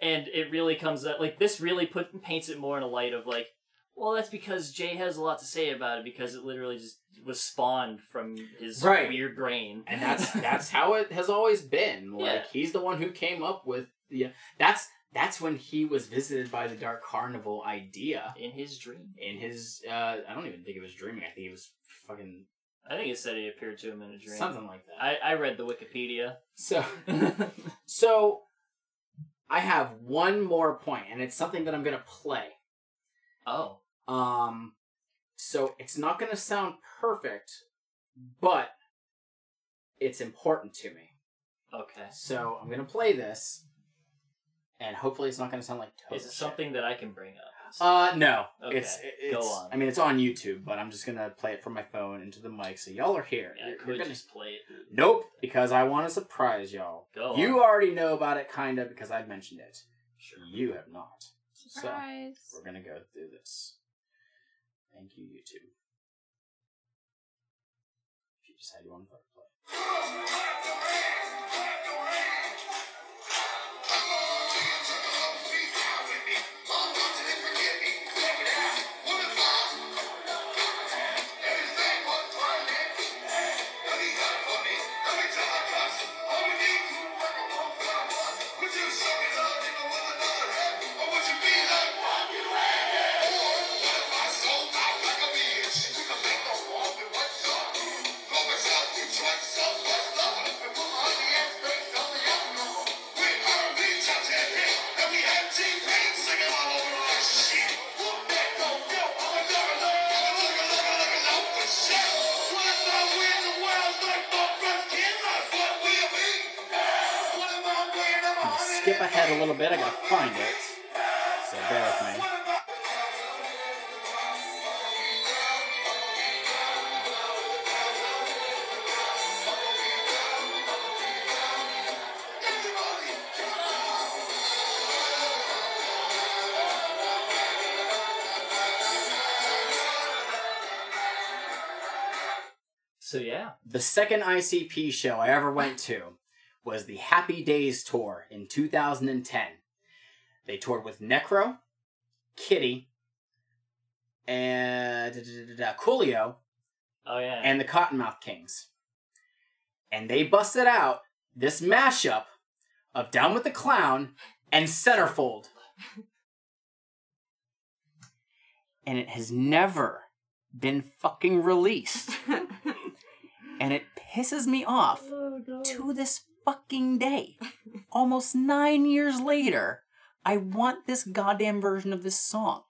And it really comes up like this really put paints it more in a light of like, well, that's because Jay has a lot to say about it because it literally just was spawned from his Right. weird brain. and that's that's how it has always been. Like Yeah. he's the one who came up with yeah. That's that's when he was visited by the Dark Carnival idea in his dream. In his, uh, I don't even think it was dreaming. I think he was fucking I think it said it appeared to him in a dream. Something like that. I, I read the Wikipedia. So, so I have one more point, and it's something that I'm gonna play. Oh. Um, so it's not gonna sound perfect, but it's important to me. Okay. So I'm gonna play this, and hopefully it's not gonna sound like total Is it something that I can bring up? Uh, no. Okay, It's, it's go on. I mean, it's on YouTube, but I'm just gonna play it from my phone into the mic, so y'all are here. Yeah, I You're- could you're gonna- just play it. Nope, because I want to surprise y'all. Go you on. already know about it, kind of, because I've mentioned it. Sure. You have not. Surprise. So we're gonna go through this. Thank you, YouTube. If you decide you want to play. skip ahead a little bit. I gotta find it. So bear with me. So yeah. The second ICP show I ever went to was the Happy Daze tour in 2010. They toured with Necro, Kittie, and Coolio, Oh yeah. and the Cottonmouth Kings. And they busted out this mashup of Down with the Clown and Centerfold. and it has never been fucking released. and it pisses me off oh, to this fucking day. Almost nine years later, I want this goddamn version of this song.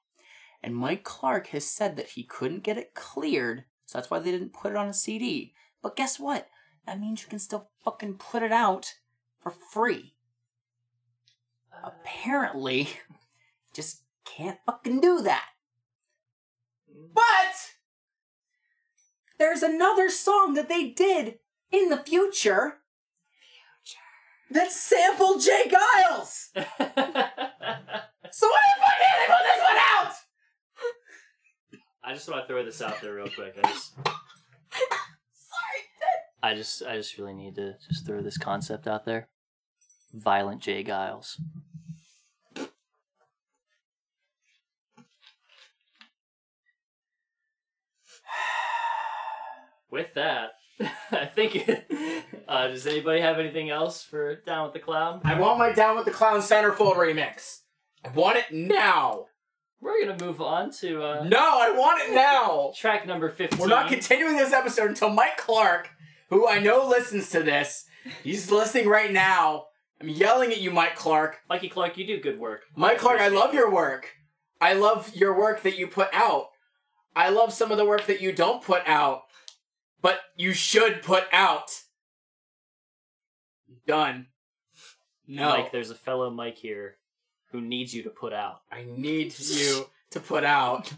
And Mike Clark has said that he couldn't get it cleared, so that's why they didn't put it on a CD. But guess what? That means you can still fucking put it out for free. Apparently, just can't fucking do that. But there's another song that they did in the future that sampled J. Geils. so why the fuck did they put this one out? I just want to throw this out there real quick. I just, I just, I just really need to just throw this concept out there. Violent J. Geils. With that, I think. Uh, does anybody have anything else for Down with the Clown? I want my Down with the Clown Centerfold remix. I want it now. We're gonna move on to uh, No, I want it now. track number fifteen. We're not continuing this episode until Mike Clark, who I know listens to this, he's listening right now. I'm yelling at you, Mike Clark. Mikey Clark, you do good work. Mike Clark, I love your work. I love your work that you put out. I love some of the work that you don't put out, but you should put out. Done. No. Mike, there's a fellow Mike here who needs you to put out. I need you to put out.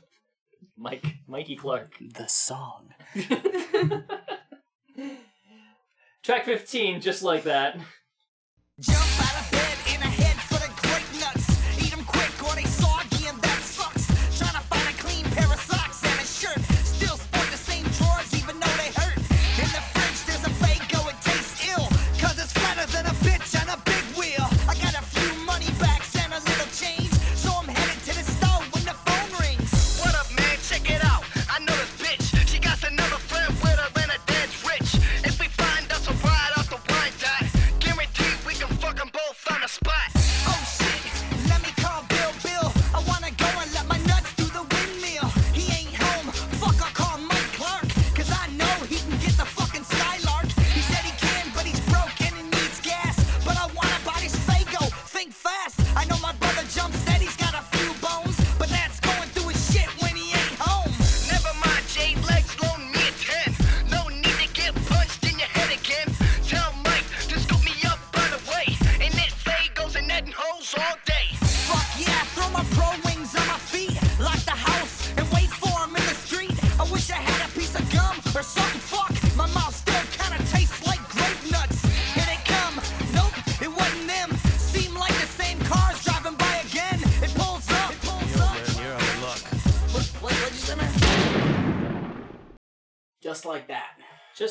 Mike, Mikey Clark. The song. Track 15, just like that. Jump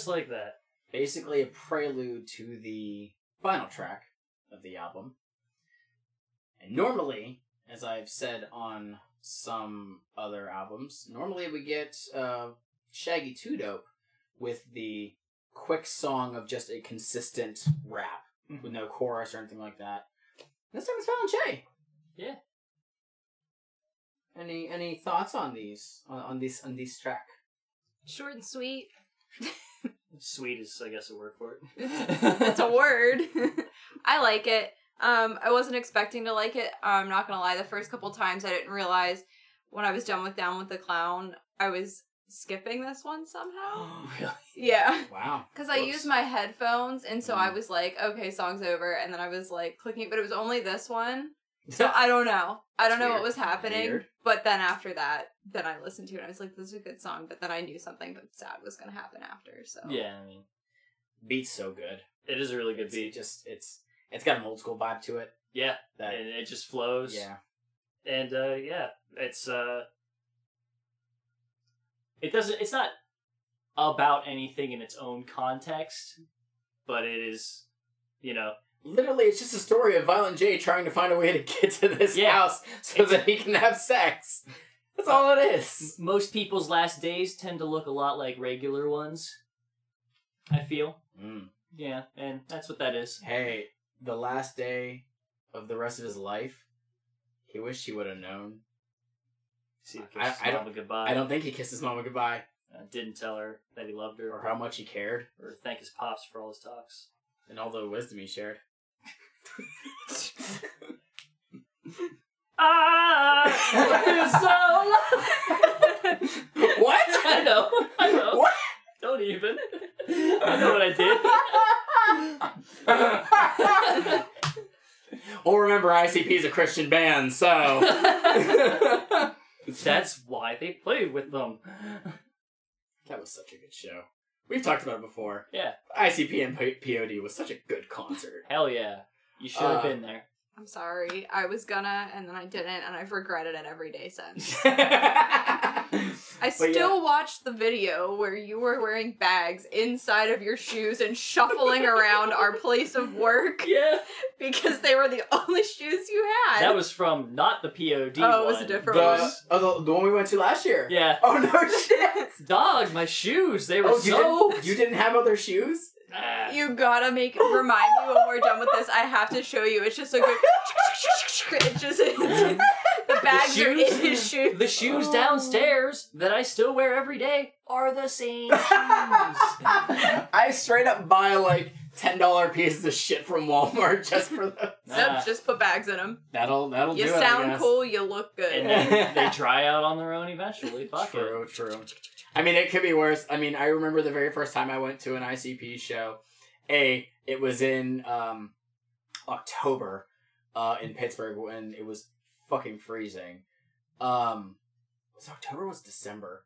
Just like that. Basically, a prelude to the final track of the album. And normally, as I've said on some other albums, normally we get uh, Shaggy Two Dope with the quick song of just a consistent rap with no chorus or anything like that. This time it's Violent J. Yeah. Any any thoughts on these on, on this on this track? Short and sweet. Sweet is, I guess, a word for it. It's a word. I like it. Um, I wasn't expecting to like it. I'm not gonna lie. The first couple times, I didn't realize when I was done with Down with the Clown, I was skipping this one somehow. really? yeah. Wow. Because I used my headphones, and so I was like, okay, song's over. And then I was like clicking, but it was only this one. So I don't know. I don't That's know what was happening. Weird. But then after that, then I listened to it and I was like, this is a good song. But then I knew something that sad was going to happen after. So Yeah, I mean, Beat's so good. it is a really good It's beat. just it's it's got an old school vibe to it. Yeah, That and it just flows. yeah. and uh, yeah, it's uh, it doesn't. It's not about anything in its own context, but it is, you know, Literally, it's just a story of Violent J trying to find a way to get to this Yeah. house so It's- that he can have sex. That's all it is. most people's last days tend to look a lot like regular ones. I feel, Mm. yeah, and that's what that is. Hey, the last day of the rest of his life, he wished he would have known. See, I- I don't- goodbye. I don't think he kissed his mama goodbye Uh, didn't tell her that he loved her, or how much he cared or thank his pops for all his talks. and all the wisdom he shared. Ah, so What? I know. I know. What? Don't even. I know what I did. well, remember, ICP is a Christian band, so. That's why they played with them. That was such a good show. We've talked about it before. Yeah. ICP and POD was such a good concert. Hell yeah. You should have Uh, been there. I'm sorry. I was gonna, and then I didn't, and I've regretted it every day since. I But still watched the video where you were wearing bags inside of your shoes and shuffling around our place of work. Yeah. Because they were the only shoes you had. That was from not the POD Oh, it was a different The, one. oh, the, the one we went to last year. Yeah. Oh, no shit. Dog, my shoes. They were Oh, you, didn't, you didn't have other shoes? You gotta make remind me when we're done with this. I have to show you. It's just a good. It just the bags are in his shoes. The shoes downstairs that I still wear every day are the same shoes. I straight up buy like $10 pieces of shit from Walmart just for the. Nope, just put bags in them. That'll, that'll You do it. I sound guess. cool. You look good. and they dry out on their own eventually. Fuck it. True, true. I mean, it could be worse. I mean, I remember the very first time I went to an ICP show. A, it was in um, October uh, in Pittsburgh when it was fucking freezing. Um, was October? Was December?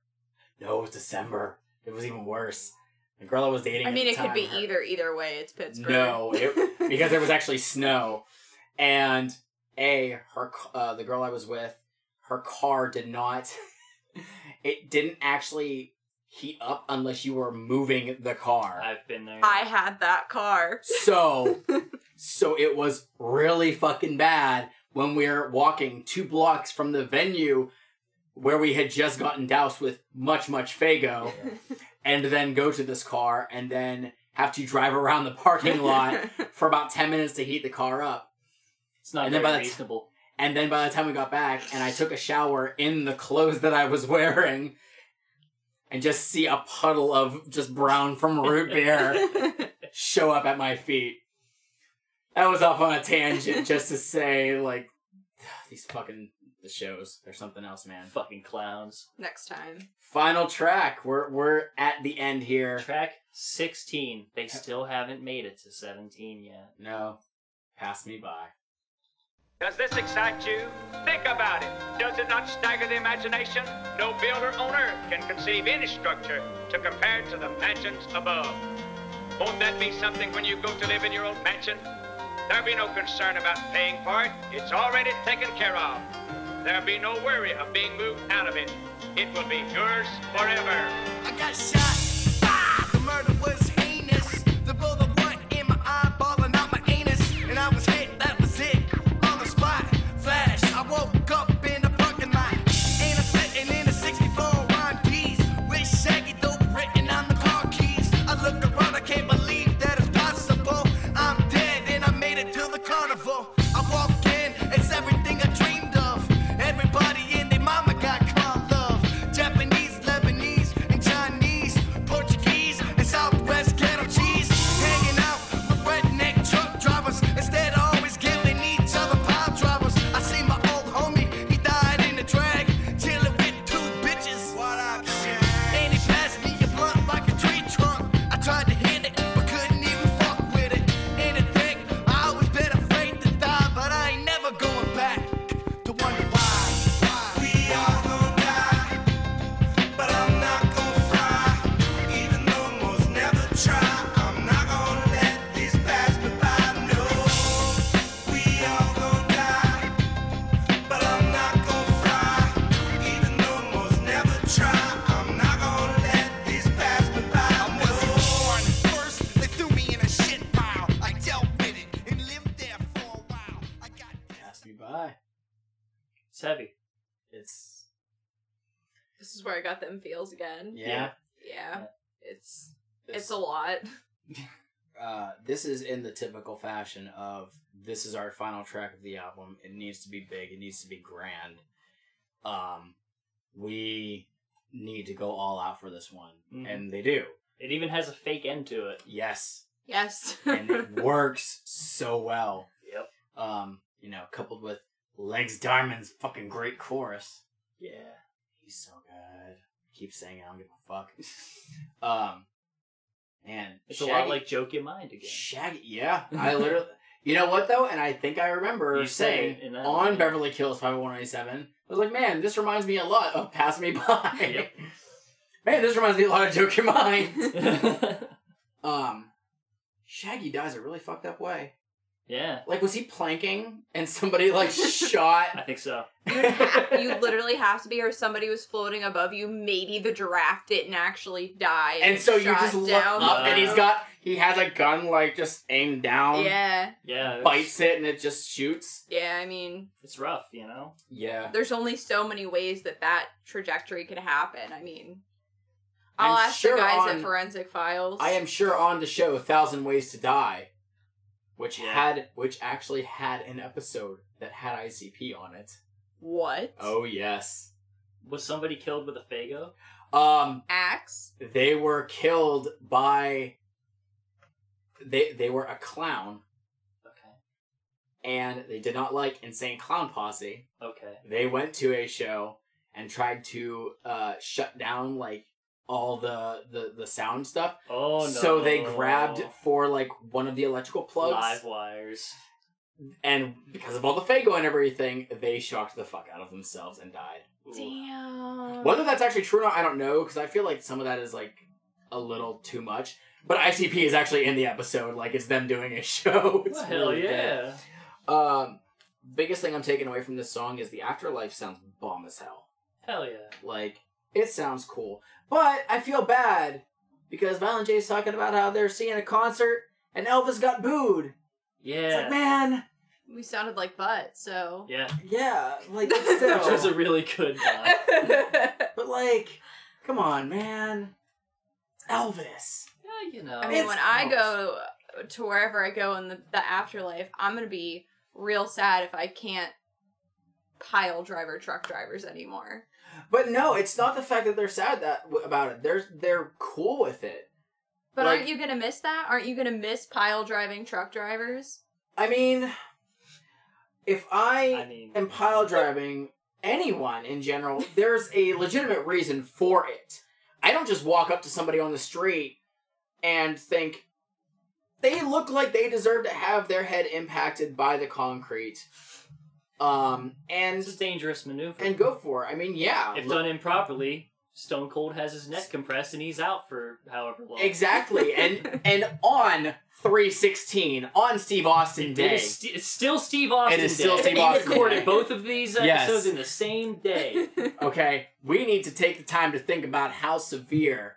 No, it was December. It was even worse. The girl I was dating. I at mean, the it could be her- either. Either way, it's Pittsburgh. No, it, because there was actually snow, and a her uh, the girl I was with, her car did not. It didn't actually heat up unless you were moving the car. I've been there. I had that car. So, so it was really fucking bad when we were walking two blocks from the venue where we had just gotten doused with much, much Faygo, and then go to this car and then have to drive around the parking lot for about 10 minutes to heat the car up. It's not and then very by the t- reasonable. and then by the time we got back and I took a shower in the clothes that I was wearing and just see a puddle of just brown from root beer show up at my feet. That was off on a tangent just to say like these fucking the shows. They're something else, man. Fucking clowns. Next time. Final track. We're we're at the end here. Track 16. They still haven't made it to 17 yet. No. Pass me by. Does this excite you? Think about it. Does it not stagger the imagination? No builder on earth can conceive any structure to compare to the mansions above. Won't that be something when you go to live in your old mansion? There'll be no concern about paying for it. It's already taken care of. There'll be no worry of being moved out of it. It will be yours forever. I got shot. Lot. uh, this is in the typical fashion of this is our final track of the album. It needs to be big. It needs to be grand. Um, we need to go all out for this one, Mhm. and they do. It even has a fake end to it. Yes, Yes. and it works so well. Yep. Um, you know, coupled with Legz Diamond's fucking great chorus. Yeah. He's so good. Keep saying it, I don't give a fuck. um, man, It's a lot like Joke Your Mind again. Shaggy. Yeah, I literally. You know what though, and I think I remember You saying in on one. Beverly Hills 50197, I was like, "Man, this reminds me a lot of Pass Me By." Man, this reminds me a lot of Joke Your Mind. um, Shaggy dies a really fucked up way. Yeah. Like, was he planking and somebody like shot? I think so. you literally have to be, or somebody was floating above you. Maybe the giraffe didn't actually die, And so you just look down up, and he's got he has a gun like just aimed down. Yeah, Yeah. bites it, and it just shoots. yeah. I mean, It's rough, you know? Yeah. there's only so many ways that that trajectory could happen. I mean, I'll I'm ask sure the guys on- at Forensic Files. I am sure on the show A Thousand Ways to Die, which Yeah. had which actually had an episode that had ICP on it. What? Oh yes. Was somebody killed with a Faygo? Um Axe? they were killed by they they were a clown Okay. and they did not like Insane Clown Posse. Okay. They went to a show and tried to uh shut down like all the the the sound stuff. Oh no. So they grabbed for like one of the electrical plugs. live wires. And because of all the Faygo and everything, they shocked the fuck out of themselves and died. Damn. Whether that's actually true or not, I don't know, because I feel like some of that is like a little too much. But ICP is actually in the episode, like it's them doing a show. It's Well, hell really good. yeah. Um, biggest thing I'm taking away from this song is the afterlife sounds bomb as hell. Hell yeah. Like it sounds cool, but I feel bad because Violent J's talking about how they're seeing a concert and Elvis got booed. It's Yeah. like, man, We sounded like butt, so. Yeah. yeah, like but still. Which was a really good line. But like, come on, man. It's Elvis. yeah, you know. I mean, when It's I go to wherever I go in the, the afterlife, I'm gonna be real sad if I can't pile driver truck drivers anymore. But no, it's not the fact that they're sad that about it. They're they're cool with it. But Like- aren't you gonna miss that? Aren't you gonna miss pile driving truck drivers? I mean, if I, I mean- am pile driving anyone in general, there's a legitimate reason for it. I don't just walk up to somebody on the street and think they look like they deserve to have their head impacted by the concrete. Um and It's a dangerous maneuver. and go for it. I mean, yeah. if look- done improperly, Stone Cold has his neck compressed and he's out for however long. Exactly. And and on 316 on Steve Austin It Day. is st- it's still Steve Austin. It is still Day. Steve We Austin recorded both of these Yes. episodes in the same day. okay, we need to take the time to think about how severe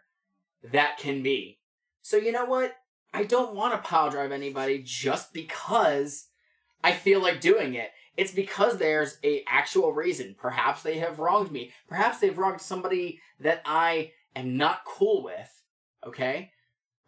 that can be. So you know what? I don't want to pile drive anybody just because I feel like doing it. It's because there's a actual reason. Perhaps they have wronged me. Perhaps they've wronged somebody that I am not cool with. Okay?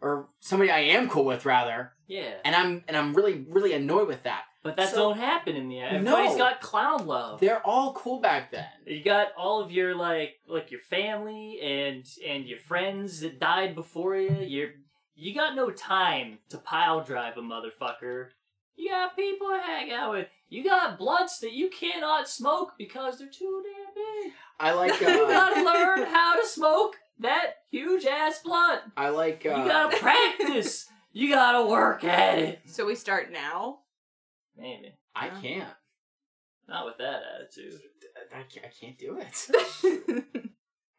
Or somebody I am cool with rather. Yeah. And I'm and I'm really really annoyed with that. But that So- don't happen in the end. Everybody's No. got clown love. They're all cool back then. You got all of your like like your family and and your friends that died before you. You're you got no time to pile drive a motherfucker. You got people to hang out with. You got blunts that you cannot smoke because they're too damn big. I like you uh, gotta learn how to smoke that huge ass blunt. I like uh, You gotta practice. You gotta work at it. So we start now. Maybe I can't. not with that attitude. I can't, I can't do it.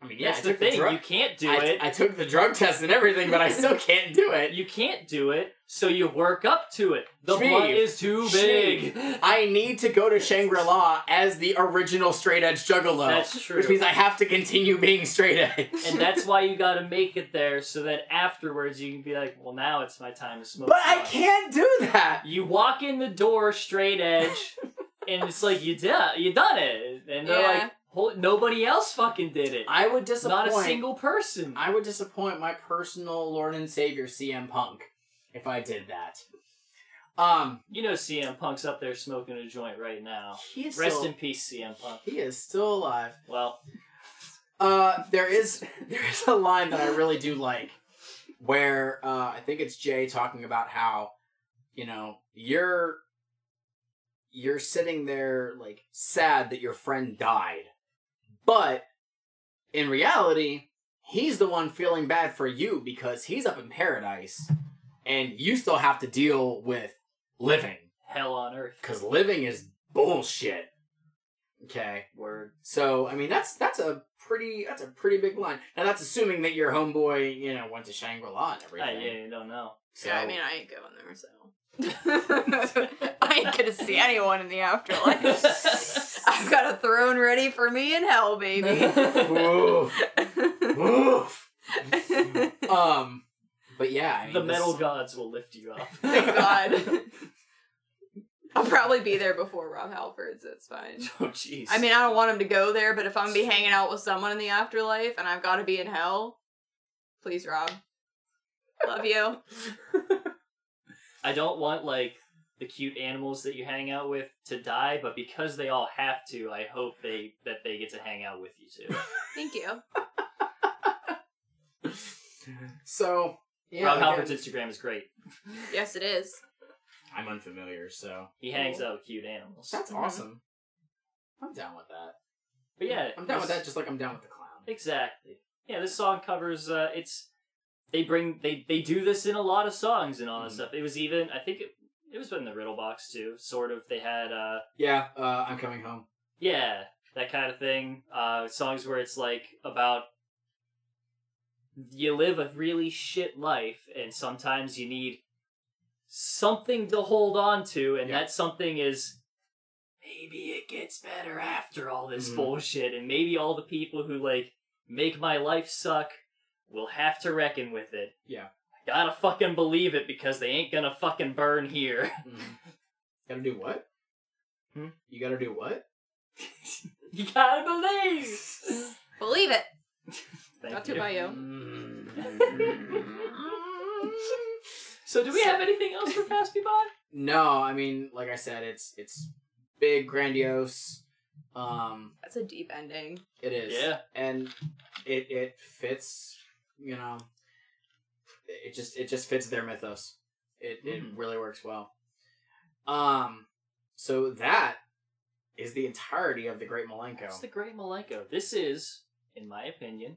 I mean, yeah, That's I the took thing. drug- you can't do I, it. I took the drug test and everything, but I still can't do it. You can't do it, so you work up to it. The Shmeev, blunt is too big. Shmeev, I need to go to Shangri La as the original straight edge juggalo. That's true. Which means I have to continue being straight edge. and that's why you gotta make it there, so that afterwards you can be like, well, now it's my time to smoke. But I can't do that. You walk in the door straight edge, and it's like you did, you done it, and they're Yeah. like, "Hol- nobody else fucking did it. I would disappoint. Not a single person. I would disappoint my personal Lord and Savior CM Punk if I did that. Um, You know, CM Punk's up there smoking a joint right now. he is Rest still, in peace, CM Punk. he is still alive. Well, Uh, there is there is a line that I really do like, where uh, I think it's Jay talking about how, you know, you're you're sitting there like sad that your friend died. But in reality, he's the one feeling bad for you because he's up in paradise and you still have to deal with living. Hell on earth. Cuz living is bullshit. Okay. Word. So, I mean, that's that's a pretty that's a pretty big line. Now that's assuming that your homeboy, you know, went to Shangri-La and Uh, everything. yeah, you don't know. So, Yeah, I mean, I ain't going there, so. I ain't gonna see anyone in the afterlife. I've got a throne ready for me in hell, baby. Oof. Oof. um, but yeah, I mean, the this- metal gods will lift you up. Thank God. I'll probably be there before Rob Halford's. It's fine. Oh jeez. I mean, I don't want him to go there, but if I'm gonna be hanging out with someone in the afterlife and I've got to be in hell, please, Rob. Love you. I don't want like the cute animals that you hang out with to die, but because they all have to, I hope they that they get to hang out with you too. Thank you. So, yeah, Rob again, Halford's Instagram is great. Yes, it is. I'm unfamiliar, so He hangs out with cute animals. that's awesome. I'm down with that. But yeah, I'm down with this- that, just like I'm down with the clown. Exactly. Yeah, this song covers. Uh, it's they bring they they do this in a lot of songs and all that Mhm. stuff. It was even I think it it was in the Riddle Box too. Sort of. They had uh Yeah, uh, I'm coming home. yeah that kind of thing. Uh, songs where it's like about you live a really shit life and sometimes you need something to hold on to and Yeah. that something is maybe it gets better after all this Mhm. bullshit and maybe all the people who like make my life suck will have to reckon with it Yeah. I gotta fucking believe it because they ain't gonna fucking burn here Gotta do what? Hmm? You gotta do what? you gotta believe Believe it. Thank Got to you. by you. so do we have anything else for Pass Me By? No, I mean, like I said, it's it's big, grandiose. Um, That's a deep ending. it is. Yeah. and it it fits. You know, it just it just fits their mythos. It it Mhm. really works well. Um, so that is the entirety of the Great Milenko. It's the Great Milenko. This is, in my opinion,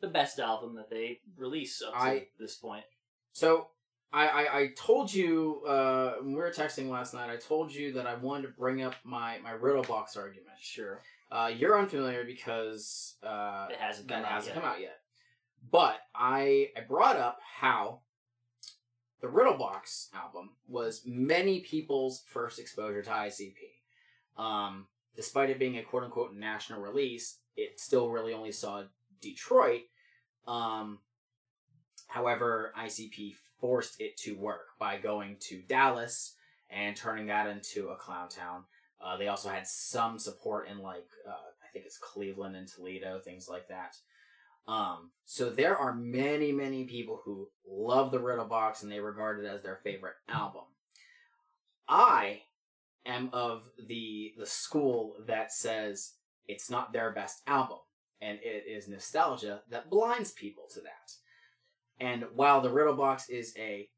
the best album that they release up to I- this point. So I, I, I told you uh, when we were texting last night. I told you that I wanted to bring up my my riddle box argument. Sure. Uh, you're unfamiliar because uh, It hasn't that hasn't yet. come out yet. But I I brought up how the Riddle Box album was many people's first exposure to ICP. Um, despite it being a quote unquote national release, it still really only saw Detroit. Um, however, ICP forced it to work by going to Dallas and turning that into a clown town. Uh, they also had some support in like uh, I think it's Cleveland and Toledo, things like that. Um, so there are many, many people who love the Riddle Box and they regard it as their favorite album. I am of the the school that says it's not their best album, and it is nostalgia that blinds people to that. And while the Riddle Box is a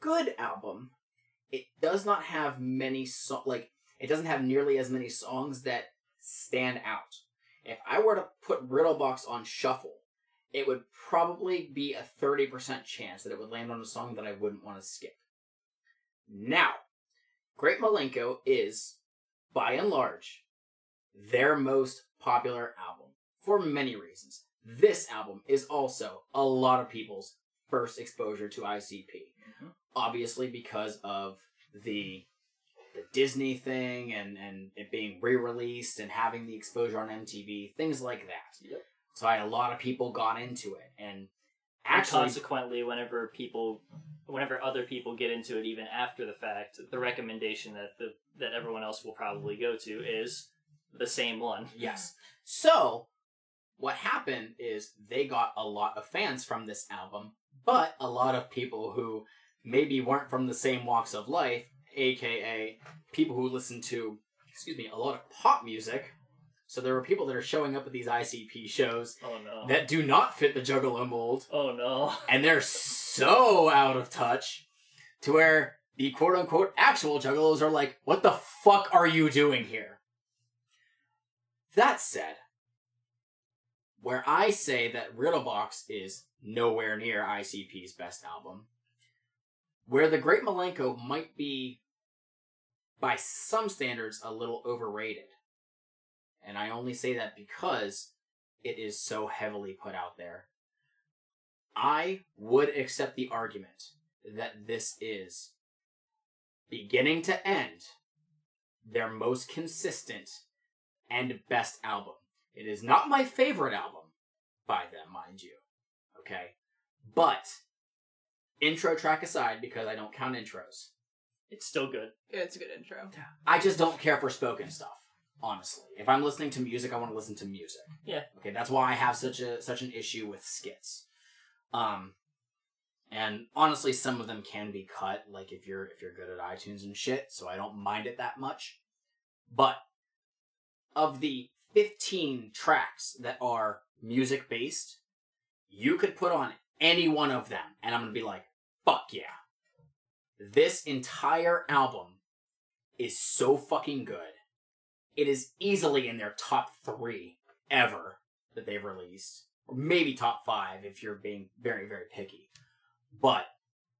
good album, it does not have many so- like it doesn't have nearly as many songs that stand out. If I were to put Riddle Box on shuffle, it would probably be a 30% chance that it would land on a song that I wouldn't want to skip. Now, Great Milenko is, by and large, their most popular album for many reasons. This album is also a lot of people's first exposure to ICP. Mm-hmm. Obviously, because of the the Disney thing and, and it being re released and having the exposure on MTV, things like that. Yep. So I had a lot of people got into it. And And consequently, whenever people, whenever other people get into it, even after the fact, the recommendation that the that everyone else will probably go to is the same one. Yes. So, what happened is they got a lot of fans from this album, but a lot of people who maybe weren't from the same walks of life, aka people who listen to, excuse me, a lot of pop music. So there are people that are showing up at these ICP shows Oh no. that do not fit the Juggalo mold, oh no. and they're so out of touch to where the quote unquote actual juggalos are like, what the fuck are you doing here? That said, where I say that Riddlebox is nowhere near ICP's best album, where The Great Milenko might be, by some standards, a little overrated. And I only say that because it is so heavily put out there. I would accept the argument that this is, beginning to end, their most consistent and best album. It is not my favorite album by them, mind you. Okay? But, intro track aside, because I don't count intros, It's still good. Yeah, it's a good intro. I just don't care for spoken stuff. Honestly, if I'm listening to music, I want to listen to music. Yeah. Okay, that's why I have such a such an issue with skits. Um, and honestly, some of them can be cut, like if you're if you're good at iTunes and shit. So I don't mind it that much. But of the 15 tracks that are music based, you could put on any one of them, and I'm gonna be like, fuck yeah. This entire album is so fucking good. It is easily in their top three ever that they've released. Or maybe top five if you're being very, very picky. But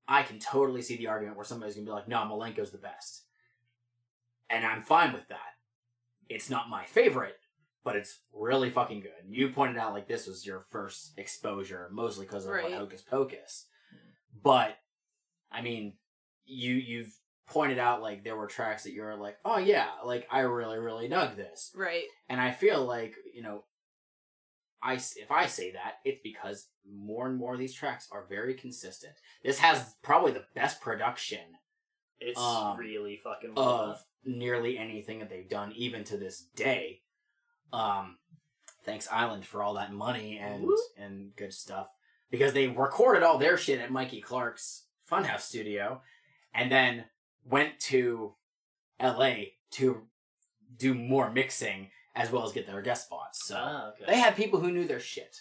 I can totally see the argument where somebody's gonna be like, no, Milenko's the best. And I'm fine with that. It's not my favorite, but it's really fucking good. And you pointed out like this was your first exposure, mostly because of Right. like, Hokus Pokus. But I mean, you you've pointed out like there were tracks that you're like, oh yeah, like I really really dug this, Right. and I feel like you know, I if I say that it's because more and more of these tracks are very consistent. This has probably the best production It's Um, really fucking well done. of nearly anything that they've done, even to this day. Um, thanks Island for all that money and Woo. and good stuff because they recorded all their shit at Mikey Clark's Funhouse studio, and then went to L.A. to do more mixing as well as get their guest spots. So Ah, okay. they had people who knew their shit.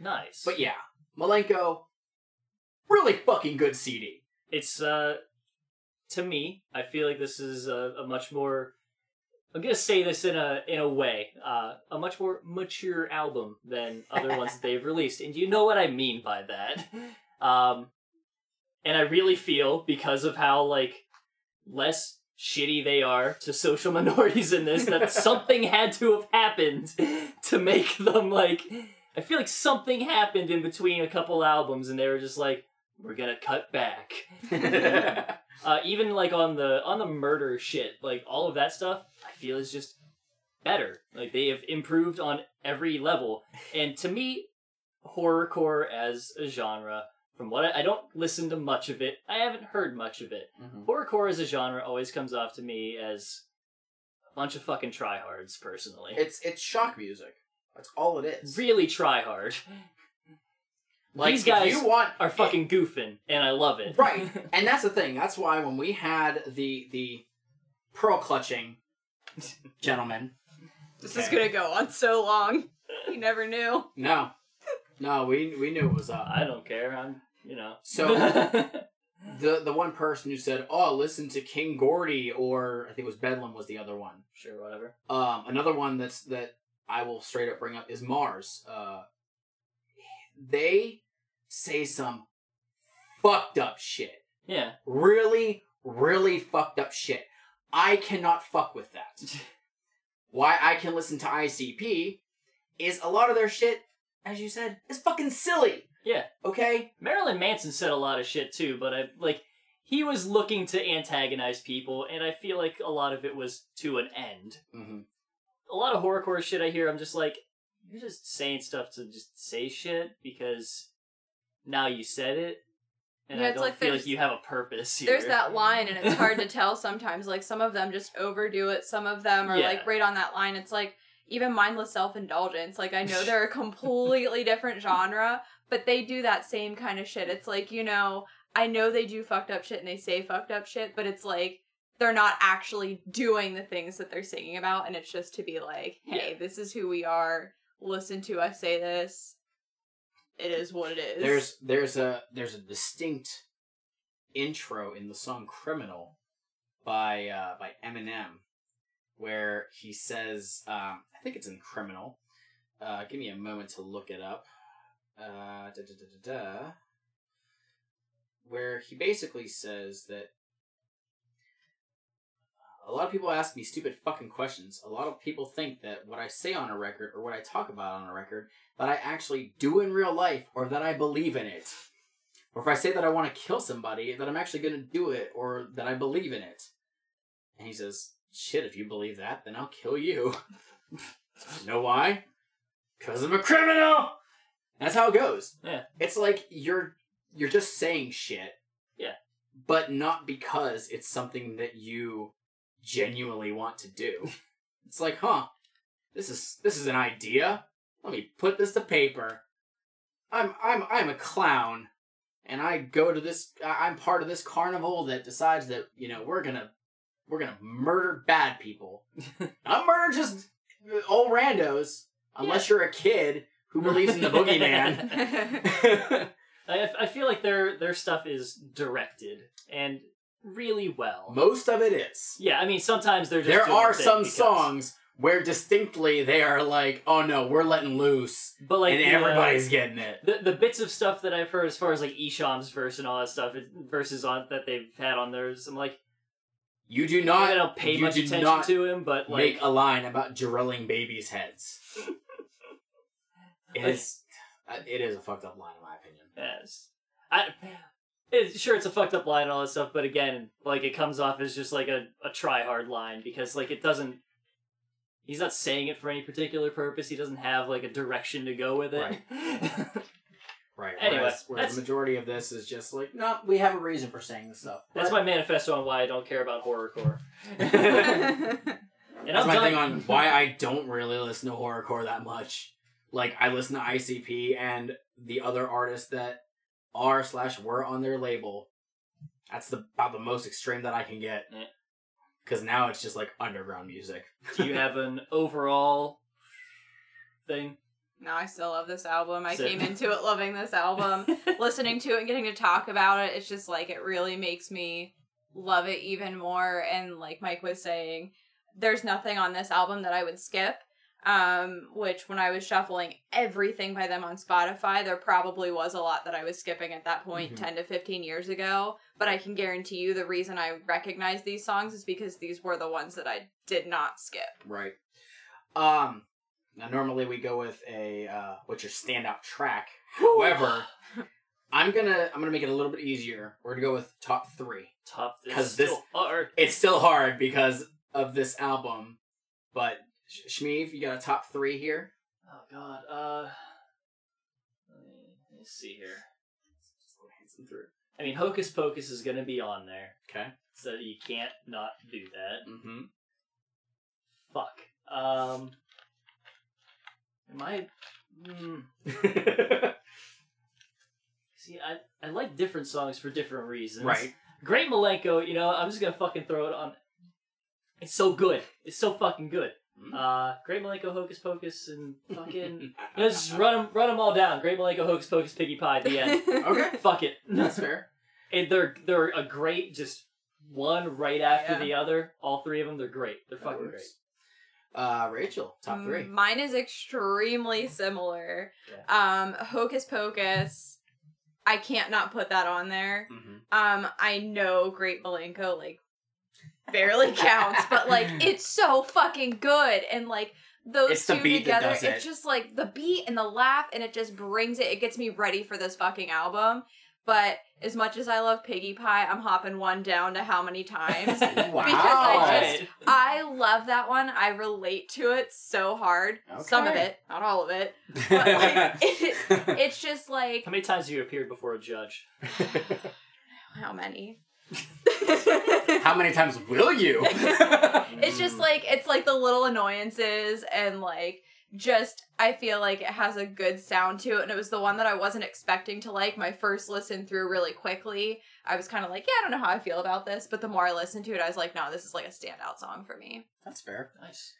Nice. But yeah, Milenko, really fucking good CD. it's uh to me i feel like this is a, a much more i'm gonna say this in a in a way uh a much more mature album than other ones that they've released and you know what i mean by that um and i really feel because of how like less shitty they are to social minorities in this that something had to have happened to make them like i feel like something happened in between a couple albums and they were just like we're gonna cut back. Uh, even like on the on the murder shit like all of that stuff i feel is just better. Like they have improved on every level. And to me horrorcore as a genre from what I, I don't listen to much of it i haven't heard much of it mm-hmm. horrorcore as a genre always comes off to me as a bunch of fucking tryhards personally It's it's shock music. That's all it is. really try hard Like, these guys you want- are fucking goofing and i love it Right. and that's the thing. That's why when we had the the pearl clutching gentleman. This is gonna go on so long. You never knew. No. No, we we knew it was up. i don't care i'm you know So the the one person who said, "Oh, listen to King Gordy," or I think it was Bedlam was the other one. sure whatever Um, another one that's that I will straight up bring up is Mars. Uh, they say some fucked up shit. yeah Really, really fucked up shit. I cannot fuck with that. Why I can listen to ICP is a lot of their shit, as you said, is fucking silly. Yeah. Okay? Marilyn Manson said a lot of shit too, but I like he was looking to antagonize people, and I feel like a lot of it was to an end. Mm-hmm. A lot of horrorcore shit I hear, I'm just like, you're just saying stuff to just say shit because now you said it, and Yeah, I it's don't like feel like you have a purpose here. There's that line, and it's hard to tell sometimes. Like some of them just overdo it. Some of them are Yeah. like right on that line. It's like even mindless self indulgence. Like I know they're a completely different genre, but they do that same kind of shit. It's like you know, I know they do fucked up shit and they say fucked up shit, but it's like they're not actually doing the things that they're singing about, and it's just to be like, hey, this is who we are. Listen to us say this. It is what it is. There's there's a there's a distinct intro in the song "Criminal" by uh, by Eminem, where he says, um, I think it's in "Criminal." Uh, give me a moment to look it up. Uh, da, da, da, where he basically says that a lot of people ask me stupid fucking questions. A lot of people think that what I say on a record or what I talk about on a record that I actually do in real life or that I believe in it. Or if I say that I want to kill somebody, that I'm actually going to do it or that I believe in it. And he says, "Shit, if you believe that, then I'll kill you." know why? Cuz I'm a criminal. That's how it goes. Yeah. It's like you're you're just saying shit. Yeah. But not because it's something that you genuinely want to do. It's like, huh, this is this is an idea. Let me put this to paper. I'm I'm I'm a clown, and I go to this. I'm part of this carnival that decides that you know we're gonna we're gonna murder bad people. Not murder just old randos, unless you're a kid who believes in the boogeyman. I, I feel like their their stuff is directed and really well. Most of it is. Yeah, I mean sometimes they're just There doing are some because- songs where distinctly they are like, oh no, we're letting loose, but like and the, everybody's uh, getting it. The the bits of stuff that I've heard as far as like Esham's verse and all that stuff, verses on that they've had on theirs, I'm like, You do not. I don't pay much attention to him, but like make a line about drilling babies' heads. It is. uh, It is a fucked up line, in my opinion. Yes. I it, sure it's a fucked up line and all that stuff, but again, like it comes off as just like a, a try hard line because like it doesn't he's not saying it for any particular purpose. He doesn't have like a direction to go with it. Right. Anyway, whereas, whereas the majority of this is just like, no, we have a reason for saying this stuff. That's my manifesto on why I don't care about horrorcore. and That's I'm my done- thing on why I don't really listen to horrorcore that much. Like I listen to ICP and the other artists that are slash were on their label. That's the about the most extreme that I can get. Because now it's just like underground music. Do you have an overall thing? No, I still love this album. I Sick. came into it loving this album. Listening to it and getting to talk about it, it's just like it really makes me love it even more. And like Mike was saying, there's nothing on this album that I would skip. Um, which when I was shuffling everything by them on Spotify, there probably was a lot that I was skipping at that point Mhm. 10 to 15 years ago. But I can guarantee you the reason I recognize these songs is because these were the ones that I did not skip. Right. Um. Now normally we go with a uh, what's your standout track. However, I'm gonna I'm gonna make it a little bit easier. We're gonna go with top three. Top because this this hard. it's still hard because of this album. But Sh- Shmeev, you got a top three here. Oh god. Uh let me, let me see here. through. I mean Hokus Pokus is gonna be on there. Okay. So you can't not do that. Mm-hmm. Fuck. Um Am I mm, See, I, I like different songs for different reasons. Right. Great Milenko, you know, I'm just gonna fucking throw it on. It's so good. It's so fucking good. Mm-hmm. Uh, Great Milenko, Hokus Pokus, and fucking let's just run them, run them all down. Great Milenko, Hokus Pokus, Piggy Pie. At the end. okay. Fuck it. That's fair. And they're they're a great just one right after Yeah. the other. All three of them, they're great. They're That fucking works. great. Uh, Rachel, top three. Mm, Mine is extremely similar. Um, Hokus Pokus. I can't not put that on there. Mm-hmm. Um, I know Great Milenko like barely counts, but like it's so fucking good, and like those It's two together, it's it. just like the beat and the laugh, and it just brings it. It gets me ready for this fucking album. But as much as I love Piggy Pie, I'm hopping one down to how many times wow. because I just I love that one. I relate to it so hard. Some of it, not all of it. But like, it, it's just like How many times have you appeared before a judge? how many? How many times will you? it's just like it's like the little annoyances and like just I feel like it has a good sound to it and it was the one that I wasn't expecting to like my first listen through really quickly. I was kind of like, yeah, I don't know how I feel about this, but the more I listened to it, I was like, no, this is like a standout song for me. That's fair. Nice.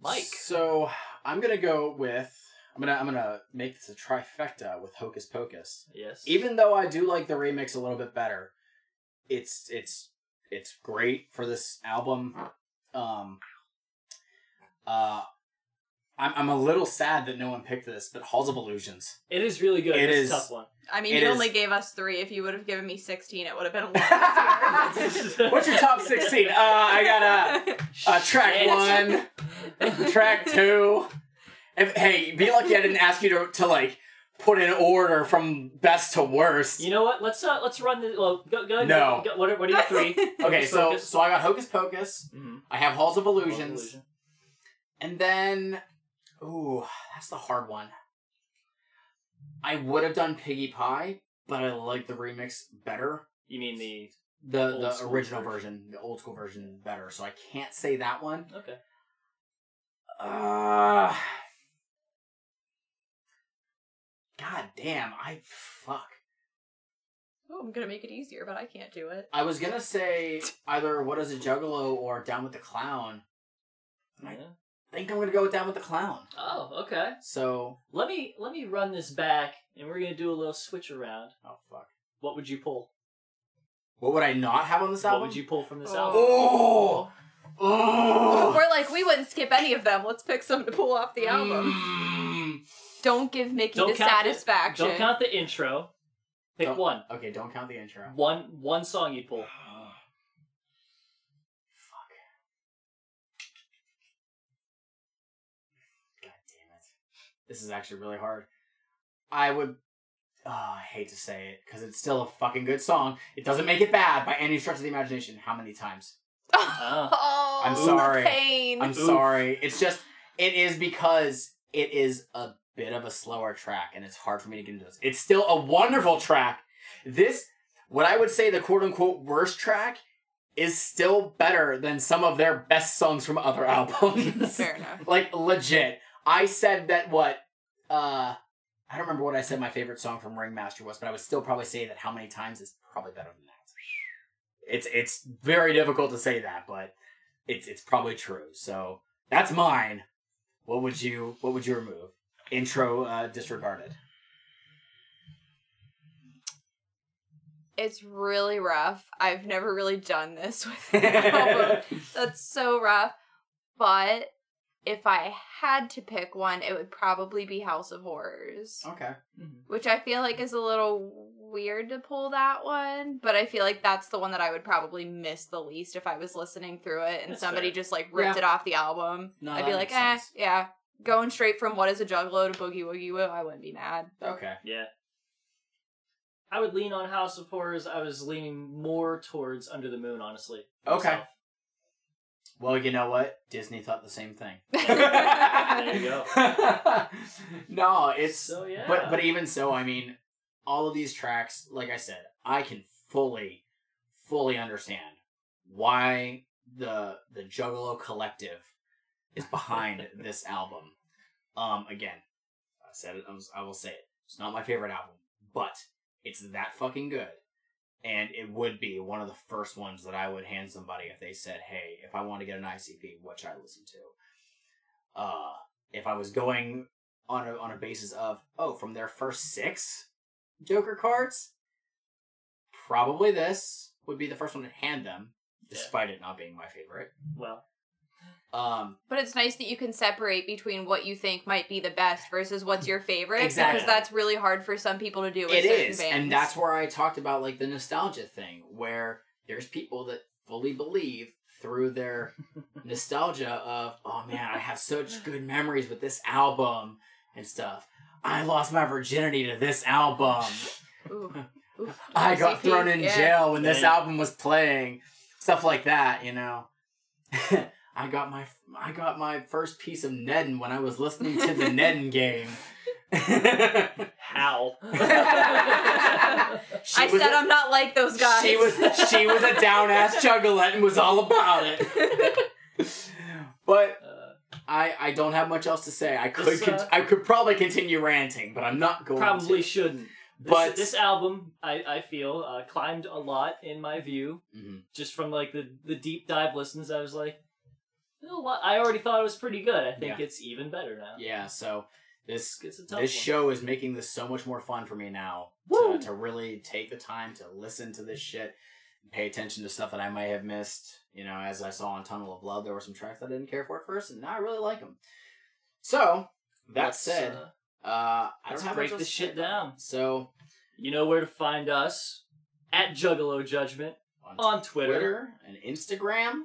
Mike. So I'm gonna go with I'm gonna I'm gonna make this a trifecta with Hokus Pokus. Yes. Even though I do like the remix a little bit better, it's it's it's great for this album. Um, uh, I'm I'm a little sad that no one picked this, but Halls of Illusions. It is really good. It it's is- a tough one. I mean, It you is- only gave us three. If you would have given me 16, it would have been a lot. What's your top sixteen? Uh, I got a, a track one, track two. If, hey, be lucky I didn't ask you to to like put in order from best to worst. You know what? Let's uh let's run the well go go No. Go, what are what are your three? Okay, so focus. so I got Hokus Pokus. Mhm. I have Halls of Halls of Illusions. Illusion. And then, ooh, that's the hard one. I would have done Piggy Pie, but I like the remix better. You mean the The Old the original version. version. the old school version better. So I can't say that one. okay? Uh God damn, I fuck. oh, I'm gonna make it easier, but I can't do it. I was gonna say either What is a Juggalo or Down with the Clown. I think I'm gonna go with Down with the Clown. Oh, okay. So Let me let me run this back, and we're gonna do a little switch around. oh fuck. What would you pull? What would I not have on this album? What would you pull from this Oh. album? Oh, oh. We're like, we wouldn't skip any of them. Let's pick some to pull off the album. Mm. Don't give Mickey Don't the count the- satisfaction. Don't count the intro. Pick Don't- one. Okay, don't count the intro. One one song you pull. Fuck. God damn it. This is actually really hard. I would. Oh, I hate to say it because it's still a fucking good song. It doesn't make it bad by any stretch of the imagination. How many times? Oh. Oh, I'm sorry. Pain. I'm Oof. sorry. It's just it is because it is a bit of a slower track and it's hard for me to get into this. It's still a wonderful track. This what I would say the quote unquote worst track is still better than some of their best songs from other albums. Fair enough. like legit. I said that what uh I don't remember what I said my favorite song from Ringmaster was, but I would still probably say that how many times is probably better than that. It's it's very difficult to say that, but it's it's probably true. So that's mine. What would you what would you remove? Intro uh, disregarded. It's really rough. I've never really done this with an album. That's so rough. But if I had to pick one, it would probably be House of Horrors. Okay. Which I feel like is a little weird to pull that one, but I feel like that's the one that I would probably miss the least if I was listening through it and That's somebody fair. just like ripped Yeah. it off the album. No, I'd be like, makes eh, sense. yeah. Going straight from What is a Juggalo to Boogie Woogie Wu, I wouldn't be mad. Okay. Yeah. I would lean on House of Horrors. I was leaning more towards Under the Moon, honestly. Okay. myself. Well, you know what? Disney thought the same thing. There you go. no, it's So yeah. But but even so, I mean, all of these tracks, like I said, I can fully, fully understand why the the Juggalo Collective is behind this album. Um, again, I said it. I, was, I will say it. It's not my favorite album, but it's that fucking good, and it would be one of the first ones that I would hand somebody if they said, "Hey, if I want to get an ICP, what should I listen to?" Uh, if I was going on a on a basis of oh from their first six Joker cards, probably this would be the first one to hand them, despite it not being my favorite. Well, Um, But it's nice that you can separate between what you think might be the best versus what's your favorite. Exactly. Because that's really hard for some people to do with it certain is, bands. and that's where I talked about like the nostalgia thing, where there's people that fully believe through their nostalgia of oh man, I have such good memories with this album and stuff. I lost my virginity to this album. Ooh. Oof. I got thrown in yeah. jail when this Dang. album was playing. Stuff like that, you know. I got my I got my first piece of Neden when I was listening to the Neden game. how? I was said a- I'm not like those guys. She was she was a down ass juggalette and was all about it. but Uh, I I don't have much else to say. I could This, con- uh, I could probably continue ranting, but I'm not going probably to. shouldn't. This, But- this album, I, I feel, uh, climbed a lot in my view. Mhm. Just from like the, the deep dive listens, I was like, I already thought it was pretty good. I think Yeah. it's even better now. Yeah, so this It's a tough this one. show is making this so much more fun for me now to, to really take the time to listen to this shit. and pay attention to stuff that I might have missed. You know, as I saw on Tunnel of Love, there were some tracks that I didn't care for at first, and now I really like them. So that Let's, said, uh, uh, I let's don't have break this shit down. So You know where to find us at Juggalo Judgment on, Twitter. Twitter and Instagram.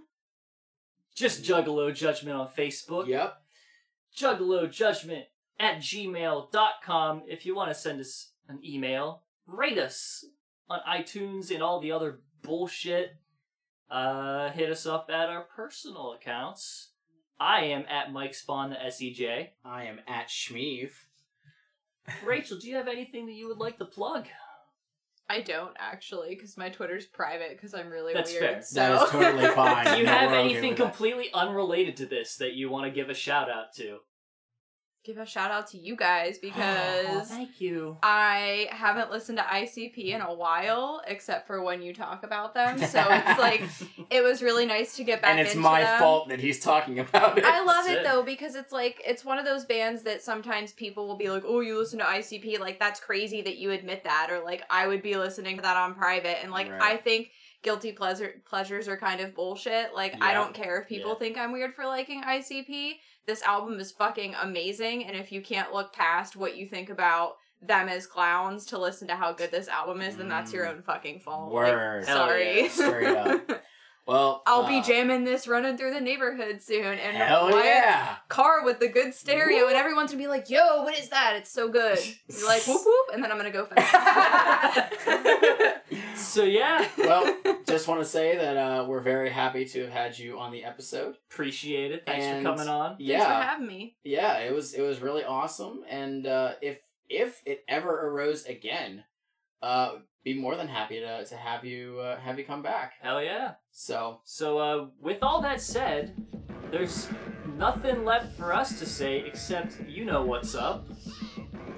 Just Juggalo Judgment on Facebook. Yep. Juggalo Judgment at gmail.com. If you want to send us an email, rate us on iTunes and all the other bullshit. Uh, hit us up at our personal accounts. I am at Mike Spawn the SEJ. I am at Schmeeve. Rachel, do you have anything that you would like to plug? I don't actually, because my Twitter's private. Because I'm really That's weird. fair. So. That is totally fine. Do you No, have we're okay anything with that. completely unrelated to this that you want to give a shout out to? Give a shout out to you guys oh, because thank you. I haven't listened to ICP in a while, except for when you talk about them. So it's like it was really nice to get back. and it's my them. fault that he's talking about it. I love it though because it's like it's one of those bands that sometimes people will be like, "Oh, you listen to ICP? Like that's crazy that you admit that." Or like I would be listening to that on private, and like Right. I think guilty pleasure pleasures are kind of bullshit. Like I don't care if people Yeah. think I'm weird for liking ICP. This album is fucking amazing, and if you can't look past what you think about them as clowns to listen to how good this album is, then that's your own fucking fault. Like, Mm. Word. Hell sorry. yeah. Straight up. Well, I'll be uh, jamming this running through the neighborhood soon, and Hell Wyatt's yeah. car with the good stereo, and everyone's gonna be like, "Yo, what is that? It's so good." You're like, "Whoop whoop," and then I'm gonna go fast. So yeah, Well, just want to say that uh, we're very happy to have had you on the episode. appreciate it. Thanks And- for coming on. Thanks Yeah. for having me. yeah, it was it was really awesome, and uh, if if it ever arose again, uh, be more than happy to to have you uh, have you come back. Hell yeah. So So uh, with all that said, there's nothing left for us to say except you know what's up.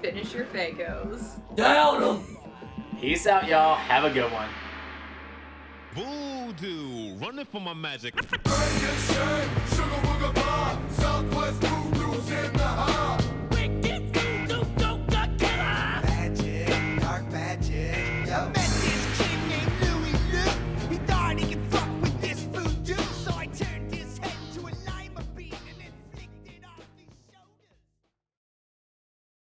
Finish your Faygos. Down 'em! peace out, y'all. Have a good one. Voodoo, running for my magic. Sugar,